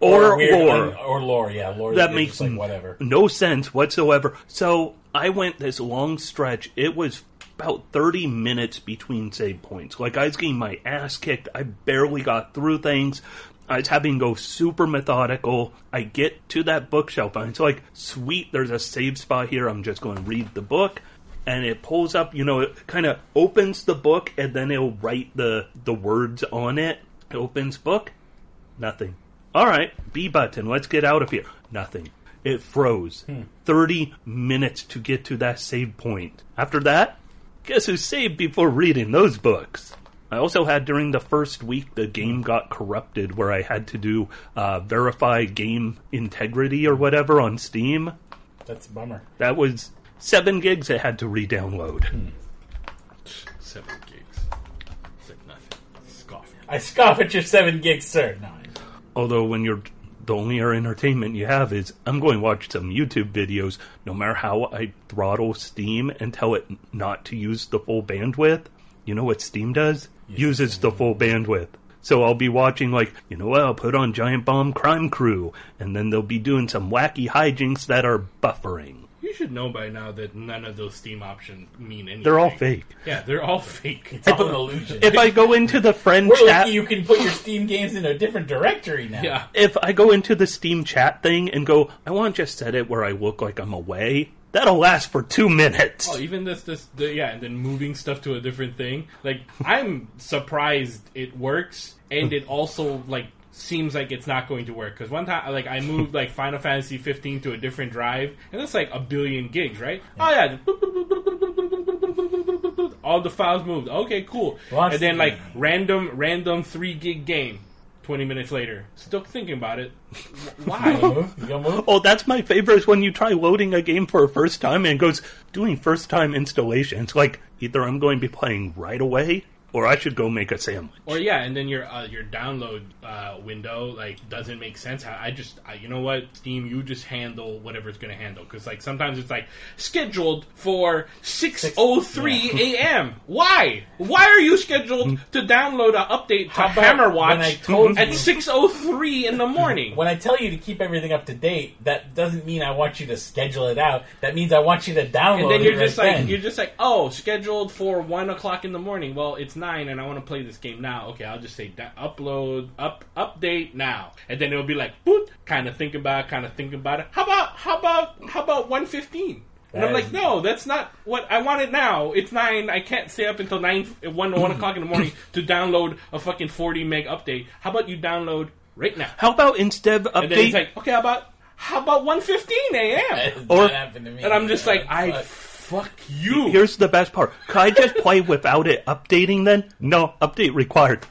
Or weird- lore or lore yeah lore that makes like whatever. no sense whatsoever. So i went this long stretch. It was about 30 minutes between save points. Like i was getting my ass kicked. I barely got through things I was having to go super methodical. I get to that bookshelf and it's like, sweet, there's a save spot here. I'm just going to read the book. And it pulls up, you know, it kind of opens the book and then it'll write the, the words on it. It opens book, nothing. All right, B button, let's get out of here. Nothing. It froze. Hmm. 30 minutes to get to that save point. After that, guess who saved before reading those books? I also had during the first week the game got corrupted where I had to do uh, verify game integrity or whatever on Steam. that's a bummer That was seven gigs I had to re-download. Seven gigs. It's like nothing. Scoff. i scoff at your seven gigs sir no Although when you're the only entertainment you have is I'm going to watch some YouTube videos, no matter how I throttle Steam and tell it not to use the full bandwidth. You know what Steam does? Uses the full bandwidth. So I'll be watching like, you know what, I'll put on Giant Bomb Crime Crew, and then they'll be doing some wacky hijinks that are buffering. You should know by now that none of those Steam options mean anything. They're all fake. Yeah, they're all fake. it's all an illusion If I go into the friend We're chat, lucky you can put your Steam games in a different directory now. Yeah. if I go into the Steam chat thing and go, I want to just set it where I look like I'm away, that'll last for two minutes. Oh, even this, this, the, yeah, and then moving stuff to a different thing. Like, I'm surprised it works, and it also like seems like it's not going to work. Because one time, like, I moved like Final Fantasy 15 to a different drive, and that's like a billion gigs, right? Oh yeah, all the files moved. Okay, cool. Launch and then the like game. random, random three gig game. 20 minutes later, still thinking about it. Why? gonna move? You gonna move? Oh, that's my favorite is when you try loading a game for a first time and it goes doing first time installation. It's like either I'm going to be playing right away or I should go make a sandwich. Or yeah, and then your uh, your download uh, window like doesn't make sense. I, I just I, you know what Steam, you just handle whatever it's going to handle because like sometimes it's like scheduled for six oh three a.m. Why? Why are you scheduled to download an update to How about Hammer when Watch I told at six oh three in the morning? When I tell you to keep everything up to date, that doesn't mean I want you to schedule it out. That means I want you to download and then it you're right just like then. you're just like oh scheduled for one o'clock in the morning well it's nine and i want to play this game now okay i'll just say da- upload up update now and then it'll be like boot kind of think about kind of think about it how about how about how about 115 and I'm like, is- no, that's not what I want it now. It's nine. I can't stay up until nine, one, one o'clock in the morning to download a fucking forty meg update. How about you download right now? How about instead of And then it's update like, okay, how about how about one fifteen a.m. Or- happened to me. And I'm just like, I but- Fuck you. Here's the best part. Could I just play without it updating then? No, update required.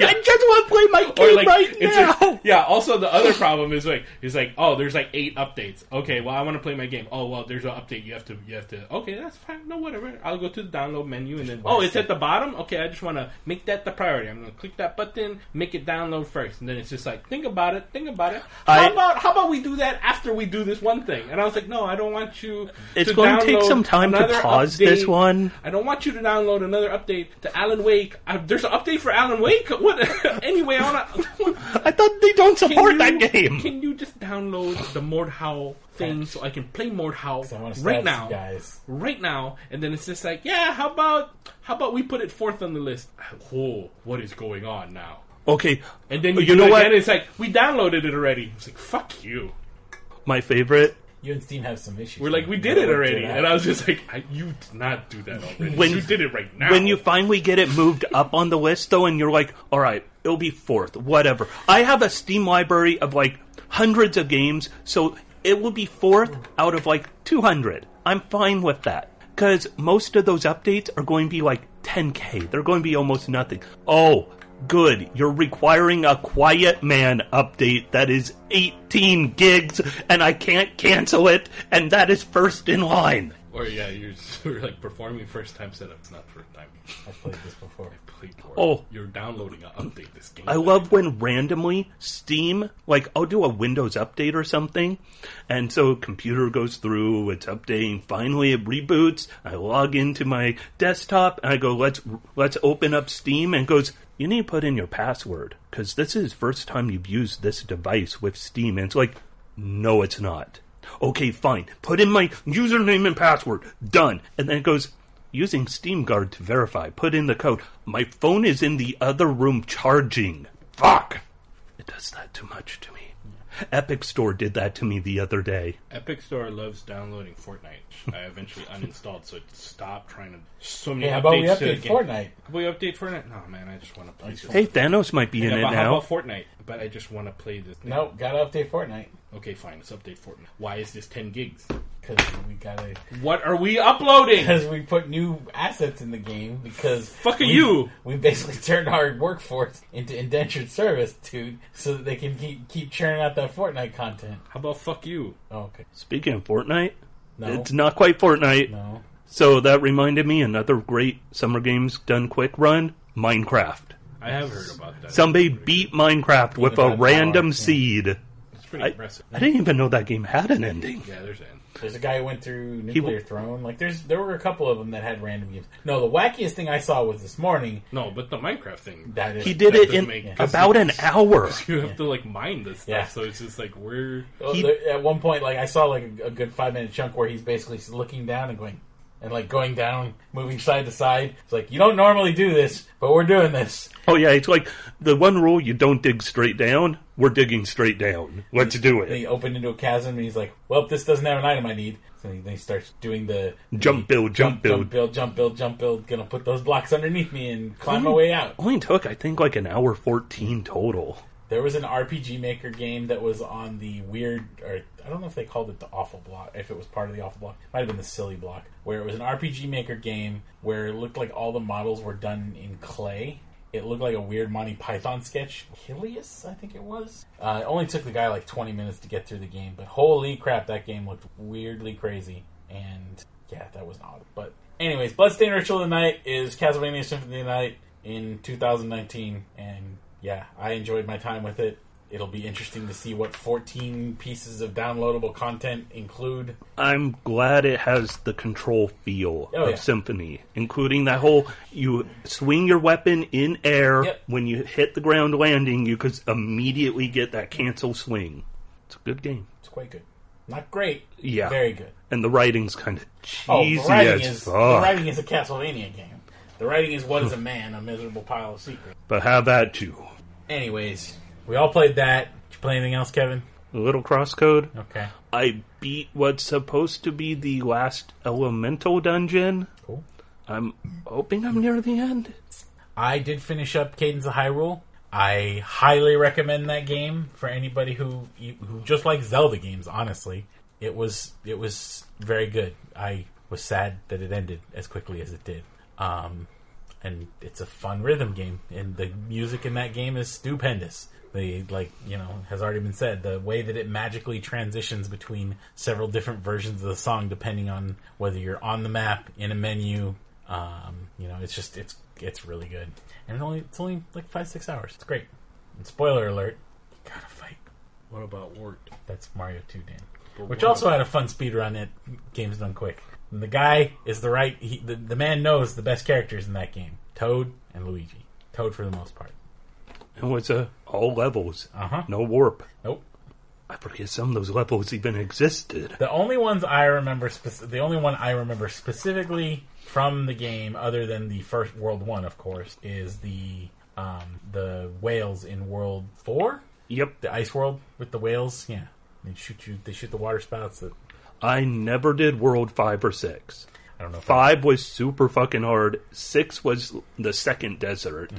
I, I just want to play my game like right it's now. like- yeah. Also, the other problem is like is like oh, there's like eight updates. Okay, well, I want to play my game. Oh, well, there's an update. You have to you have to. Okay, that's fine. No, whatever. I'll go to the download menu and then oh, it's at the bottom. Okay, I just want to make that the priority. I'm gonna click that button, make it download first, and then it's just like think about it, think about it. How I- about how about we do that after we do this one thing? And I was like, no, I don't want you. It's to going to take some time to pause this one. I don't want you to download another update to Alan Wake. I, there's an update for Alan Wake. What? anyway, I want I thought they don't to support that game. Can you just download the Mordhau thing so I can play Mordhau I right now? guys. Right now, and then it's just like, yeah, how about how about we put it fourth on the list? Oh, what is going on now? Okay, And then you, You know what? again, it's like we downloaded it already. It's like fuck you. my favorite. You and Steam have some issues. We're like we did it already, and I was just like, I, you did not do that already. When- you did it right now. When you finally get it moved up on the list, though, and you're like, all right, it'll be fourth, whatever. I have a Steam library of like hundreds of games, so it will be fourth out of like 200. I'm fine with that. Because most of those updates are going to be like 10k. They're going to be almost nothing. Oh, good. You're requiring a Quiet Man update that is 18 gigs, and I can't cancel it, and that is first in line. or yeah, you're, you're like performing first time setup. It's not first time. I've played this before. Play for it. Oh. you're downloading an update this game. I love when randomly Steam, like I'll do a Windows update or something, and so computer goes through, it's updating. Finally, it reboots. I log into my desktop and I go, let's let's open up Steam, and goes, you need to put in your password because this is first time you've used this device with Steam, and it's like, no, it's not. Okay, fine. Put in my username and password. Done. And then it goes, using SteamGuard to verify. Put in the code. My phone is in the other room charging. Fuck! It does that too much to me. Epic Store did that to me the other day. Epic Store loves downloading Fortnite. I eventually uninstalled, so it stopped trying to. So many Hey, how about we updates to the update game. Fortnite? We update Fortnite? No, man, I just want to play this. Hey, Thanos might be in Yeah, it but how now. about Fortnite? But I just want to play this. thing. Nope, gotta update Fortnite. Okay, fine. Let's update Fortnite. Why is this 10 gigs? Because we gotta. What are we uploading? Because we put new assets in the game. Because Fuck we, you. We basically turned our workforce into indentured service, dude, so that they can keep keep churning out that Fortnite content. How about fuck you? Oh, okay. Speaking of Fortnite, No. it's not quite Fortnite. no. So that reminded me another great summer games done quick run Minecraft. I have heard about that. Somebody beat Minecraft with a random power, seed. it's pretty I, impressive. I didn't even know that game had an ending. Yeah, there's an. There's a guy who went through Nuclear w- Throne. Like, there's there were a couple of them that had random games. No, the wackiest thing I saw was this morning. No, but the Minecraft thing. That is, He did That it in make- about an hour. You have to like mine this stuff, Yeah. so it's just like we're. He- at one point, like I saw like a, a good five minute chunk where he's basically looking down and going, and like going down, moving side to side. It's like you don't normally do this, but we're doing this. Oh yeah, it's like the one rule: you don't dig straight down. We're digging straight down. Let's do it. opened into a chasm, and he's like, "Well, this doesn't have an item I need." So he, then he starts doing the Jump build, jump build. jump build, jump build, jump build. Gonna put those blocks underneath me and climb my way out. Only took I think like an hour fourteen total. There was an RPG Maker game that was on the weird, or I don't know if they called it the awful block, if it was part of the awful block. it Might have been the silly block, where it was an RPG Maker game where it looked like all the models were done in clay. It looked like a weird Monty Python sketch. Helios, I think it was. Uh, it only took the guy like 20 minutes to get through the game, but holy crap, that game looked weirdly crazy. And yeah, that was odd. But anyways, Bloodstained Ritual of the Night is Castlevania Symphony of the Night in 2019, and yeah, I enjoyed my time with it. It'll be interesting to see what 14 pieces of downloadable content include. I'm glad it has the control feel Oh, of yeah. Symphony, including that whole you swing your weapon in air Yep. when you hit the ground landing, you could immediately get that cancel swing. It's a good game. It's quite good. Not great, Yeah. very good. And the writing's kind of oh, cheesy Oh, writing as is the writing is a Castlevania game. The writing is what is a man, a miserable pile of secrets. But have that too. Anyways, we all played that. Did you play anything else, Kevin? A little crosscode. Okay, I beat what's supposed to be the last elemental dungeon. cool. I'm hoping I'm near the end. I did finish up Cadence of Hyrule. I highly recommend that game for anybody who who just likes Zelda games. Honestly, it was it was very good. I was sad that it ended as quickly as it did. Um, and it's a fun rhythm game, and the music in that game is stupendous. The like you know has already been said the way that it magically transitions between several different versions of the song depending on whether you're on the map in a menu. Um, you know, it's just it's it's really good, and it only it's only like five six hours. It's great. And spoiler alert, you gotta fight. What about Wart? That's Mario Two, Dan. But Which also had a fun speed run at Games Done Quick. And the guy is the right. He, the, the man knows the best characters in that game: Toad and Luigi. Toad for the most part. It was uh, all levels, Uh huh. no warp. Nope. I forget some of those levels even existed. The only ones I remember, spec- the only one I remember specifically from the game, other than the first World One, of course, is the um, the whales in World Four, Yep, the ice world with the whales. Yeah, they shoot you. They shoot the water spouts. That I never did World 5 or 6. I don't know. Five was super fucking hard. Six was the second desert.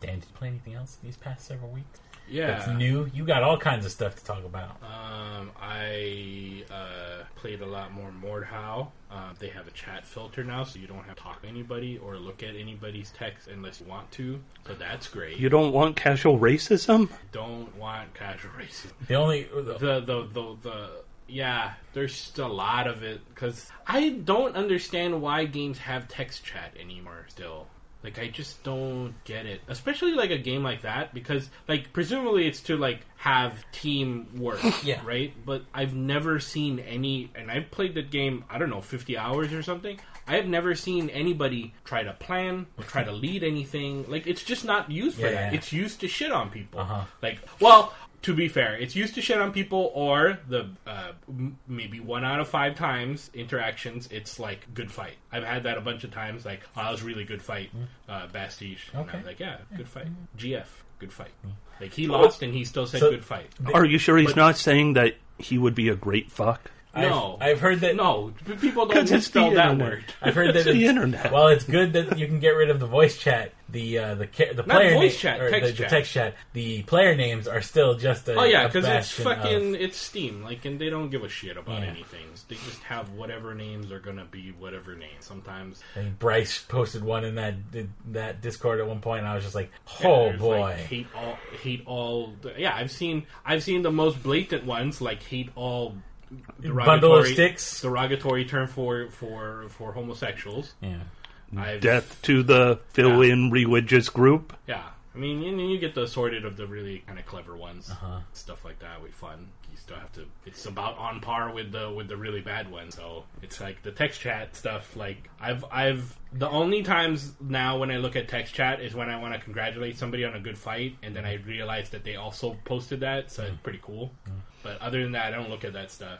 Dan, did you play anything else these past several weeks? Yeah. That's new. You got all kinds of stuff to talk about. Um, I uh, played a lot more Mordhau. Uh, they have a chat filter now, so you don't have to talk to anybody or look at anybody's text unless you want to. So that's great. You don't want casual racism? don't want casual racism. The only The the the, the yeah, there's just a lot of it because I don't understand why games have text chat anymore. Still, like I just don't get it. Especially like a game like that because like presumably it's to like have teamwork, Yeah. right? But I've never seen any, and I've played the game I don't know 50 hours or something. I have never seen anybody try to plan or try to lead anything. Like it's just not used for Yeah, that. yeah. It's used to shit on people. Uh-huh. Like, well, to be fair, it's used to shit on people, or the uh, m- maybe one out of five times interactions, it's like good fight. I've had that a bunch of times. Like, oh, that was really good fight, uh, Bastige. And Okay. I'm like, yeah, good fight. GF, good fight. Like he lost and he still said So- good fight. Are you sure he's But- not saying that he would be a great fuck? No, I've, I've heard that. no, people don't 'Cause it's the that internet. word. I've heard that It's the it's, internet. Well, it's good that you can get rid of the voice chat. The uh, the ca- the Not player voice na- chat, or text the, the chat. text chat. The player names are still just a Oh yeah, a because it's fucking of- it's Steam, like, and they don't give a shit about Yeah. anything. They just have whatever names are gonna be whatever names. Sometimes I Bryce posted one in that that Discord at one point, and I was just like, "Oh there's, boy!" like, hate all, hate all. Yeah, I've seen, I've seen the most blatant ones, like hate all. Bundle of sticks. Derogatory term for for for homosexuals. yeah, I've, Death to the fill in religious group? Yeah, I mean, and then you get the assorted of the really kind of clever ones, Uh-huh. stuff like that. With fun, you still have to. It's about on par with the with the really bad ones. So it's like the text chat stuff. Like I've I've the only times now when I look at text chat is when I want to congratulate somebody on a good fight, and then I realize that they also posted that, so it's pretty cool. But other than that, I don't look at that stuff.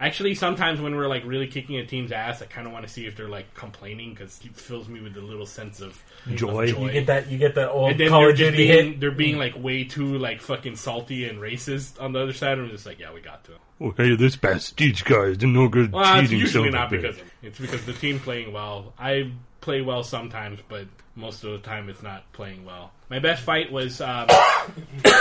Actually, sometimes when we're like really kicking a team's ass, I kind of want to see if they're like complaining because it fills me with a little sense of of Joy. you get that you get that old and then Call they're of Duty being, hit. they're being like way too like fucking salty and racist on the other side. I'm just like, yeah, we got to. Okay, this Bastige guy is no good Well, it's cheating usually not because of, it's because the team playing well. I play well sometimes, but most of the time it's not playing well. My best fight was um,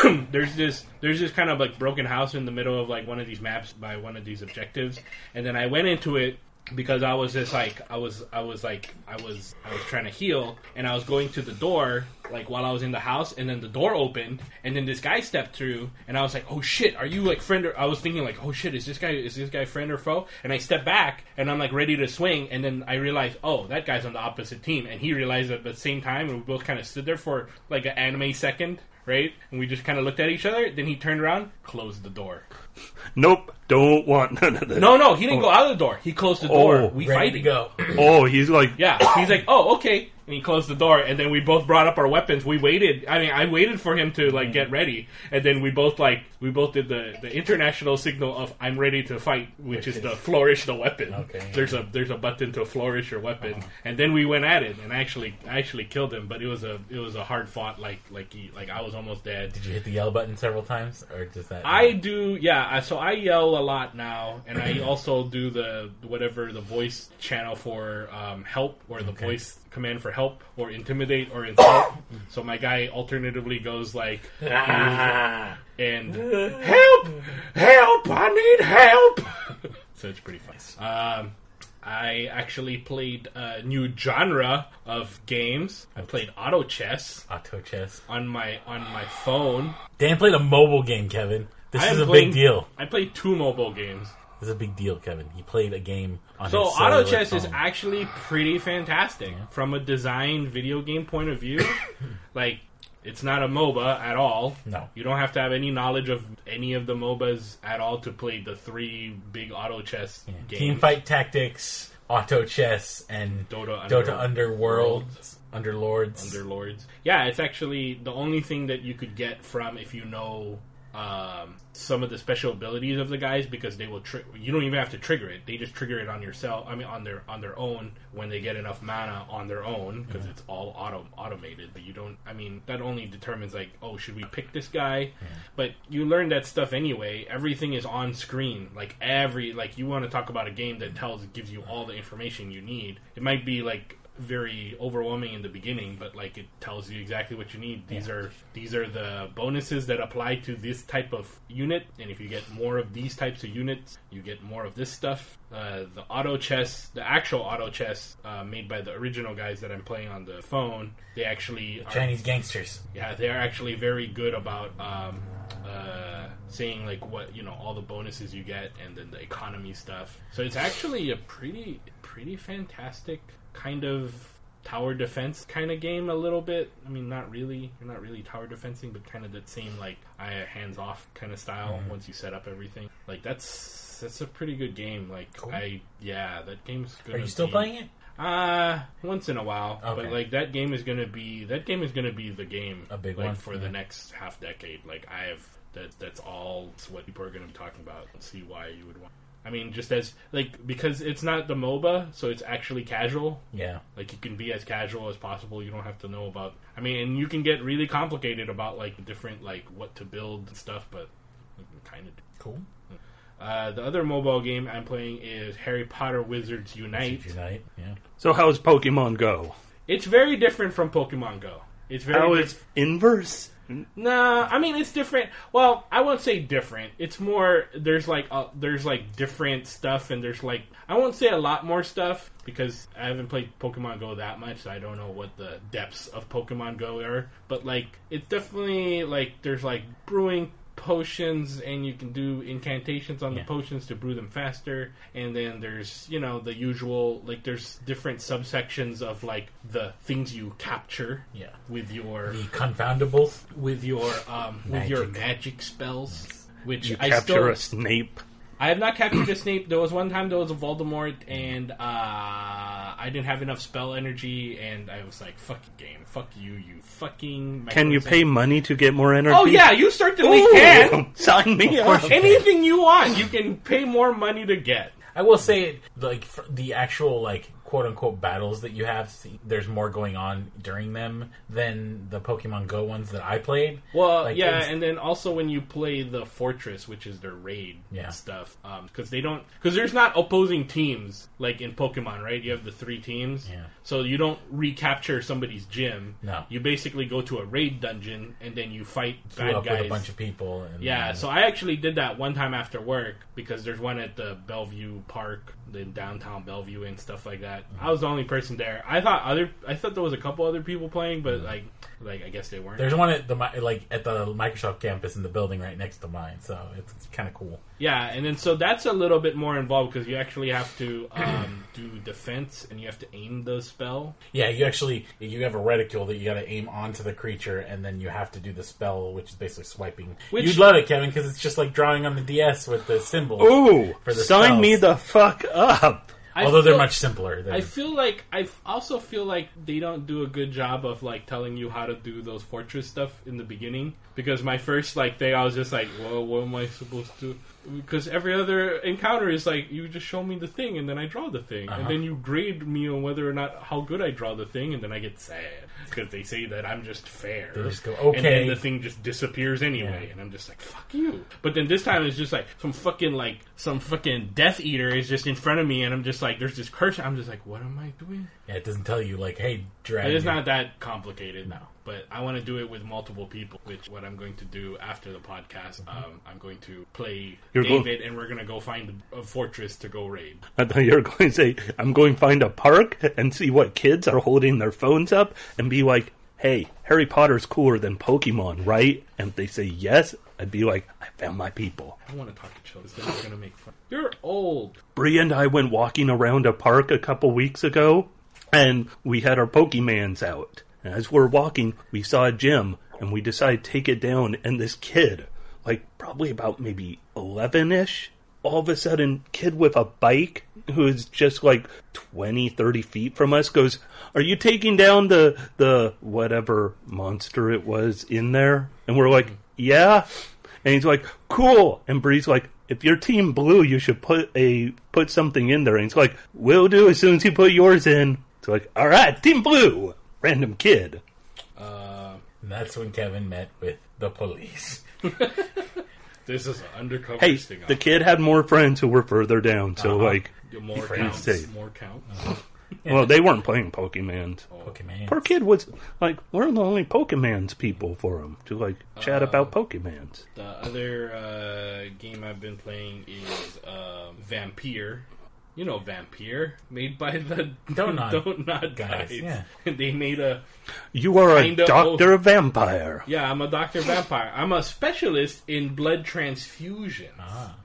there's this there's this kind of like broken house in the middle of like one of these maps by one of these objectives, and then I went into it because I was just like I was I was like I was I was trying to heal and I was going to the door like while I was in the house and then the door opened and then this guy stepped through and I was like oh shit are you like friend or I was thinking like oh shit is this guy is this guy friend or foe? And I stepped back and I'm like ready to swing and then I realized oh that guy's on the opposite team and he realized at the same time and we both kind of stood there for like an anime second right and we just kind of looked at each other then he turned around closed the door Nope, don't want none of that. no no he didn't go out of the door he closed the door Oh, we ready fight to go. Oh, he's like, Yeah, he's like, oh, okay. And he closed the door, and then we both brought up our weapons. We waited. I mean, I waited for him to like get ready, and then we both like we both did the the international signal of "I'm ready to fight," which is the flourish the weapon. Okay. There's a there's a button to flourish your weapon, and then we went at it, and actually I actually killed him, but it was a it was a hard fought like like he like I was almost dead. Did you hit the yell button several times, or just that? I do, yeah. So I yell a lot now, and I also do the whatever the voice channel for um, help, or the Okay. voice command for help, or intimidate, or insult. so my guy alternatively goes like, and help, help, I need help. so it's pretty fun. Um, I actually played a new genre of games. I played auto chess Auto chess. on my on my phone. Dan played a mobile game, Kevin. This I is a playing- big deal. I played two mobile games. This is a big deal, Kevin. He played a game on So his auto chess is actually pretty fantastic from a design video game point of view. like it's not a MOBA at all. No. You don't have to have any knowledge of any of the MOBAs at all to play the three big auto chess games. Team Fight Tactics, Auto Chess, and Dota Dota Underworld. Underworld, Underlords. Underlords. Yeah, it's actually the only thing that you could get from if you know um, some of the special abilities of the guys because they will. Tri- you don't even have to trigger it; they just trigger it on yourself. I mean, on their on their own when they get enough mana on their own because it's all auto automated. But you don't. I mean, that only determines like, oh, should we pick this guy? But you learn that stuff anyway. Everything is on screen. Like every like you want to talk about a game that tells gives you all the information you need. It might be like very overwhelming in the beginning, but like it tells you exactly what you need. These are these are the bonuses that apply to this type of unit, and if you get more of these types of units, you get more of this stuff. Uh, the auto chess, the actual auto chess uh, made by the original guys that I'm playing on the phone, they actually are Chinese gangsters. yeah, they are actually very good about um, uh, saying like what you know all the bonuses you get and then the economy stuff. So it's actually a pretty pretty fantastic kind of tower defense kind of game a little bit. I mean, not really. You're not really tower defending, but kind of that same like I hands off kind of style once you set up everything. Like that's that's a pretty good game. Like I yeah, that game's good. Are you still playing it? Uh, once in a while. Okay. But like that game is gonna be that game is gonna be the game. A big like, one, for yeah. the next half decade. Like I have that. That's all what people are gonna be talking about. Let's see why you would want. I mean, just as like because it's not the MOBA, so it's actually casual. Yeah. Like you can be as casual as possible. You don't have to know about. I mean, and you can get really complicated about like different like what to build and stuff, but kind of. Cool. Uh, the other mobile game I'm playing is Harry Potter Wizards Unite. Unite. Yeah. So how's Pokemon Go? It's very different from Pokemon Go. It's very How diff- is inverse? Nah, I mean it's different. Well, I won't say different. It's more there's like uh, there's like different stuff and there's like I won't say a lot more stuff because I haven't played Pokemon Go that much. So I don't know what the depths of Pokemon Go are. But like it's definitely like there's like brewing potions and you can do incantations on Yeah. the potions to brew them faster and then there's you know the usual like there's different subsections of like the things you capture Yeah. with your The confoundables. with your um with your Magic. magic spells which You I capture still a Snape. I have not captured a Snape. There was one time there was a Voldemort and uh I didn't have enough spell energy and I was like fuck you game. Fuck you you fucking Can you pay money to get more energy? Oh yeah, you certainly Ooh, can. Sign me Of up. you. Anything you want, you can pay more money to get. I will say, like for the actual like quote unquote battles that you have, see- there's more going on during them than the Pokemon Go ones that I played. Well, Like, yeah, and then also when you play the fortress, which is their raid Yeah. stuff, because they don't, because there's not opposing teams like in Pokemon, right? You have the three teams, Yeah. so you don't recapture somebody's gym. No. you basically go to a raid dungeon and then you fight Flew bad guys. with a bunch of people. And, yeah, uh, so I actually did that one time after work because there's one at the Bellevue Park, in downtown Bellevue, and stuff like that. I was the only person there. I thought other, I thought there was a couple other people playing, but like, like I guess they weren't. there's one at the like at the Microsoft campus in the building right next to mine, so it's, it's kind of cool. Yeah, and then so that's a little bit more involved because you actually have to um, do defense and you have to aim the spell. Yeah, you actually you have a reticule that you got to aim onto the creature, and then you have to do the spell, which is basically swiping. Which- You'd love it, Kevin, because it's just like drawing on the DS with the symbol. Ooh, For the sign spells. me the fuck up. I Although they're much simpler. They're, I feel like I also feel like they don't do a good job of like telling you how to do those fortress stuff in the beginning because my first like thing I was just like, well, what am I supposed to? Because every other encounter is like you just show me the thing and then I draw the thing and Uh-huh. then you grade me on whether or not how good I draw the thing and then I get sad because they say that I'm just fair. They just go, okay, and then the thing just disappears anyway Yeah. and I'm just like fuck you. But then this time it's just like some fucking like some fucking Death Eater is just in front of me and I'm just like there's this curse. I'm just like what am I doing? yeah, it doesn't tell you like, hey, dragon. It is not that complicated. No. But I want to do it with multiple people. Which what I'm going to do after the podcast. Um, I'm going to play You're go- David, and we're gonna go find a fortress to go raid. I thought you were going to say, I'm going to find a park and see what kids are holding their phones up and be like, hey, Harry Potter's cooler than Pokemon, right? And if they say yes, I'd be like, I found my people. I want to talk to children. They're gonna make fun. You're old. Bree and I went walking around a park a couple weeks ago, and we had our Pokemans out. As we're walking, we saw a gym, and we decided to take it down, and this kid, like probably about maybe 11-ish, all of a sudden, kid with a bike, who is just like 20, 30 feet from us, goes, are you taking down the, the whatever monster it was in there? And we're like, yeah. And he's like, cool. And Bree's like, if your team blue, you should put a put something in there. And he's like, we'll do as soon as you put yours in. It's like, all right, team blue, random kid. Uh, that's when Kevin met with the police. this is an undercover Hey, sting. the kid had more friends who were further down, so Uh-huh. like, more friends counts. More counts. well, they weren't playing Pokemon. Pokemon. Poor kid was like, we're the only Pokemons people for him to like chat about Pokemans. The other uh, game I've been playing is um, Vampyr. You know Vampyr, made by the Donut Donut guys, guys. yeah. they made a You are a Kinda doctor vampire. yeah. I'm a doctor vampire. I'm a specialist in blood transfusion, Ah.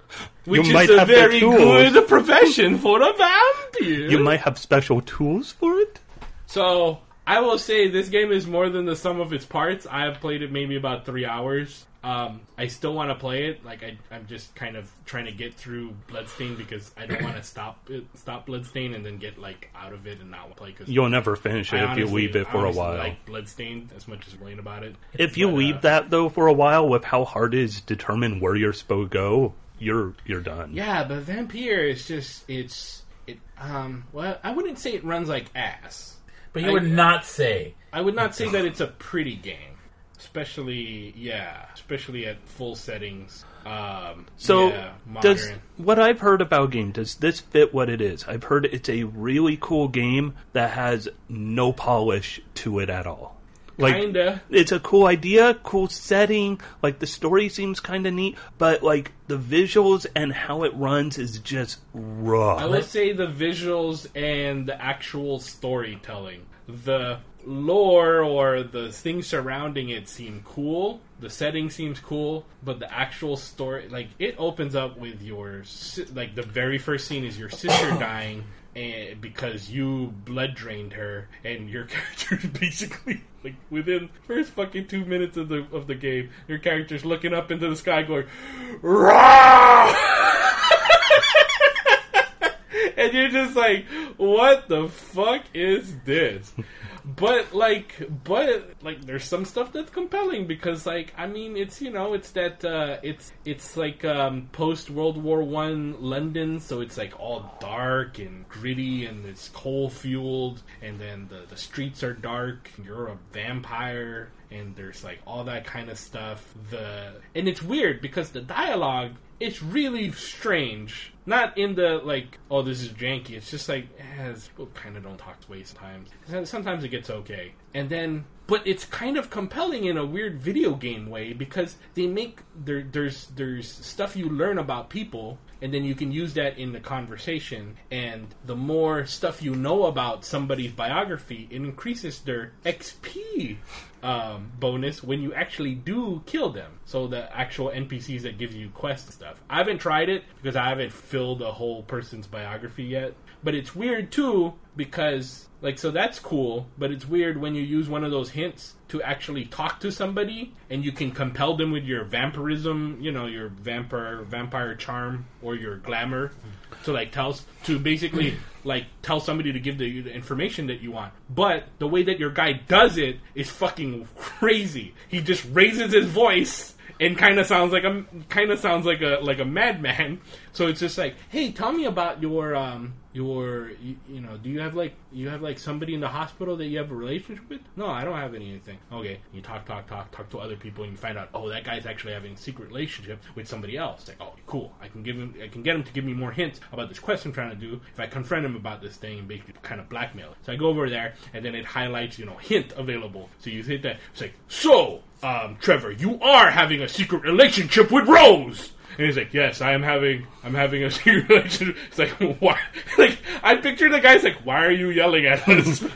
which You might is a have very good profession for a vampire. You might have special tools for it. So I will say this game is more than the sum of its parts. I have played it maybe about three hours. Um, I still want to play it. Like I, I'm just kind of trying to get through Bloodstain because I don't want to stop it, stop Bloodstain and then get like out of it and not play. Because You'll never finish it if you leave it for a while. Like Bloodstain as much as playing about it. If you But, uh, leave that though for a while, with how hard it is to determine where you're supposed to go, you're you're done. Yeah, but Vampyr is just it's it. Um, well, I wouldn't say it runs like ass. But you I- would not say. I would not say that it's a pretty game, especially yeah, especially at full settings. Um, So yeah, does what I've heard about game does this fit what it is? I've heard it's a really cool game that has no polish to it at all. Like Kinda. it's a cool idea, cool setting, like the story seems kind of neat, but like the visuals and how it runs is just raw. I would say the visuals and the actual storytelling, the lore or the things surrounding it seem cool. The setting seems cool, but the actual story, like it opens up with your like the very first scene is your sister dying. And because you blood drained her, and your character is basically like within first fucking two minutes of the of the game, your character's looking up into the sky, going, "Rah!" and you're just like, what the fuck is this? But like, but like, there's some stuff that's compelling because, like, I mean, it's you know, it's that uh, it's it's like um, post World War One London, so it's like all dark and gritty and it's coal fueled, and then the the streets are dark. You're a vampire, and there's like all that kind of stuff. The and it's weird because the dialogue it's really strange. Not in the like, oh, this is janky. It's just like, eh, people kind of don't talk this way sometimes. Sometimes it gets okay, and then, but it's kind of compelling in a weird video game way because they make there. There's there's stuff you learn about people, and then you can use that in the conversation. And the more stuff you know about somebody's biography, it increases their XP um, bonus when you actually do kill them. So the actual NPCs that gives you quests and stuff. I haven't tried it because I haven't filled a whole person's biography yet. But it's weird too because like so that's cool, but it's weird when you use one of those hints to actually talk to somebody and you can compel them with your vampirism, you know, your vampire vampire charm or your glamour to like tell to basically like tell somebody to give the, the information that you want. But the way that your guy does it is fucking crazy. He just raises his voice and kind of sounds like a kind of sounds like a like a madman, So it's just like, hey, tell me about your um your you, you know, do you have like you have like somebody in the hospital that you have a relationship with? No, I don't have anything. Okay, you talk, talk, talk, talk to other people, and you find out, oh, that guy's actually having a secret relationship with somebody else. Like, oh, cool, I can give him, I can get him to give me more hints about this quest I'm trying to do if I confront him about this thing and basically kind of blackmail. it. So I go over there, and then it highlights, you know, hint available. So you hit that. It's like, so, um, Trevor, you are having a secret relationship with Rose. And he's like, "Yes, I am having, I'm having a secret relationship." It's like, why? Like, I picture the guy's like, "Why are you yelling at us?"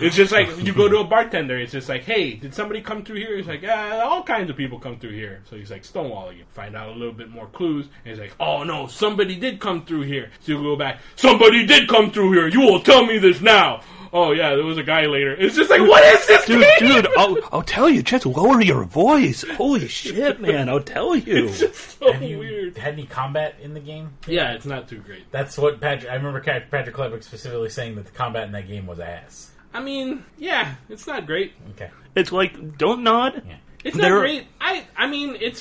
It's just like you go to a bartender. It's just like, "Hey, did somebody come through here?" He's like, "Yeah, all kinds of people come through here." So he's like, "Stonewalling you." Find out a little bit more clues, and he's like, "Oh no, somebody did come through here." So you go back, "Somebody did come through here. You will tell me this now." Oh yeah, there was a guy later. It's just like, what is this Dude, game? dude, I'll, I'll tell you, just lower your voice. Holy shit, man, I'll tell you. so Have you weird. had any combat in the game? Yeah, it's not too great. That's what Patrick. I remember Patrick Klepek specifically saying that the combat in that game was ass. I mean, yeah, it's not great. Okay. It's like, don't nod. Yeah. It's not There- great. I I mean, it's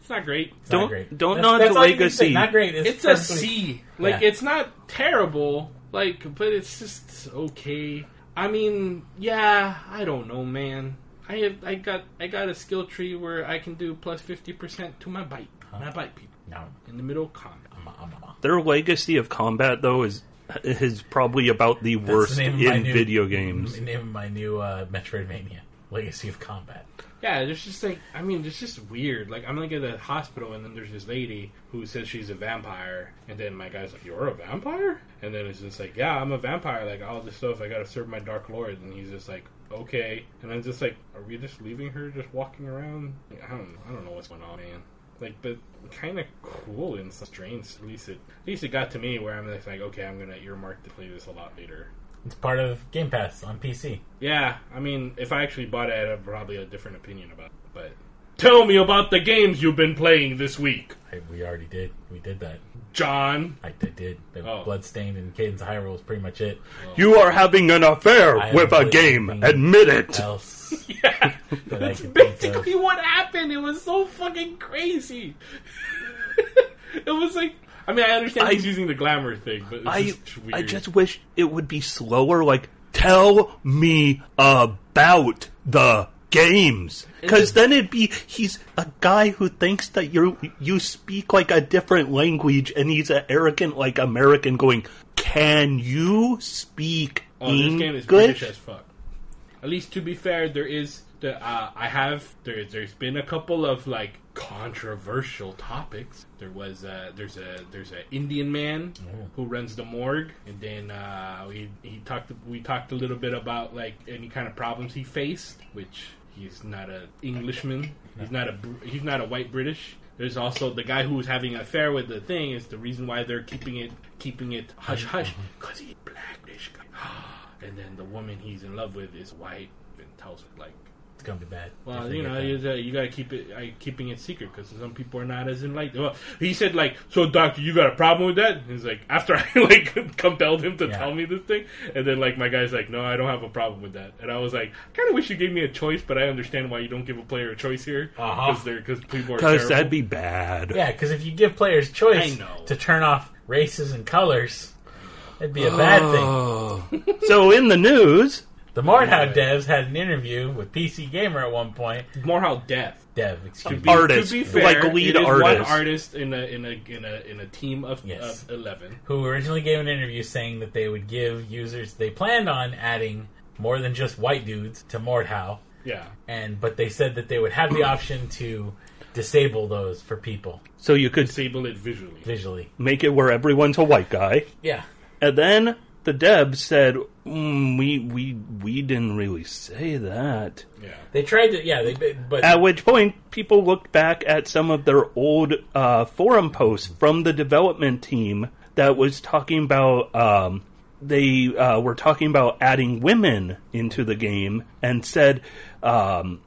it's not great. It's Don't- not great. don't That's- nod that's to all you can say. Legacy. Not great. It's, It's a perfectly- C. Like Yeah. it's not terrible. Like, but it's just okay. I mean, yeah, I don't know, man. I have I got I got a skill tree where I can do plus fifty percent to my bite. My bite people No. in the middle of combat. I'm a, I'm a, Their legacy of combat, though, is is probably about the That's worst the in my new- video games. The name of my new uh, Metroidvania, Legacy of Combat. Yeah, there's just like I mean, it's just weird. Like I'm like at the hospital, and then there's this lady who says she's a vampire, and then my guy's like, "You're a vampire?" And then it's just like, "Yeah, I'm a vampire. Like all this stuff, I gotta serve my dark lord." And he's just like, "Okay." And I'm just like, "Are we just leaving her just walking around?" Like, I don't, I don't know what's going on, man. Like, but kind of cool in some strange. At least it, at least it got to me where I'm like, okay, I'm gonna earmark to play this a lot later. It's part of Game Pass on PC. Yeah, I mean, if I actually bought it, I'd have probably a different opinion about it. But tell me about the games you've been playing this week, I, we already did. We did that. John. I, I did. The Oh. Bloodstained and Cadence of Hyrule was pretty much it. You are having an affair I with am a game. believing- Admit it. Else Yeah, that I that's could think of. basically what happened. It was so fucking crazy. it was like, I mean, I understand I- he's using the glamour thing, but it's I just weird. I just wish it would be slower. Like, tell me about the games, because then it'd be he's a guy who thinks that you you speak like a different language, and he's an arrogant like American going. Can you speak Oh, this game is English? British as fuck. At least to be fair, there is the uh, I have there. There's been a couple of like controversial topics. There was a, there's a there's an Indian man who runs the morgue, and then uh, we he talked we talked a little bit about like any kind of problems he faced, which he's not a Englishman. He's not a he's not a white British. There's also the guy who was having an affair with the thing is the reason why they're keeping it keeping it hush hush because he's black. This guy. And then the woman he's in love with is white and tells her like, It's gonna be bad. well, you know, you, uh, you gotta keep it uh, keeping it secret because some people are not as enlightened. Well, he said like, so doctor, you got a problem with that? He's like, after I like compelled him to Yeah. tell me this thing, and then like my guy's like, no, I don't have a problem with that. And I was like, kind of wish you gave me a choice, but I understand why you don't give a player a choice here Uh-huh. because they're because people are Because that'd be bad. Yeah, because if you give players choice to turn off races and colors, it'd be a bad thing. Oh. so in the news, The Mordhau devs had an interview with PC Gamer at one point. Mordhau death. Dev, excuse be, me. Artist, to be fair, like lead it is one artist. artist in a in a in a in a team of, Yes. of eleven. Who originally gave an interview saying that they would give users, they planned on adding more than just white dudes to Mordhau, Yeah, and but they said that they would have the option to disable those for people so you could disable it visually. visually. make it where everyone's a white guy. Yeah. And then the devs said, mm, "We we we didn't really say that." Yeah. They tried to, yeah, they but At which point, people looked back at some of their old uh, forum posts from the development team that was talking about. Um, they uh, were talking about adding women into the game and said, um,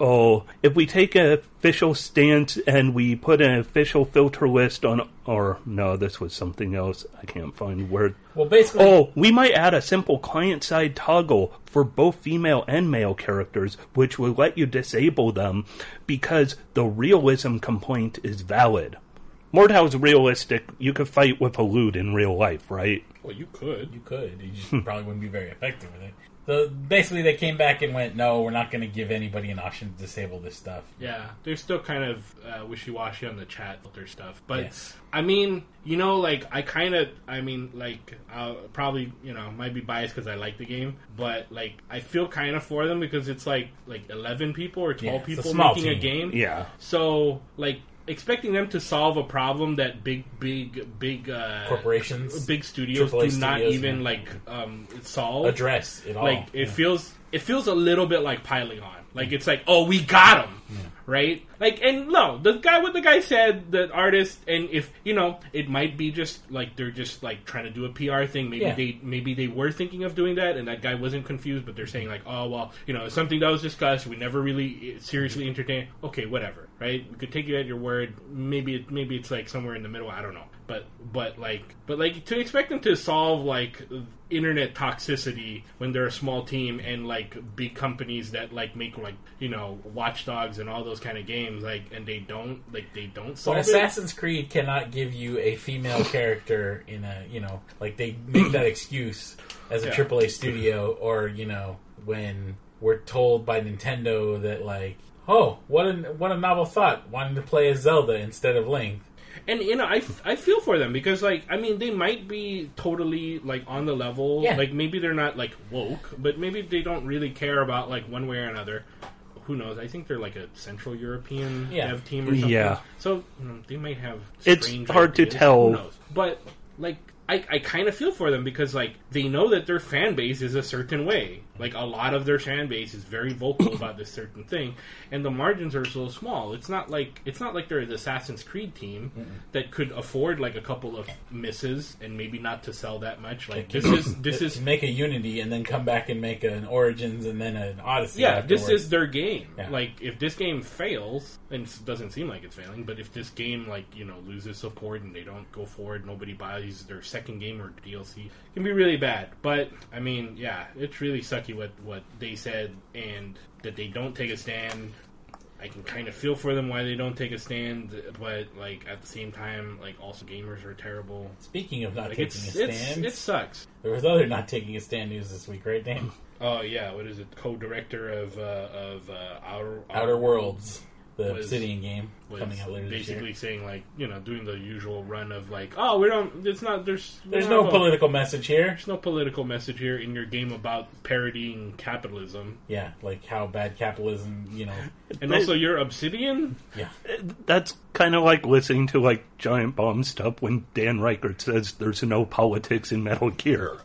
"Oh, if we take an official stance and we put an official filter list on, or no, this was something else. I can't find where." well, basically, Oh, we might add a simple client side toggle for both female and male characters, which will let you disable them because the realism complaint is valid. Mordhau's realistic. You could fight with a loot in real life, right? Well, you could. You could. You just hmm. probably wouldn't be very effective with it. So basically, they came back and went, "No, we're not going to give anybody an option to disable this stuff." Yeah, they're still kind of uh, wishy-washy on the chat filter stuff, but Yes. I mean, you know, like I kind of, I mean, like I'll probably, you know, might be biased because I like the game, but like I feel kind of for them because it's like like eleven people or twelve Yeah, it's a people small making a game. Yeah. So like expecting them to solve a problem that big, big, big uh, Corporations, big studios do AAA not studios, even like um, solve address it all. like it Yeah. feels it feels a little bit like piling on like it's like oh we got him. Right? Like and no the guy what the guy said the artist and if you know it might be just like they're just like trying to do a pr thing. Maybe Yeah. they maybe they were thinking of doing that and that guy wasn't confused but they're saying like oh well you know it's something that was discussed. We never really eh, seriously entertained. Okay whatever. Right? We could take you at your word. Maybe it, maybe it's like somewhere in the middle. I don't know but but like but like to expect them to solve like internet toxicity when they're a small team and like big companies that like make like you know Watch Dogs and all those kind of games like and they don't like they don't solve it Assassin's Creed cannot give you a female character in a, you know, like they make that excuse as a Yeah. AAA studio, or you know, when we're told by Nintendo that like, oh, what a what a novel thought, wanting to play as Zelda instead of Link. And you know I, I feel for them because like i mean they might be totally like on the level Yeah. like maybe they're not like woke but maybe they don't really care about like one way or another who knows i think they're like a central european Yeah. dev team or something Yeah. so you know, they might have It's strange hard to tell. Who knows? but like I, I kind of feel for them because like they know that their fan base is a certain way. Like a lot of their fan base is very vocal about this certain thing, and the margins are so small. It's not like it's not like they're the Assassin's Creed team that could afford like a couple of misses and maybe not to sell that much. Like this is this is make a Unity and then come back and make an Origins and then an Odyssey. yeah, this is their game. Yeah. Like, if this game fails, and it doesn't seem like it's failing, but if this game, like, you know, loses support and they don't go forward, nobody buys their second game or DLC, it can be really bad. But, I mean, yeah, it's really sucky what, what they said, and that they don't take a stand. I can kind of feel for them why they don't take a stand, but, like, at the same time, like, also gamers are terrible. Speaking of not Like, taking a stand, it sucks. there was other not taking a stand news this week, right, Dan? Oh, yeah, what is it? Co-director of, uh, of, uh, Outer, Outer Worlds, the Was- Obsidian game was coming out later this basically year. saying like you know doing the usual run of like oh we don't it's not there's There's no have a- political message here. there's no political message here in your game about parodying capitalism Yeah, like how bad capitalism, you know. and also you're Obsidian Yeah, That's kind of like listening to like Giant Bomb stuff when Dan Ryckert says there's no politics in Metal Gear.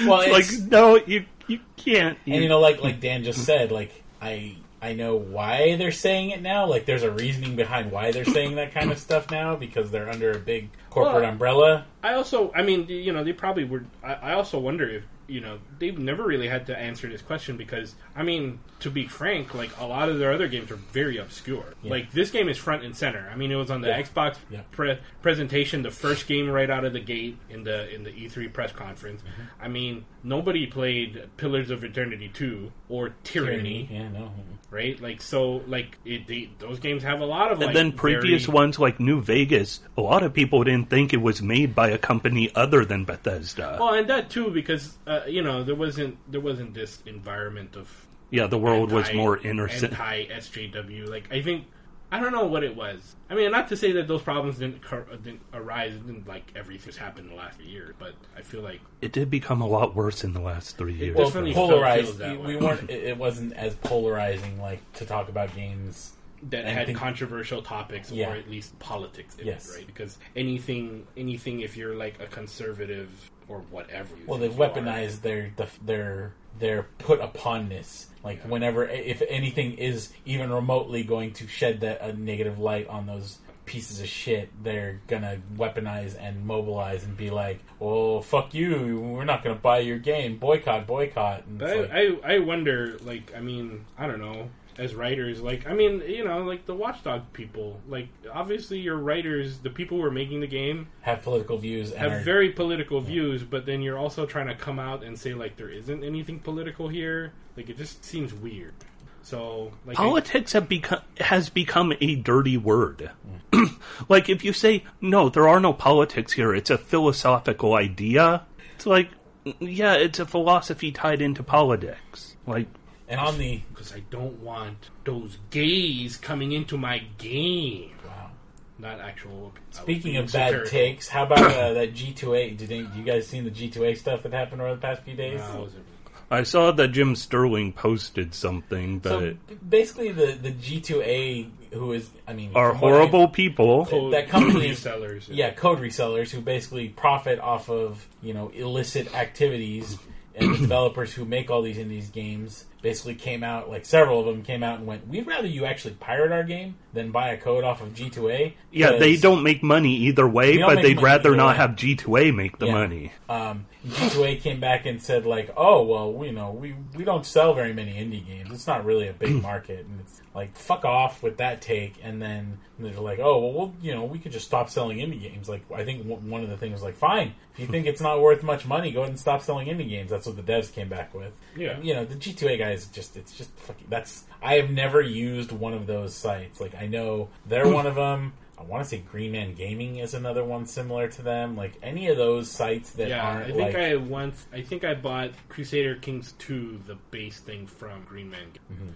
well, Like, it's, no, you you can't. and you know, like like Dan just said, like I I know why they're saying it now. Like, there's a reasoning behind why they're saying that kind of stuff now because they're under a big corporate Well, umbrella. I also I mean you know they probably were I, I also wonder if you know they've never really had to answer this question because I mean to be frank like a lot of their other games are very obscure Yeah. like this game is front and center I mean it was on the Yeah. Xbox Yeah. pre- presentation the first game right out of the gate in the in the E3 press conference Mm-hmm. I mean nobody played Pillars of Eternity 2 or Tyranny, Yeah, no. right like so like it, they, those games have a lot of like and then previous very- ones like New Vegas, a lot of people didn't think it was made by a company other than Bethesda. well and that too because uh, you know there wasn't there wasn't this environment of yeah, the world was anti- more innocent. Anti SJW. Like I think I don't know what it was. I mean, not to say that those problems didn't, cur- didn't arise. It didn't like everything's happened in the last few years, but I feel like It did become a lot worse in the last three years. Well, definitely polarized. that We way. weren't. It it wasn't as polarizing, like to talk about games. that I had think- controversial topics Yeah. or at least politics in Yes. it, right? Because anything, anything, if you're like a conservative or whatever, you Well, they've you are, weaponized their the, their their put uponness. Like whenever, if anything is even remotely going to shed that a negative light on those pieces of shit, they're gonna weaponize and mobilize and be like, "Well, fuck you. We're not gonna buy your game. Boycott, boycott." And But I, like, I, I wonder, like, I mean, I don't know, as writers, like, I mean, you know, like the Watchdog people, like, obviously your writers, the people who are making the game, have political views and have are, very political views, but then you're also trying to come out and say, like, there isn't anything political here. Like, it just seems weird. So like Politics have become has become a dirty word. like if you say no, there are no politics here. It's a philosophical idea. It's like yeah, it's a philosophy tied into politics. Like And on the because I don't want those gays coming into my game. wow. Not actual. Speaking of bad being takes, how about uh, that G2A? Did any, you guys seen the G2A stuff that happened over the past few days? No, I wasn't- I saw that Jim Sterling posted something so that basically, the the G2A, who is, I mean, are from what I- horrible people. Code that company resellers. yeah, code resellers who basically profit off of you know illicit activities, and the developers who make all these indies games basically came out like several of them came out and went, "We'd rather you actually pirate our game than buy a code off of G2A." Yeah, they don't make money either way, but they'd rather not way. have G2A make the Yeah. money. Um, G2A came back and said like, "Oh well, we, you know, we we don't sell very many indie games. It's not really a big mm. market." And it's like, "Fuck off with that take." And then they're like, "Oh well, we'll you know, we could just stop selling indie games." Like, I think one one of the things was like, "Fine, if you think it's not worth much money, go ahead and stop selling indie games." That's what the devs came back with. Yeah. you know, the G2A guys just it's just fucking. That's I have never used one of those sites. Like, I know they're mm. one of them. I want to say Green Man Gaming is another one similar to them. Like any of those sites that Yeah, aren't I think like I once. I think I bought Crusader Kings two, the base thing from Green Man. Mm-hmm.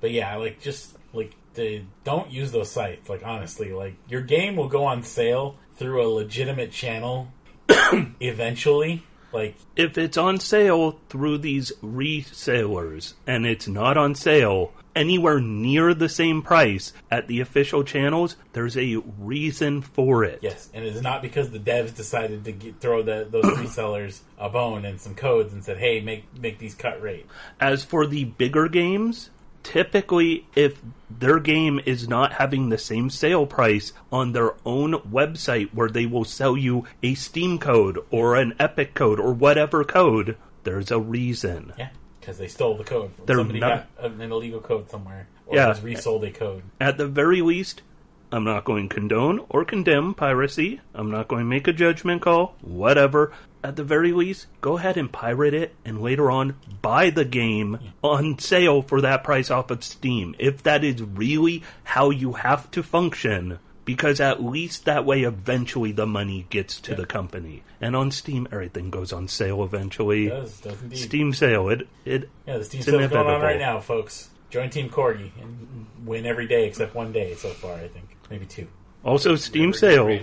But yeah, like just like the, don't use those sites. Like honestly, like your game will go on sale through a legitimate channel eventually. Like If it's on sale through these resellers and it's not on sale anywhere near the same price at the official channels, there's a reason for it. yes, and it's not because the devs decided to get, throw the, those resellers a bone and some codes and said, "Hey, make make these cut rate." As for the bigger games, typically if their game is not having the same sale price on their own website where they will sell you a Steam code or an Epic code or whatever code, there's a reason. Yeah, because they stole the code. They're Somebody not- got an illegal code somewhere, or Yeah. just resold a code. At the very least, I'm not going to condone or condemn piracy. I'm not going to make a judgment call. Whatever. At the very least, go ahead and pirate it and later on buy the game on sale for that price off of Steam. If that is really how you have to function. Because at least that way eventually the money gets to Yeah. the company. And on Steam everything goes on sale eventually. It does does indeed. Steam sale, it it Yeah, the Steam sale sale's going on right now, folks. Join Team Corgi and win every day except one day so far. I think maybe two. also Steam Never sale.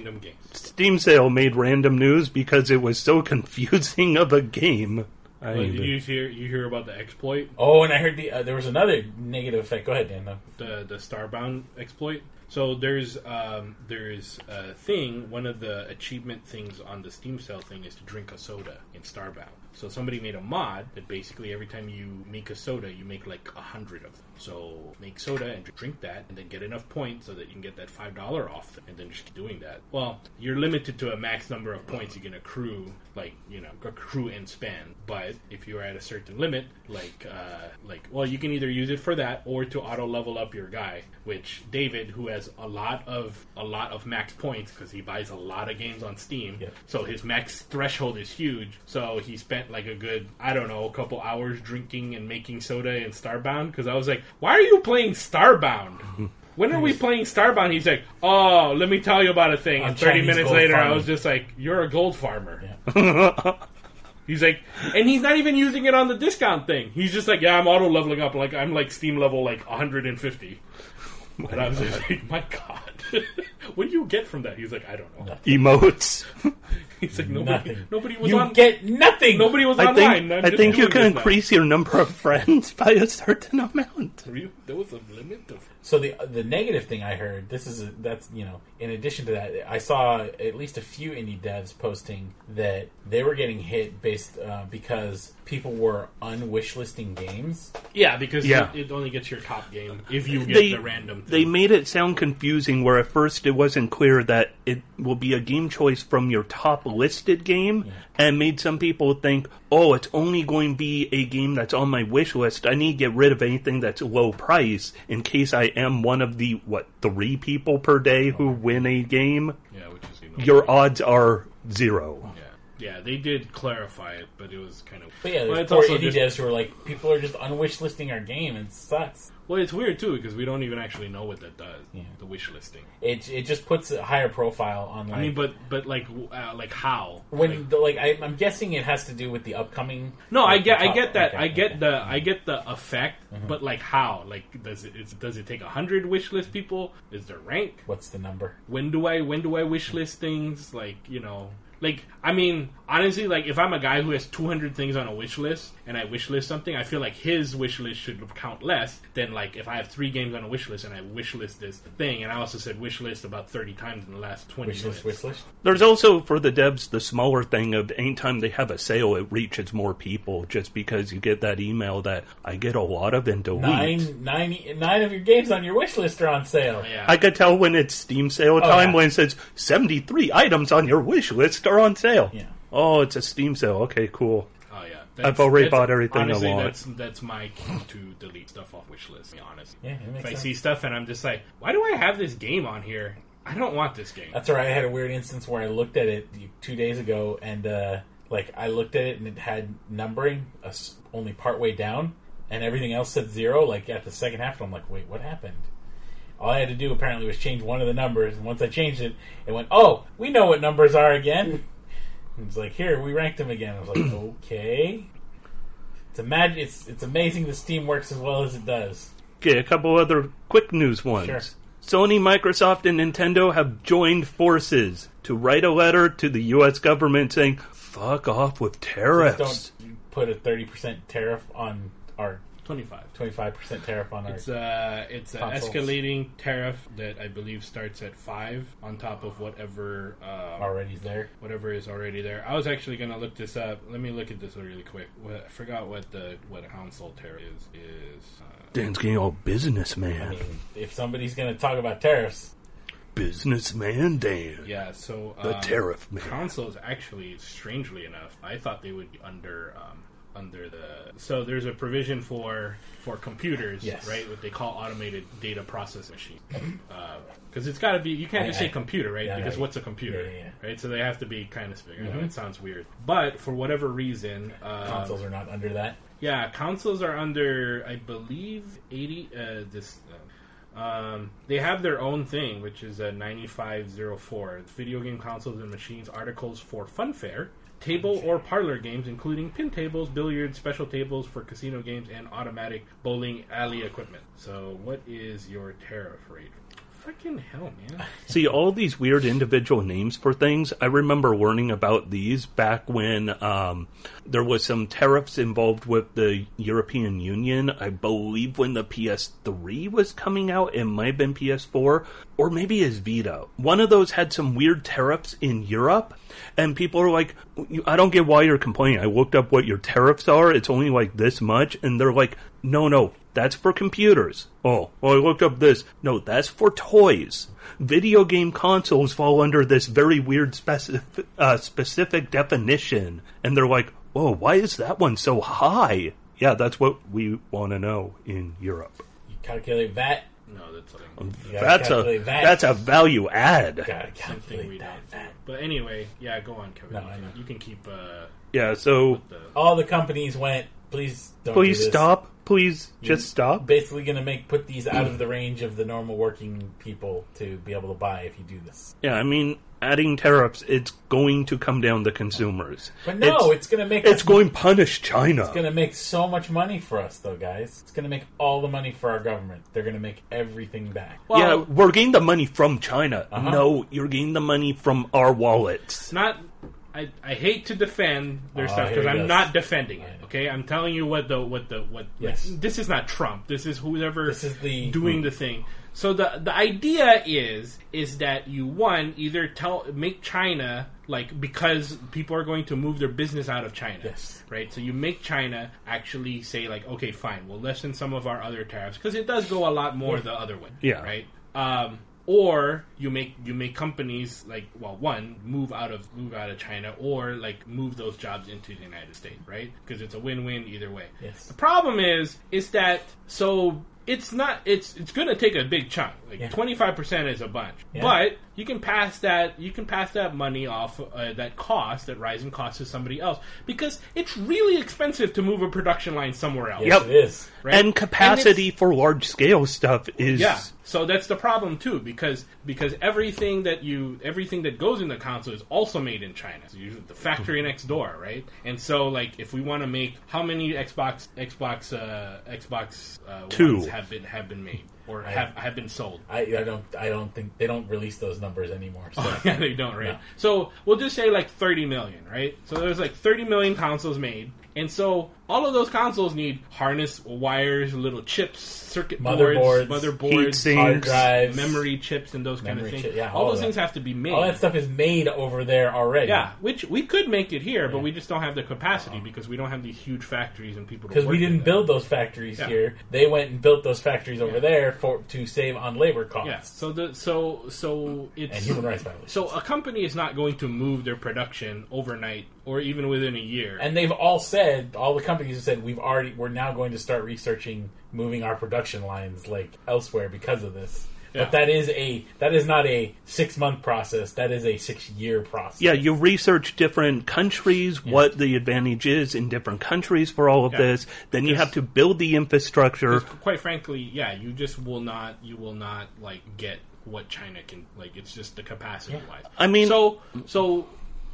Steam sale made random news because it was so confusing of a game. I, But you hear you hear about the exploit, Oh, and I heard the uh, there was another negative effect. Go ahead, Dan. though. the the Starbound exploit. So there's um, there's a thing. One of the achievement things on the Steam Cell thing is to drink a soda in Starbound. So somebody made a mod that basically every time you make a soda, you make like a hundred of them. So make soda and drink that, and then get enough points so that you can get that five dollar off, and then just keep doing that. Well, you're limited to a max number of points you can accrue, like you know, accrue and spend. But if you're at a certain limit, like uh, like well, you can either use it for that or to auto level up your guy. Which David, who has a lot of a lot of max points because he buys a lot of games on Steam, Yep. so his max threshold is huge. So he spent like a good, I don't know, a couple hours drinking and making soda in Starbound because I was like, why are you playing Starbound? When are we playing Starbound? He's like, oh, let me tell you about a thing. I'm And 30 Chinese minutes gold later, I farmer. was just like, you're a gold farmer. He's like, and he's not even using it on the discount thing. He's just like, yeah, I'm auto leveling up. Like, I'm like Steam level like 150. And oh I was just like, my god. what do you get from that? He's like, I don't know. emotes. He's like, nobody, Nothing. nobody was you on. get nothing. Nobody was I online. think I'm I think you doing can this now. increase your number of friends by a certain amount. Really? There was a limit of. So the the negative thing I heard, this is a, that's you know, in addition to that, I saw at least a few indie devs posting that they were getting hit based uh, because people were unwishlisting games. Yeah, because Yeah. It, it only gets your top game if you get They the random. Thing. they made it sound confusing where at first it wasn't clear that it will be a game choice from your top listed game and made some people think, "Oh, it's only going to be a game that's on my wish list. I need to get rid of anything that's low price in case I am one of the what, 3 people per day who win a game." yeah, which is you know, Your odds are zero. Yeah, yeah, they did clarify it, but it was kind of. But yeah, Well, there's it's poor indie just- devs who are like, people are just unwish listing our game, and it sucks. Well, it's weird too because we don't even actually know what that does. Yeah. The wish listing. It it just puts a higher profile on like I mean, but but like uh, like how? when Like- the, like I, I'm guessing it has to do with the upcoming. no, I get I get that okay, I get okay. the I get the effect, Mm-hmm. but like how? Like does it does it take a hundred wish list people? Is there rank? What's the number? when do I when do I wish list things? Like you know, like I mean, honestly, like if I'm a guy who has 200 things on a wish list and I wish list something, I feel like his wish list should count less than like if I have three games on a wish list and I wish list this thing, and I also said wish list about 30 times in the last 20 Wish minutes. list, wish list. There's also for the devs the smaller thing of anytime they have a sale, it reaches more people just because you get that email that I get a lot of and delete. Nine, nine, nine of your games on your wish list are on sale. Oh, yeah, I could tell when it's Steam sale oh, time yeah. when it says 73 items on your wish list are on sale. Yeah. Oh, it's a Steam sale. Okay, cool. Yeah. I've already that's- bought everything I honestly, want. That's that's my key to delete stuff off wish list. To be honest, Yeah, it makes if I sense. see stuff and I'm just like, why do I have this game on here? I don't want this game. That's right. I had a weird instance where I looked at it two days ago, and uh, like I looked at it and it had numbering uh, only part way down, and everything else said zero. Like at the second half, and I'm like, wait, what happened? All I had to do apparently was change one of the numbers, and once I changed it, it went, oh, we know what numbers are again. It's like here we ranked them again. I was like, okay. It's imag- It's it's amazing the Steam works as well as it does. Okay, a couple other quick news ones. Sure. Sony, Microsoft, and Nintendo have joined forces to write a letter to the U.S. government saying, fuck off with Just tariffs. don't put a thirty percent tariff on our 25. twenty five percent tariff on our. It's a it's an Consoles. escalating tariff that I believe starts at five on top of whatever uh, already there. whatever is already there. I was actually gonna look this up. Let me look at this really quick. What, I forgot what the what a console tariff is. Is uh, Dan's getting all I businessman. mean, if somebody's going to talk about tariffs, Businessman Dan. yeah. So The um, tariff man. consoles actually, strangely enough, I thought they would be under um, under the. So there's a provision for for computers, Yes. right? What they call automated data processing machine. Because it's got to be. You can't I- just say computer, right? yeah, because I- what's a computer, yeah, yeah, right? So they have to be kind of specific. I know Mhm. it sounds weird, but for whatever reason, uh, consoles are not under that. Yeah, consoles are under, I believe, eighty. Uh, this, uh, um, they have their own thing, which is a ninety-five zero four. Video game consoles and machines articles for funfair, table or parlor games, including pin tables, billiards, special tables for casino games, and automatic bowling alley equipment. So, what is your tariff rate? Fucking hell, man! See, all these weird individual names for things, I remember learning about these back when um, there was some tariffs involved with the European Union. I believe when the PS3 was coming out, it might have been PS4, or maybe it's Vita. One of those had some weird tariffs in Europe, and people are like, I don't get why you're complaining. I looked up what your tariffs are, it's only like this much, and they're like, no, no, that's for computers. Oh, well, I looked up this. No, that's for toys. Video game consoles fall under this very weird specific, uh, specific definition. And they're like, whoa, why is that one so high? Yeah, that's what we want to know in Europe. You calculate that. No, that's something, That's a calculate VAT. that's a value add. Gotta something we calculate that don't. VAT. But anyway, yeah, go on, Kevin. No, you, can, you can keep uh, Yeah, so the. All the companies went. Please don't. please do this. stop. Please just stop. Basically, going to make put these out of the range of the normal working people to be able to buy if you do this. Yeah, I mean, adding tariffs, it's going to come down to consumers. But no, it's, going to make it's us- going to punish China. It's going to make so much money for us, though, guys. It's going to make all the money for our government. They're going to make everything back. yeah, we're getting the money from China. Uh-huh. No, you're getting the money from our wallets. not I, I hate to defend their Oh, stuff because I'm goes. not defending it. Okay, I'm telling you what the what the what. Yes. like, this is not Trump. This is whoever This is the- doing the thing. So the the idea is is that you one either tell make China like because people are going to move their business out of China. Yes. Right. So you make China actually say like, okay, fine, we'll lessen some of our other tariffs because it does go a lot more the other way. Yeah. Right. Um, or you make you make companies like well one move out of move out of China or like move those jobs into the United States right because it's a win win either way. Yes. The problem is is that so it's not it's it's going to take a big chunk like twenty five percent is a bunch Yeah. but you can pass that you can pass that money off uh, that cost that rising cost to somebody else because it's really expensive to move a production line somewhere else. Yes, Yep. it is. right? And capacity it's- for large scale stuff is yeah. So that's the problem too, because because everything that you everything that goes in the console is also made in China. So usually the factory next door, right? And so like if we want to make how many Xbox Xbox uh, Xbox uh, Two. have been have been made or have have been sold. I, I don't I don't think they don't release those numbers anymore. So. yeah, they don't, right? No. So we'll just say like 30 million, right? So there's like 30 million consoles made. And so all of those consoles need harness wires, little chips, circuit Motherboards, boards, motherboards, Hard drives, memory chips, and those kind of things. chip, yeah, all, all those things have to be made. all that stuff is made over there already. Yeah, which we could make it here, but we just don't have the capacity oh. because we don't have these huge factories and people. to because we didn't build those factories Yeah. here. They went and built those factories over there for to save on labor costs Yeah, so the so so it's and human rights violations. So a company is not going to move their production overnight or even within a year. and they've all said, all the companies have said, we've already, we're now going to start researching moving our production lines like elsewhere because of this. Yeah. But that is a that is not a six month process. That is a six year process. Yeah, you research different countries, what the advantage is in different countries for all of Yeah. this. Then you have to build the infrastructure. quite frankly, yeah, you just will not you will not like get what China can like it's just the capacity wise. I mean- so so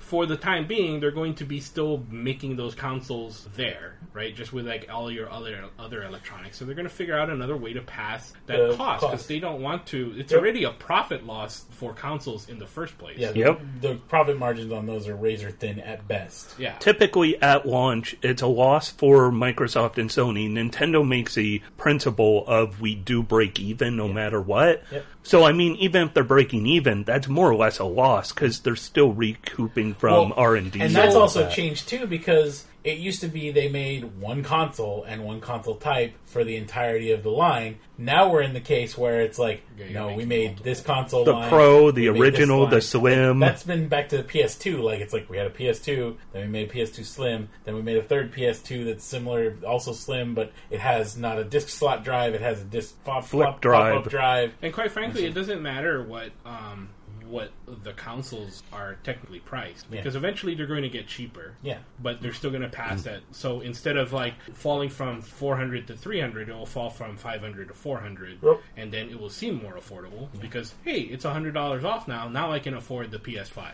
for the time being they're going to be still making those consoles there, right? Just with like all your other other electronics. So they're going to figure out another way to pass that The cost because they don't want to it's Yep. already a profit loss for consoles in the first place. Yeah, Yep. the, the profit margins on those are razor thin at best. Yeah. Typically at launch, it's a loss for Microsoft and Sony. Nintendo makes a principle of we do break even no matter what. Yep. So, I mean, even if they're breaking even, that's more or less a loss because they're still recouping from R&D. And that's So- also changed too because it used to be they made one console and one console type for the entirety of the line. Now we're in the case where it's like, Yeah, no, we made multiple. this console The line, Pro, the we made this original, the line. Slim. That's been back to the PS2. Like it's like we had a PS2, then we made a PS2 Slim, then we made a third PS2 that's similar, also slim, but it has not a disc slot drive. It has a disc pop, Flip pop, drive. pop-up drive. And quite frankly, it doesn't matter what um, what the consoles are technically priced Yeah. because eventually they're going to get cheaper. Yeah. But they're still going to pass mm. that. So instead of like falling from 400 to 300, it will fall from 500 to 400, Yep. and then it will seem more affordable because hey, it's hundred dollars off now. Now I can afford the PS5.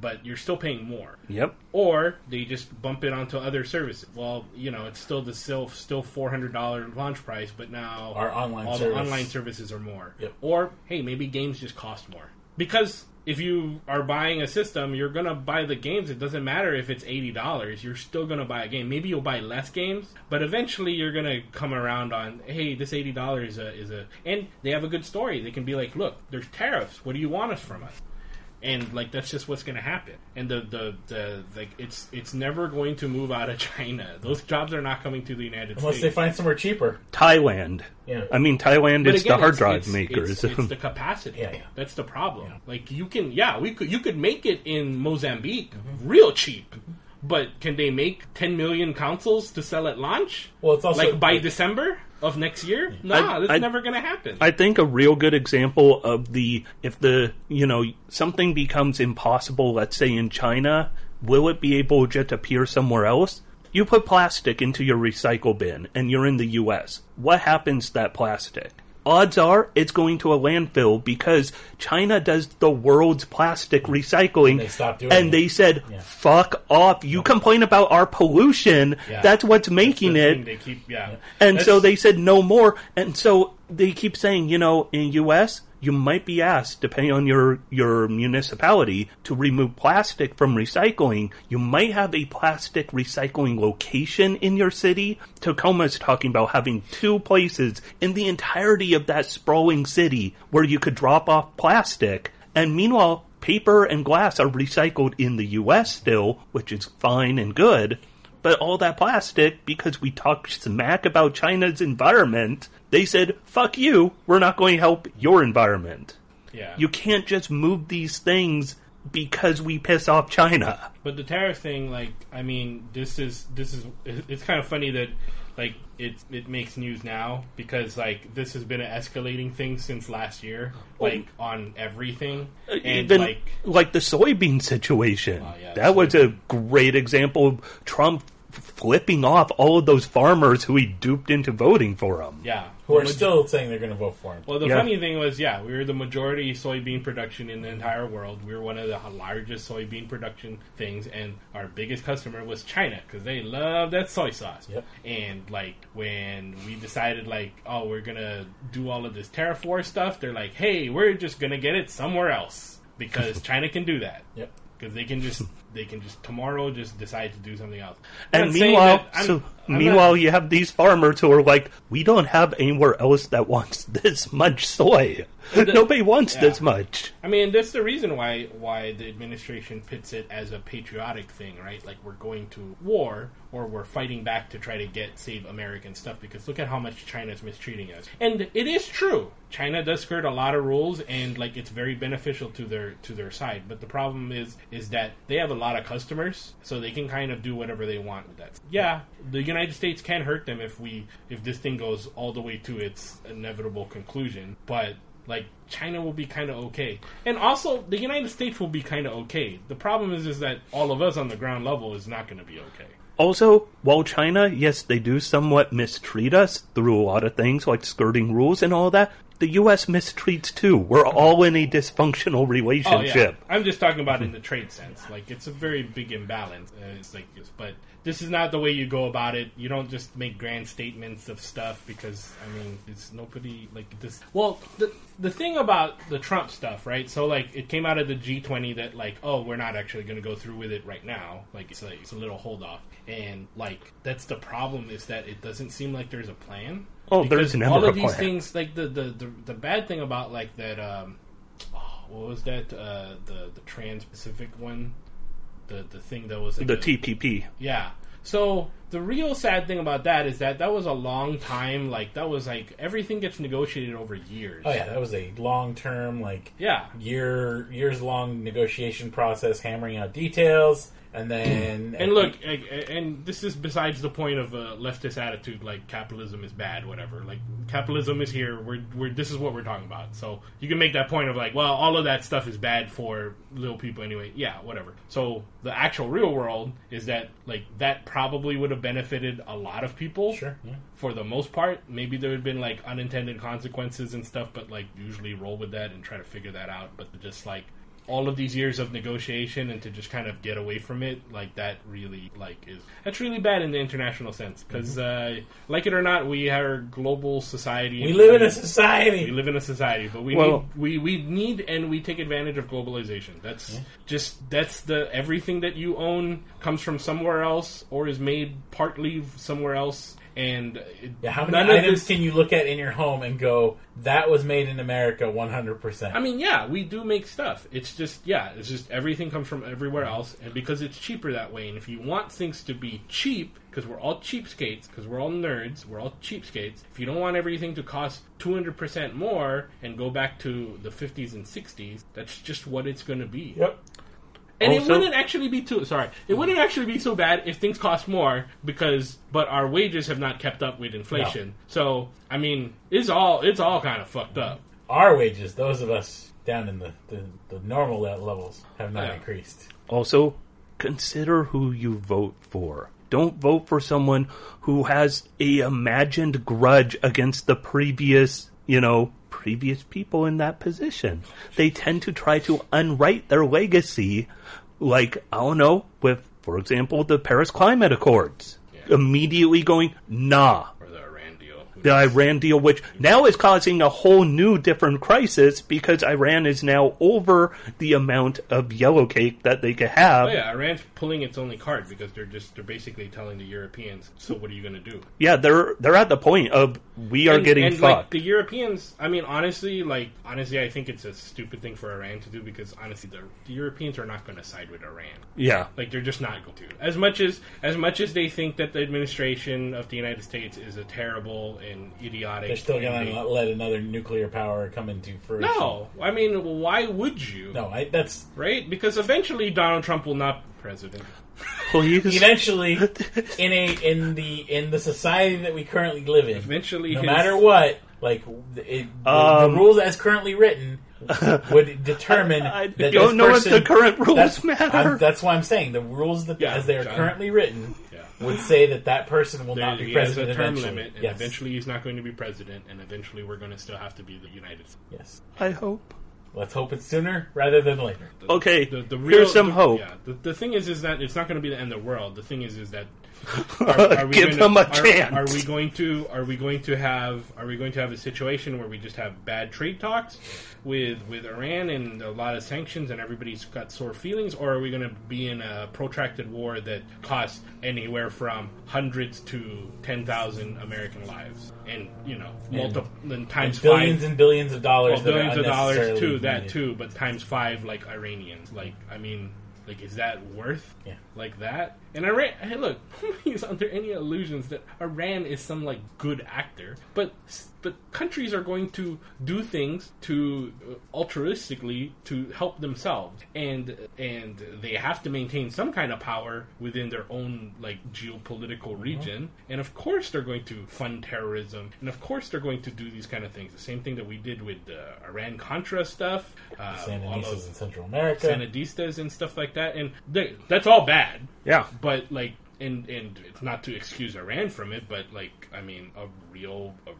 But you're still paying more Yep. or they just bump it onto other services. Well, you know, it's still the still still four hundred dollar launch price, but now Our online all service. the online services are more. Yep. Or hey, maybe games just cost more because if you are buying a system, you're gonna buy the games. It doesn't matter if it's eighty dollars. You're still gonna buy a game. Maybe you'll buy less games, but eventually you're gonna come around on hey, this eighty dollars is a, is a and they have a good story. They can be like, look, there's tariffs. What do you want us from us? And like that's just what's going to happen and the, the the like it's it's never going to move out of china those jobs are not coming to the united States. Unless they find somewhere cheaper. Thailand. Yeah. I mean, Thailand But is again, the hard it's- drive it's- makers. It's, it's the capacity. Yeah, yeah. That's the problem. Yeah. Like you can, yeah, we could, you could make it in Mozambique Mm-hmm. real cheap, but can they make 10 million consoles to sell at launch? Well, it's also like by December of next year? Nah, I- that's I- never going to happen. I think a real good example of the if the you know something becomes impossible, let's say in China, will it be able to just appear somewhere else? You put plastic into your recycle bin and you're in the US. What happens to that plastic? Odds are it's going to a landfill because China does the world's plastic recycling. And they stopped doing and it. they said, Yeah. fuck off. You complain about our pollution. Yeah. That's what's making The it. keep, yeah. And so they said no more. And so they keep saying, you know, in US, you might be asked, depending on your, your municipality, to remove plastic from recycling. You might have a plastic recycling location in your city. Tacoma's talking about having two places in the entirety of that sprawling city where you could drop off plastic. And meanwhile, paper and glass are recycled in the US still, which is fine and good. But all that plastic, because we talked smack about China's environment, they said, fuck you, we're not going to help your environment. yeah. You can't just move these things because we piss off China. But the tariff thing, like, I mean, this is this is it's kind of funny that like it it makes news now because like this has been an escalating thing since last year, oh. like on everything, uh, and Even like like the soybean situation. Oh, yeah, that was a great example of Trump flipping off all of those farmers who he duped into voting for him. yeah, Who are still saying they're going to vote for him. Well, the Yeah. funny thing was, yeah, we were the majority soybean production in the entire world. We were one of the largest soybean production things, and our biggest customer was China because they love that soy sauce. Yep. And like when we decided, like, oh, we're gonna do all of this tariff war stuff, they're like, hey, we're just gonna get it somewhere else because China can do that. Yep. Because they can just they can just tomorrow just decide to do something else. And I'm not saying meanwhile, I'm- so I'm not- meanwhile, you have these farmers who are like, "We don't have anywhere else that wants this much soy. Nobody wants yeah. this much." I mean, that's the reason why why the administration pits it as a patriotic thing, right? Like we're going to war or we're fighting back to try to get save American stuff because look at how much China's mistreating us. And it is true. China does skirt a lot of rules and like it's very beneficial to their to their side. But the problem is is that they have a lot of customers, so they can kind of do whatever they want with that. Yeah, the United States can hurt them if we if this thing goes all the way to its inevitable conclusion, but like China will be kind of okay, and also the United States will be kind of okay. The problem is, is that all of us on the ground level is not going to be okay. Also, while China, yes, they do somewhat mistreat us through a lot of things like skirting rules and all that, the U.S. mistreats too. We're all in a dysfunctional Oh relationship. yeah, I'm just talking about in the trade sense. Like it's a very big imbalance. Uh, it's like, but this is not the way you go about it. You don't just make grand statements of stuff because I mean, it's nobody like this. Well, the the thing about the Trump stuff, right? So like, it came out of the G20 that like, oh, we're not actually going to go through with it right now. Like it's a it's a little hold off, and like that's the problem is that it doesn't seem like there's a plan. Oh, there's Because never all of these plan. things like the, the the the bad thing about like that um oh, what was that uh the the trans pacific one the the thing that was The a- TPP. yeah so the real sad thing about that is that that was a long time like that was like everything gets negotiated over years Oh yeah, that was a long term, like yeah year years long negotiation process, hammering out details, and then and look, and this is besides the point of a leftist attitude, like capitalism is bad, whatever. Like capitalism is here. We're, we're this is what we're talking about. So you can make that point of like, well, all of that stuff is bad for little people anyway. Yeah, whatever. So the actual real world is that like that probably would have benefited a lot of people. sure, yeah. For the most part, maybe there would have been like unintended consequences and stuff, but like usually roll with that and try to figure that out. But just like all of these years of negotiation and to just kind of get away from it like that really like is that's really bad in the international sense. Because uh, like it or not we are a global society. We live in a society. we live in a society but we Well- need we, we need and we take advantage of globalization. That's just that's the everything that you own comes from somewhere else or is made partly somewhere else and Yeah, how many items this- can you look at in your home and go, "That was made in America, one hundred percent"? I mean, yeah, we do make stuff. It's just, yeah, it's just everything comes from everywhere else, and because it's cheaper that way. And if you want things to be cheap, because we're all cheapskates, because we're all nerds, we're all cheapskates. If you don't want everything to cost two hundred percent more and go back to the fifties and sixties, that's just what it's going to be. Yep. And it wouldn't actually be too sorry. It wouldn't actually be so bad if things cost more because but our wages have not kept up with inflation. So I mean, it's all it's all kind of fucked up. Our wages, those of us down in the the, the normal levels, have not Yeah. increased. Also, consider who you vote for. Don't vote for someone who has a imagined grudge against the previous, you know, previous people in that position. They tend to try to unwrite their legacy, like, I don't know, with, for example, the Paris Climate Accords. Yeah. Immediately going, nah, the Iran deal. Who the knows? Iran deal, which now is causing a whole new different crisis because Iran is now over the amount of yellow cake that they could have. Oh yeah, Iran's pulling its only card because they're just they're basically telling the Europeans. So what are you going to do? Yeah, they're they're at the point of we are and, getting and, like fucked. the Europeans. I mean, honestly, like honestly, I think it's a stupid thing for Iran to do because honestly, the, the Europeans are not going to side with Iran. yeah, Like they're just not going to. As much as as much as they think that the administration of the United States is a terrible and idiotic. They're still gonna let- let another nuclear power come into fruition. No, I mean, why would you? no, I, that's Right? Because eventually Donald Trump will not be president. Please. eventually in a in the in the society that we currently live in. Eventually, no his- matter what, like it, the, Um, the rules as currently written would determine I that don't this know if the current rules that's, matter. I'm- that's why I'm saying the rules that Yeah, as they are John. currently written Yeah. Would say that that person will There- not be he has a president term eventually. limit, and yes. eventually he's not going to be president, and eventually we're going to still have to be the United States. yes. I hope. Let's hope it's sooner rather than later. Okay, The, the real, here's some the- hope. Yeah, the, the thing is, is that it's not going to be the end of the world. The thing is, is that are, are we Give gonna- them a are- chance. Are, we going to? Are we going to have? Are we going to have a situation where we just have bad trade talks with with Iran and a lot of sanctions and everybody's got sore feelings, or are we going to be in a protracted war that costs anywhere from hundreds to ten thousand American lives, and you know, multiple and times And billions five. and billions of dollars. Well, that are billions of dollars unnecessarily too. That too, but times five like Iranians. Like, I mean, like, is that worth? Yeah. Like that? And Iran. Hey, look, he's under any illusions that Iran is some like good actor, but but countries are going to do things to uh, altruistically to help themselves, and and they have to maintain some kind of power within their own like geopolitical region, and of course they're going to fund terrorism, and of course they're going to do these kind of things. The same thing that we did with the Iran Contra stuff, uh, Sandinistas in Central America. Sanadistas and stuff like that, and they, that's all bad. Yeah. But like, and and it's not to excuse Iran from it, but like, I mean, a real. A,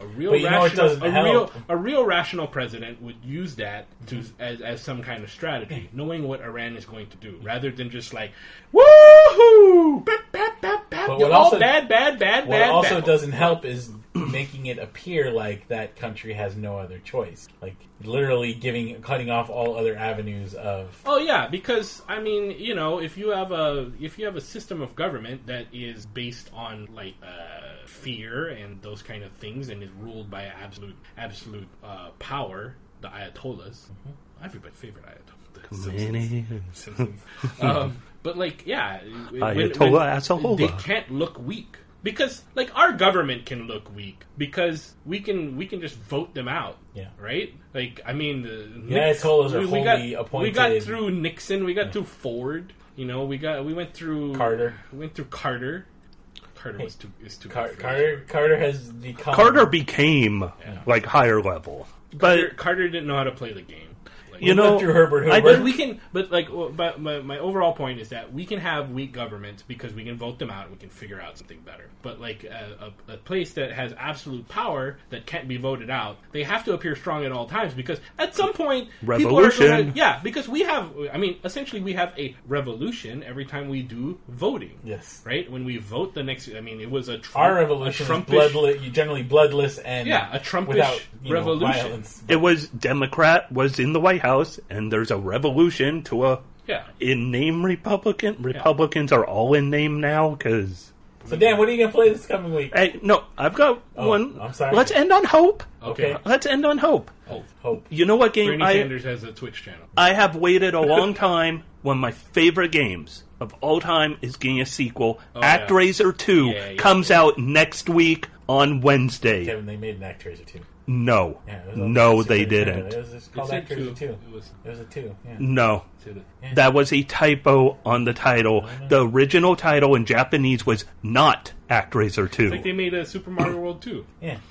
a real But you know it rational, a help. real, a real rational president would use that to as, as some kind of strategy, knowing what Iran is going to do, rather than just like, woohoo, bap, bap, bap, bap, But what all also- bad, bad, bad, What bad. also bad. doesn't help is making it appear like that country has no other choice. Like literally giving cutting off all other avenues of Oh yeah, because I mean, you know, if you have a if you have a system of government that is based on like uh, fear and those kind of things, and is ruled by absolute absolute uh, power, the Ayatollahs, everybody's favorite Ayatollah, the Simpsons. Simpsons. um, but like, yeah, when- Ayatollah when-. They can't look weak because, like, our government can look weak because we can we can just vote them out. Yeah. Right. Like, I mean, the Ayatollahs are we, we wholly got, We got through Nixon. We got through Ford. You know, we got we went through Carter. We went through Carter. Carter was too is too Car- Carter. Carter has become Carter became like higher level, Carter, but Carter didn't know how to play the game. Like, you know, through Herbert I Hoover. But we can, but like, but my, my overall point is that we can have weak governments because we can vote them out and we can figure out something better. But like a, a, a place that has absolute power that can't be voted out, they have to appear strong at all times because at some point, people are Revolution. gonna- yeah, because we have, I mean, essentially we have a revolution every time we do voting. Yes. Right when we vote the next, I mean, it was a Trump, Our revolution a Trumpish, bloodless, generally bloodless and Yeah, a Trumpish without, you know, violence. it was Democrat was in the White House, and there's a revolution to a yeah. in name Republican. Republicans are all in name now because. So Dan, what are you gonna play this coming week? Hey, no, I've got Oh, one. I'm sorry. Let's end on hope. Okay. Okay. Let's end on hope. Hope. Hope. You know what game Bernie I Sanders has a Twitch channel. I have waited a long time. One of my favorite games of all time is getting a sequel. Oh, Act yeah. 2 Yeah, yeah, comes out next week on Wednesday. Kevin, they made an Actraiser too. No. Yeah, was no, they didn't. It was just called said Actraiser two. two. It was- It was a two. Yeah. No. to the- That was a typo on the title. The original title in Japanese was not ActRaiser 2. Like they made a Super Mario World 2. Yeah.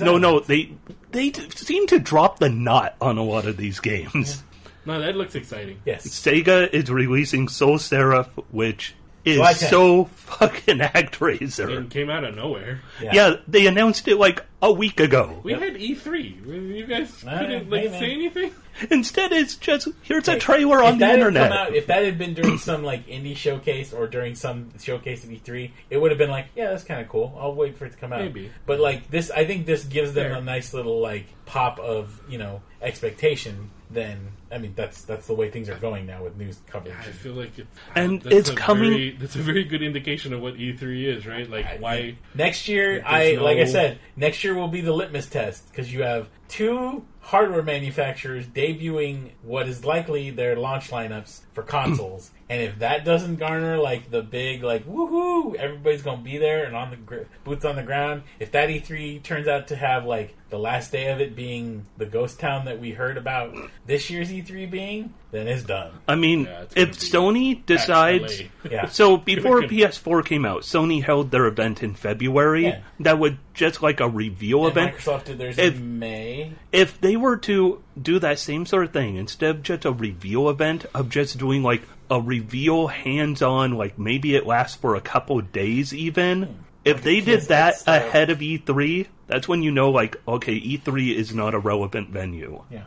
No, no, they they seem to drop the knot on a lot of these games. No, that looks exciting. Yes. Sega is releasing Soul Seraph, which is July 10th. so fucking Act Razor. It came out of nowhere. Yeah. Yeah, they announced it like a week ago. We had E3. You guys Uh, couldn't like hey, say anything. Instead, it's just here's a Hey, trailer if on the that had internet. come out- if that had been during some like indie showcase or during some showcase at E3, it would have been like, yeah, that's kind of cool. I'll wait for it to come out. Maybe. But like this, I think this gives them Fair. a nice little like pop of you know expectation. Then I mean that's that's the way things are going now with news coverage. I feel like it, And that's it's coming- Very, that's a very good indication of what E3 is, right? Like why? Next year, There's I like I said, next year will be the litmus test because you have two hardware manufacturers debuting what is likely their launch lineups for consoles. And if that doesn't garner like the big like woohoo, everybody's gonna be there and on the gr- boots on the ground. If that E3 turns out to have like the last day of it being the ghost town that we heard about this year's E3 being, then it's done. I mean, Yeah, if Sony decides. Yeah. So before PS4 came out, Sony held their event in February. Yeah. That would just like a reveal And event. Microsoft did theirs If- in May. If they were to do that same sort of thing instead of just a reveal event of just doing like a reveal hands-on, like maybe it lasts for a couple of days even. If they did that style. ahead of E3, that's when you know like okay, E3 is not a relevant venue. Yeah.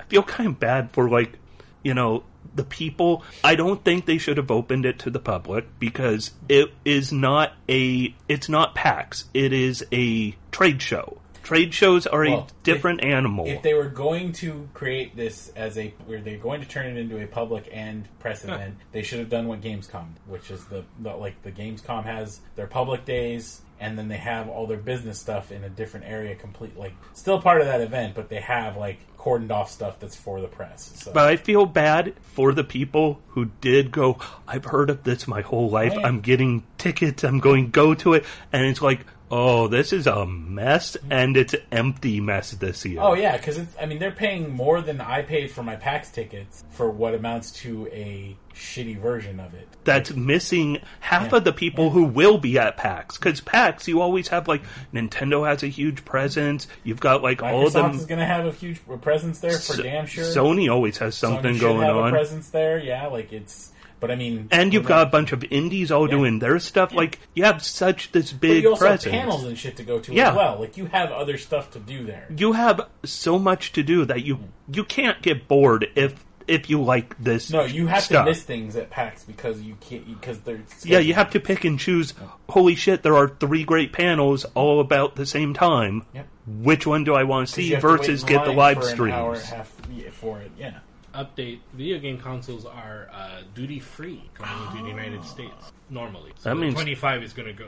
I feel kind of bad for like, you know, the people. I don't think they should have opened it to the public because it is not a it's not PAX. It is a trade show. Trade shows are Well, a different animal. If they were going to create this as a, where they're going to turn it into a public and press event, they should have done what Gamescom, which is the, the like the Gamescom has their public days, and then they have all their business stuff in a different area, complete like still part of that event, but they have like cordoned off stuff that's for the press. So but I feel bad for the people who did go, I've heard of this my whole life. Oh, yeah. I'm getting tickets. I'm going to go to it. And it's like, oh, this is a mess. And it's empty mess this year. Oh yeah, because it's. I mean, they're paying more than I paid for my PAX tickets for what amounts to a shitty version of it. that's missing half Yeah. of the people who will be at PAX. Because PAX, you always have like Nintendo has a huge presence. You've got like all of them. is going to have a huge presence there for S- damn sure. Sony always has something should going have A on. presence there, yeah. Like it's, but I mean, And you've got a bunch of indies all doing their stuff. Like you have such this but big you also presence. have panels and shit to go to Yeah. as well. Like you have other stuff to do there. you have so much to do that you you can't get bored if if you like this. No, you have stuff. to miss things at PAX because you can't because they're Yeah, you have to pick and choose. Holy shit, there are three great panels all about the same time. Yep. Which one do I want to see have to versus get the live an hour half yeah, for it. Yeah. Update: Video game consoles are uh, duty free coming into the United States normally. So That means- 25 is going to go.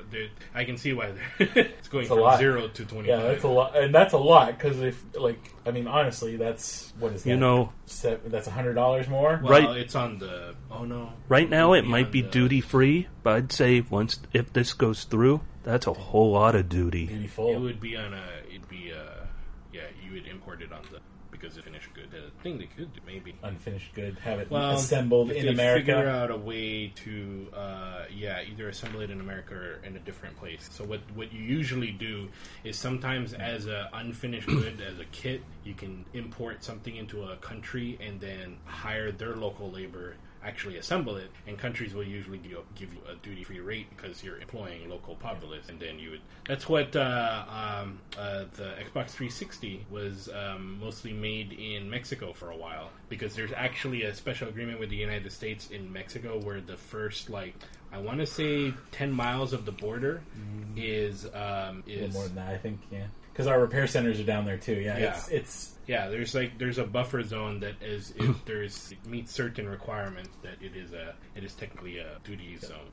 I can see why it's going It's from lot. zero to 25. Yeah, that's a lot, and that's a lot because if like I mean honestly, that's what is that? You know, Se- that's a hundred dollars more. Well, Right. it's on the. Oh no. right now it Yeah, might be the- duty free, but I'd say once if this goes through, that's a whole lot of duty. Duty It would be on a. It'd be a. Yeah, you would import it on the because it's finished good. The thing they could do maybe. Unfinished good. Have it Well, assembled in America. Figure out a way to, uh, yeah, either assemble it in America or in a different place. So what what you usually do is sometimes as a unfinished good as a kit, you can import something into a country and then hire their local labor actually assemble it and countries will usually give you, give you a duty free rate because you're employing local populace and then you would that's what uh, um, uh, the xbox 360 was um, mostly made in mexico for a while because there's actually a special agreement with the united states in mexico where the first like i want to say 10 miles of the border is um, A little more than that, I think. Yeah, because our repair centers are down there too. Yeah, Yeah. it's it's Yeah, there's like there's a buffer zone that is if there's it meets certain requirements that it is a it is technically a duty zone.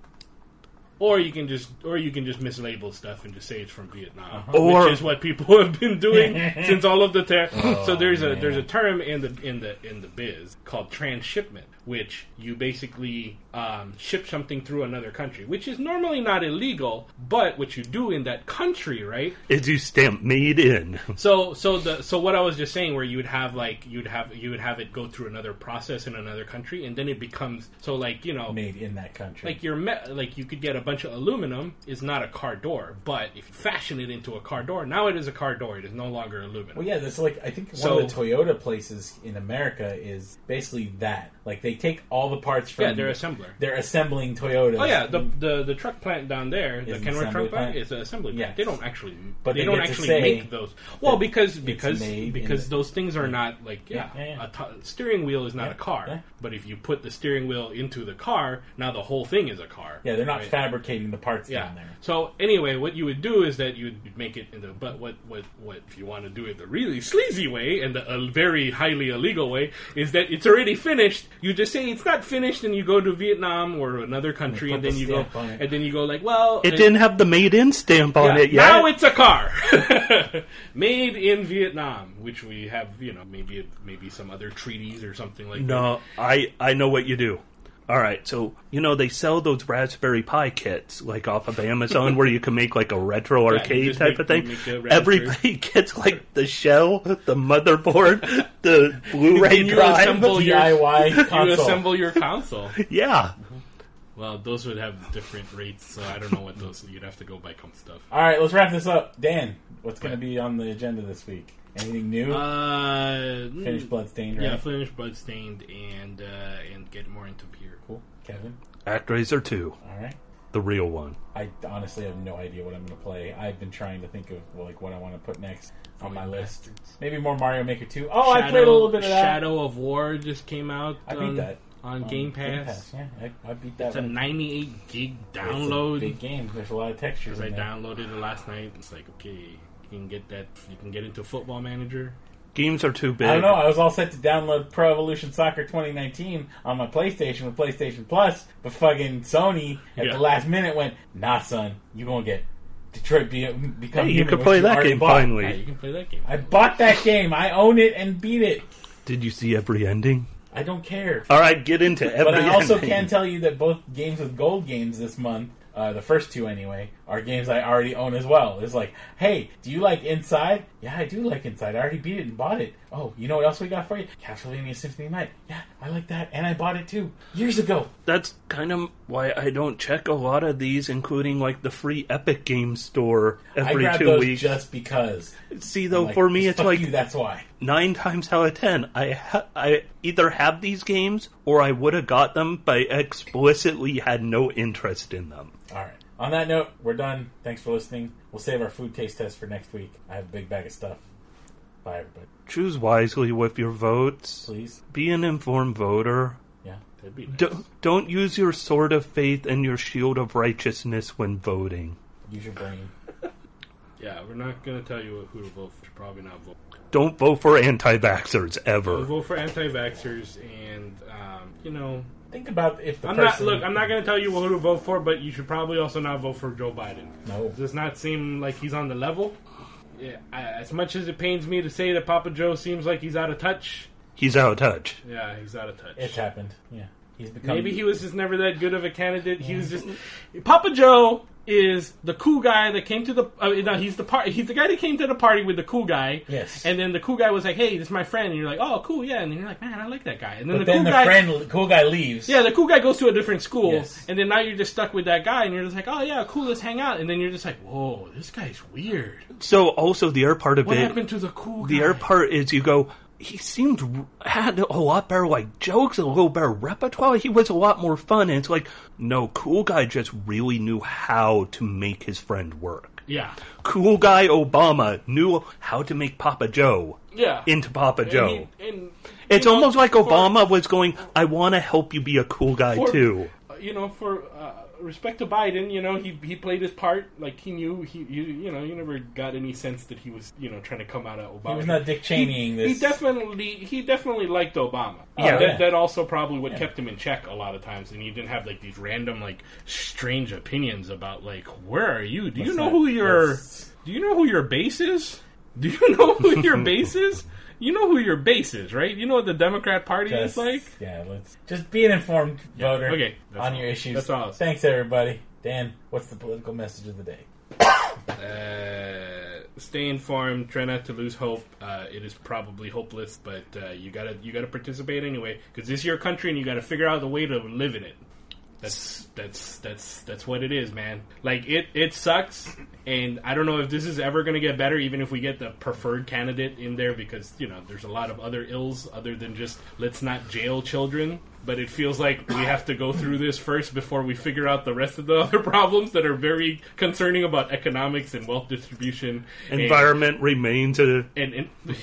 Or you can just or you can just mislabel stuff and just say it's from Vietnam, Or- which is what people have been doing since all of the ter- so there's a there's a term in the in the in the biz called transshipment, which you basically um, ship something through another country, which is normally not illegal, but what you do in that country, right, Is you stamp made in? so so the so what I was just saying, where you would have like you'd have you would have it go through another process in another country, and then it becomes so like you know made in that country. like your me- like you could get a bunch of aluminum is not a car door, but if you fashion it into a car door, now it is a car door. It is no longer aluminum. Well, yeah, that's like I think one So- of the Toyota places in America is basically that. Like they take all the parts from yeah, they're assembler. they're assembling Toyotas. Oh yeah, the, the the truck plant down there, the Kenworth truck plant, is an assembly plant. Yeah. They don't actually, But they, they don't actually make those. Well, because because because those things are not like yeah, Yeah, yeah, yeah. a t- steering wheel is not a car. But if you put the steering wheel into the car, now the whole thing is a car. Yeah, they're not right? fabricating the parts down there. So anyway, what you would do is that you would make it into. But what what what if you want to do it the really sleazy way and the uh, very highly illegal way is that it's already finished. You just say it's not finished, and you go to Vietnam or another country, put and then the you go, stamp on it. and then you go like, well, It didn't have the made in stamp on yeah, it yet. Now it's a car made in Vietnam, which we have, you know, maybe maybe some other treaties or something like that. No, I I know what you do. All right, so you know they sell those Raspberry Pi kits like off of Amazon where you can make like a retro you arcade just type make- of thing. you make Everybody gets like the shell, the motherboard, the Blu-ray Then you drive. assemble your DIY you assemble your console. Yeah, Well, those would have different rates, so I don't know what those. You'd have to go buy some stuff. All right, let's wrap this up. Dan, what's going to be on the agenda this week? Anything new? Uh, Finish Bloodstained, right? Yeah, finish Bloodstained and uh, and get more into beer. Cool. Kevin? ActRaiser Two, All right. the real one. I honestly have no idea what I'm going to play. I've been trying to think of like what I want to put next on my list. Maybe more Mario Maker 2. Oh, I played a little bit of that. Shadow of War just came out. I beat on, that. on Um, Game Pass. Yeah, I, I beat that. It's a 98 gig It's a download. big game. There's a lot of textures. Because I there. downloaded it last night. It's like okay, you can get that. You can get into Football Manager. Games are too big. I don't know. I was all set to download Pro Evolution Soccer 2019 on my PlayStation with PlayStation Plus, but fucking Sony at Yeah. the last minute went, "Nah, son, you gonna get Detroit be- become Hey, you can play that game bought." finally. Yeah, you can play that game. I bought that game. I own it and beat it. Did you see every ending? I don't care. All right, get into every. But I also ending. can tell you that both games with gold games this month, uh, the first two anyway, are games I already own as well. It's like, hey, do you like Inside? Yeah, I do like Inside. I already beat it and bought it. Oh, you know what else we got for you? Castlevania Symphony Night. Yeah, I like that, and I bought it too years ago. That's kind of why I don't check a lot of these, including like the free Epic Game Store every two those weeks. just because. See, though, Like, for me, it's like you, that's why. nine times out of ten, I ha- I either have these games or I would have got them, but I explicitly had no interest in them. All right. On that note, we're done. Thanks for listening. We'll save our food taste test for next week. I have a big bag of stuff. Bye, everybody. Choose wisely with your votes. Please. Be an informed voter. Yeah. That'd be nice. Do- don't use your sword of faith and your shield of righteousness when voting. Use your brain. Yeah, we're not gonna tell you who to vote for. Probably not vote. Don't vote for anti-vaxxers We'll ever. vote for anti-vaxxers, and um, you know, Think about if the I'm not. Look, I'm not gonna tell you who to vote for, but you should probably also not vote for Joe Biden. No. Does not seem like he's on the level. Yeah, I, as much as it pains me to say that Papa Joe seems like he's out of touch. He's out of touch. Yeah, he's out of touch. It's happened. Yeah. He's become. Maybe he was just never that good of a candidate. He was just Papa Joe is the cool guy that came to the. Uh, no, he's the part. He's the guy that came to the party with the cool guy. Yes. And then the cool guy was like, "Hey, this is my friend," and you're like, "Oh, cool, yeah." And then you're like, "Man, I like that guy." And then But the then cool the guy. friend, cool guy leaves. Yeah, the cool guy goes to a different school, Yes. and then now you're just stuck with that guy, and you're just like, "Oh yeah, cool, let's hang out." And then you're just like, "Whoa, this guy's weird. So also the other part of it. What it, happened to the cool guy?" the other part is you go. He seemed had a lot better like jokes, a little better repertoire. He was a lot more fun, and it's like no cool guy just really knew how to make his friend work. yeah, Cool guy Obama knew how to make Papa Joe yeah. into Papa And Joe. he- and, it's know, almost like for- Obama was going, "I want to help you be a cool guy for- too." you know, for uh, respect to Biden, you know, he he played his part. Like he knew he you, you know you never got any sense that he was you know trying to come out of Obama. He was not Dick Cheneying He this. definitely he definitely liked Obama. Yeah. Uh, that, yeah. that also probably what kept him in check a lot of times, and he didn't have like these random like strange opinions about like where are you? Do you know not- who your Do you know who your base is? Do you know who your base is? You know who your base is, right? You know what the Democrat Party Just- is like. Yeah, let's just be an informed voter okay, on all. your issues. That's all. Thanks, everybody. Dan, what's the political message of the day? Uh, stay informed. Try not to lose hope. Uh, it is probably hopeless, but uh, you gotta you gotta participate anyway because this is your country, and you gotta figure out the way to live in it. That's that's that's that's what it is, man. Like it it sucks, and I don't know if this is ever gonna get better, even if we get the preferred candidate in there, because you know there's a lot of other ills other than just let's not jail children. But it feels like we have to go through this first before we figure out the rest of the other problems that are very concerning about economics and wealth distribution, and- Environment remains a and, and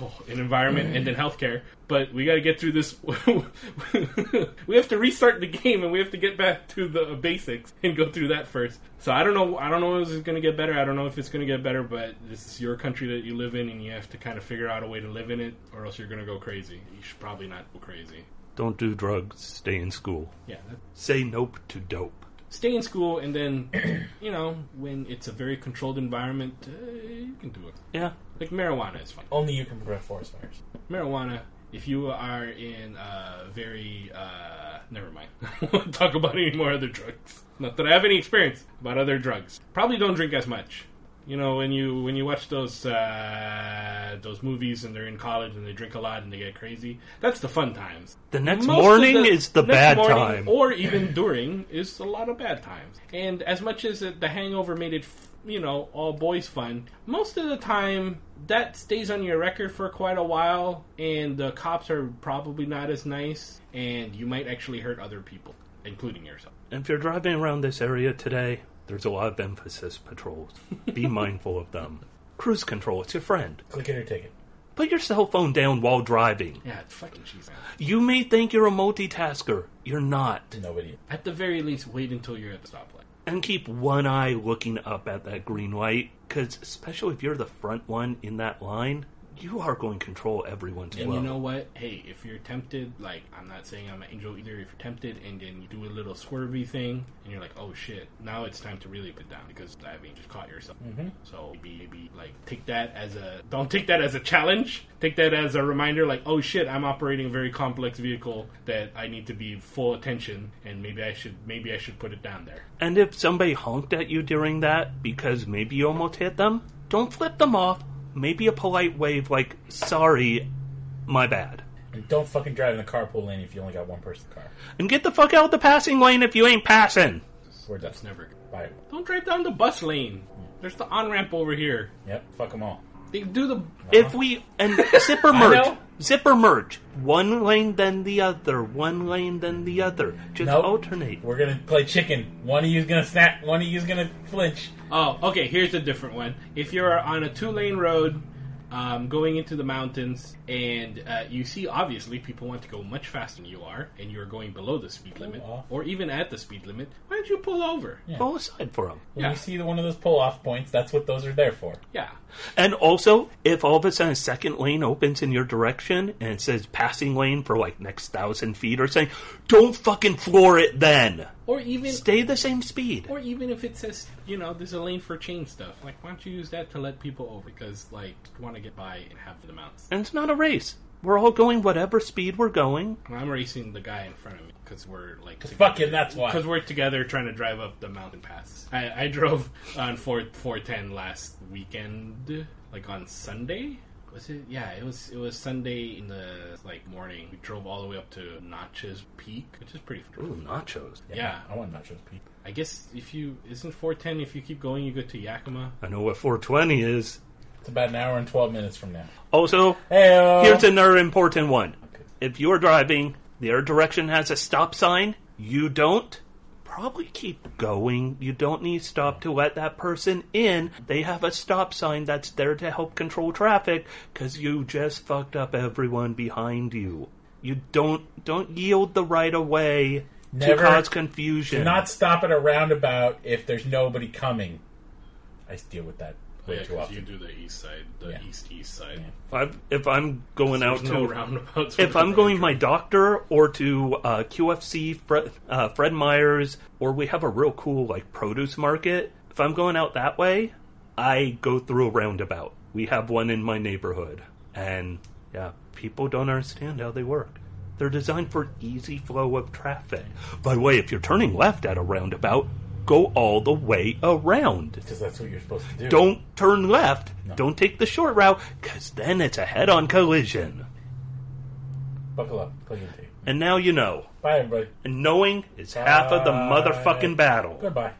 oh, an environment and then healthcare. But we got to get through this. we have to restart the game and we have to get back to the basics and go through that first. So I don't know. I don't know if it's going to get better. I don't know if it's going to get better. But this is your country that you live in, and you have to kind of figure out a way to live in it, or else you're going to go crazy. You should probably not go crazy. Don't do drugs. Stay in school. Yeah, Say nope to dope. stay in school, and then you know when it's a very controlled environment, uh, you can do it. Yeah. Like marijuana is fine. Only you can prevent forest fires. Marijuana. If you are in a very, uh, never mind. I won't talk about any more other drugs. Not that I have any experience about other drugs. Probably don't drink as much. You know, when you when you watch those uh, those movies and they're in college and they drink a lot and they get crazy, that's the fun times. The next Most morning is the bad morning, time. or even during is a lot of bad times. And as much as it, the Hangover made it, f- you know, all boys fun, most of the time that stays on your record for quite a while, and the cops are probably not as nice, and you might actually hurt other people, including yourself. And if you're driving around this area today, there's a lot of emphasis patrols. Be mindful of them. Cruise control, it's your friend. Click it or ticket. Put your cell phone down while driving. Yeah, it's fucking cheese. You may think you're a multitasker. You're not. Nobody. At the very least, wait until you're at the stoplight. And keep one eye looking up at that green light, because especially if you're the front one in that line, you are going to control everyone's And flow. you know what? Hey, if you're tempted, like I'm not saying I'm an angel either. If you're tempted and then you do a little swervy thing, and you're like, "Oh shit!" Now it's time to really put down because I mean, you just caught yourself. Mm-hmm. So maybe, maybe like take that as a don't take that as a challenge. Take that as a reminder, like, "Oh shit!" I'm operating a very complex vehicle that I need to be full attention, and maybe I should maybe I should put it down there. And if somebody honked at you during that because maybe you almost hit them, don't flip them off. Maybe a polite wave like, sorry, my bad. And don't fucking drive in the carpool lane if you only got one person in the car. And get the fuck out of the passing lane if you ain't passing. We're done. That's never good. Bye. Don't drive down the bus lane. There's the on ramp over here. Yep. Fuck them all. They do the uh-huh. If we and zipper merge, know. zipper merge, one lane then the other, one lane then the other, just Nope. alternate. We're gonna play chicken. One of you's gonna snap. One of you's gonna flinch. Oh, okay. Here's a different one. If you're on a two lane road um, going into the mountains and uh, you see obviously people want to go much faster than you are and you're going below the speed limit off. or even at the speed limit, why don't you pull over? Yeah. Go aside for them. When Yeah. you see the, one of those pull off points, that's what those are there for. Yeah. And also, if all of a sudden a second lane opens in your direction and it says passing lane for like next thousand feet or something, don't fucking floor it then. Or even Stay the same speed. or even if it says, you know, there's a lane for chain stuff. Like why don't you use that to let people over because like want to get by and have the mounts. And it's not a race. We're all going whatever speed we're going. I'm racing the guy in front of me because we're like Fucking that's why. because we're together trying to drive up the mountain pass. I, I drove on 4 410 last weekend, like on Sunday. Was it? Yeah, it was. It was Sunday in the like morning. We drove all the way up to Naches Peak, which is pretty. Ooh, nachos. Yeah. I want nachos, Pete. I guess if you isn't 410, if you keep going, you go to Yakima. I know what 420 is. It's about an hour and twelve minutes from now. Also, Hey, here's another important one. If you're driving, the other direction has a stop sign, you don't, probably keep going. You don't need to stop to let that person in. They have a stop sign that's there to help control traffic because you just fucked up everyone behind you. You don't don't yield the right of way Never- to cause confusion. Do not stop at a roundabout if there's nobody coming. I deal with that way too often. do the east side, the Yeah. east east side. If I'm- if I'm going out to no roundabouts. if I'm going my doctor or to uh, QFC Fred, uh, Fred Meyer's, or we have a real cool like produce market. If I'm going out that way, I go through a roundabout. We have one in my neighborhood, and yeah, people don't understand how they work. They're designed for easy flow of traffic. By the way, if you're turning left at a roundabout, go all the way around. Because that's what you're supposed to do. Don't turn left. Don't take the short route, because then it's a head-on collision. Buckle up. Plug in tape. And now you know. Bye, everybody. And knowing is half of the Bye. motherfucking battle. Goodbye.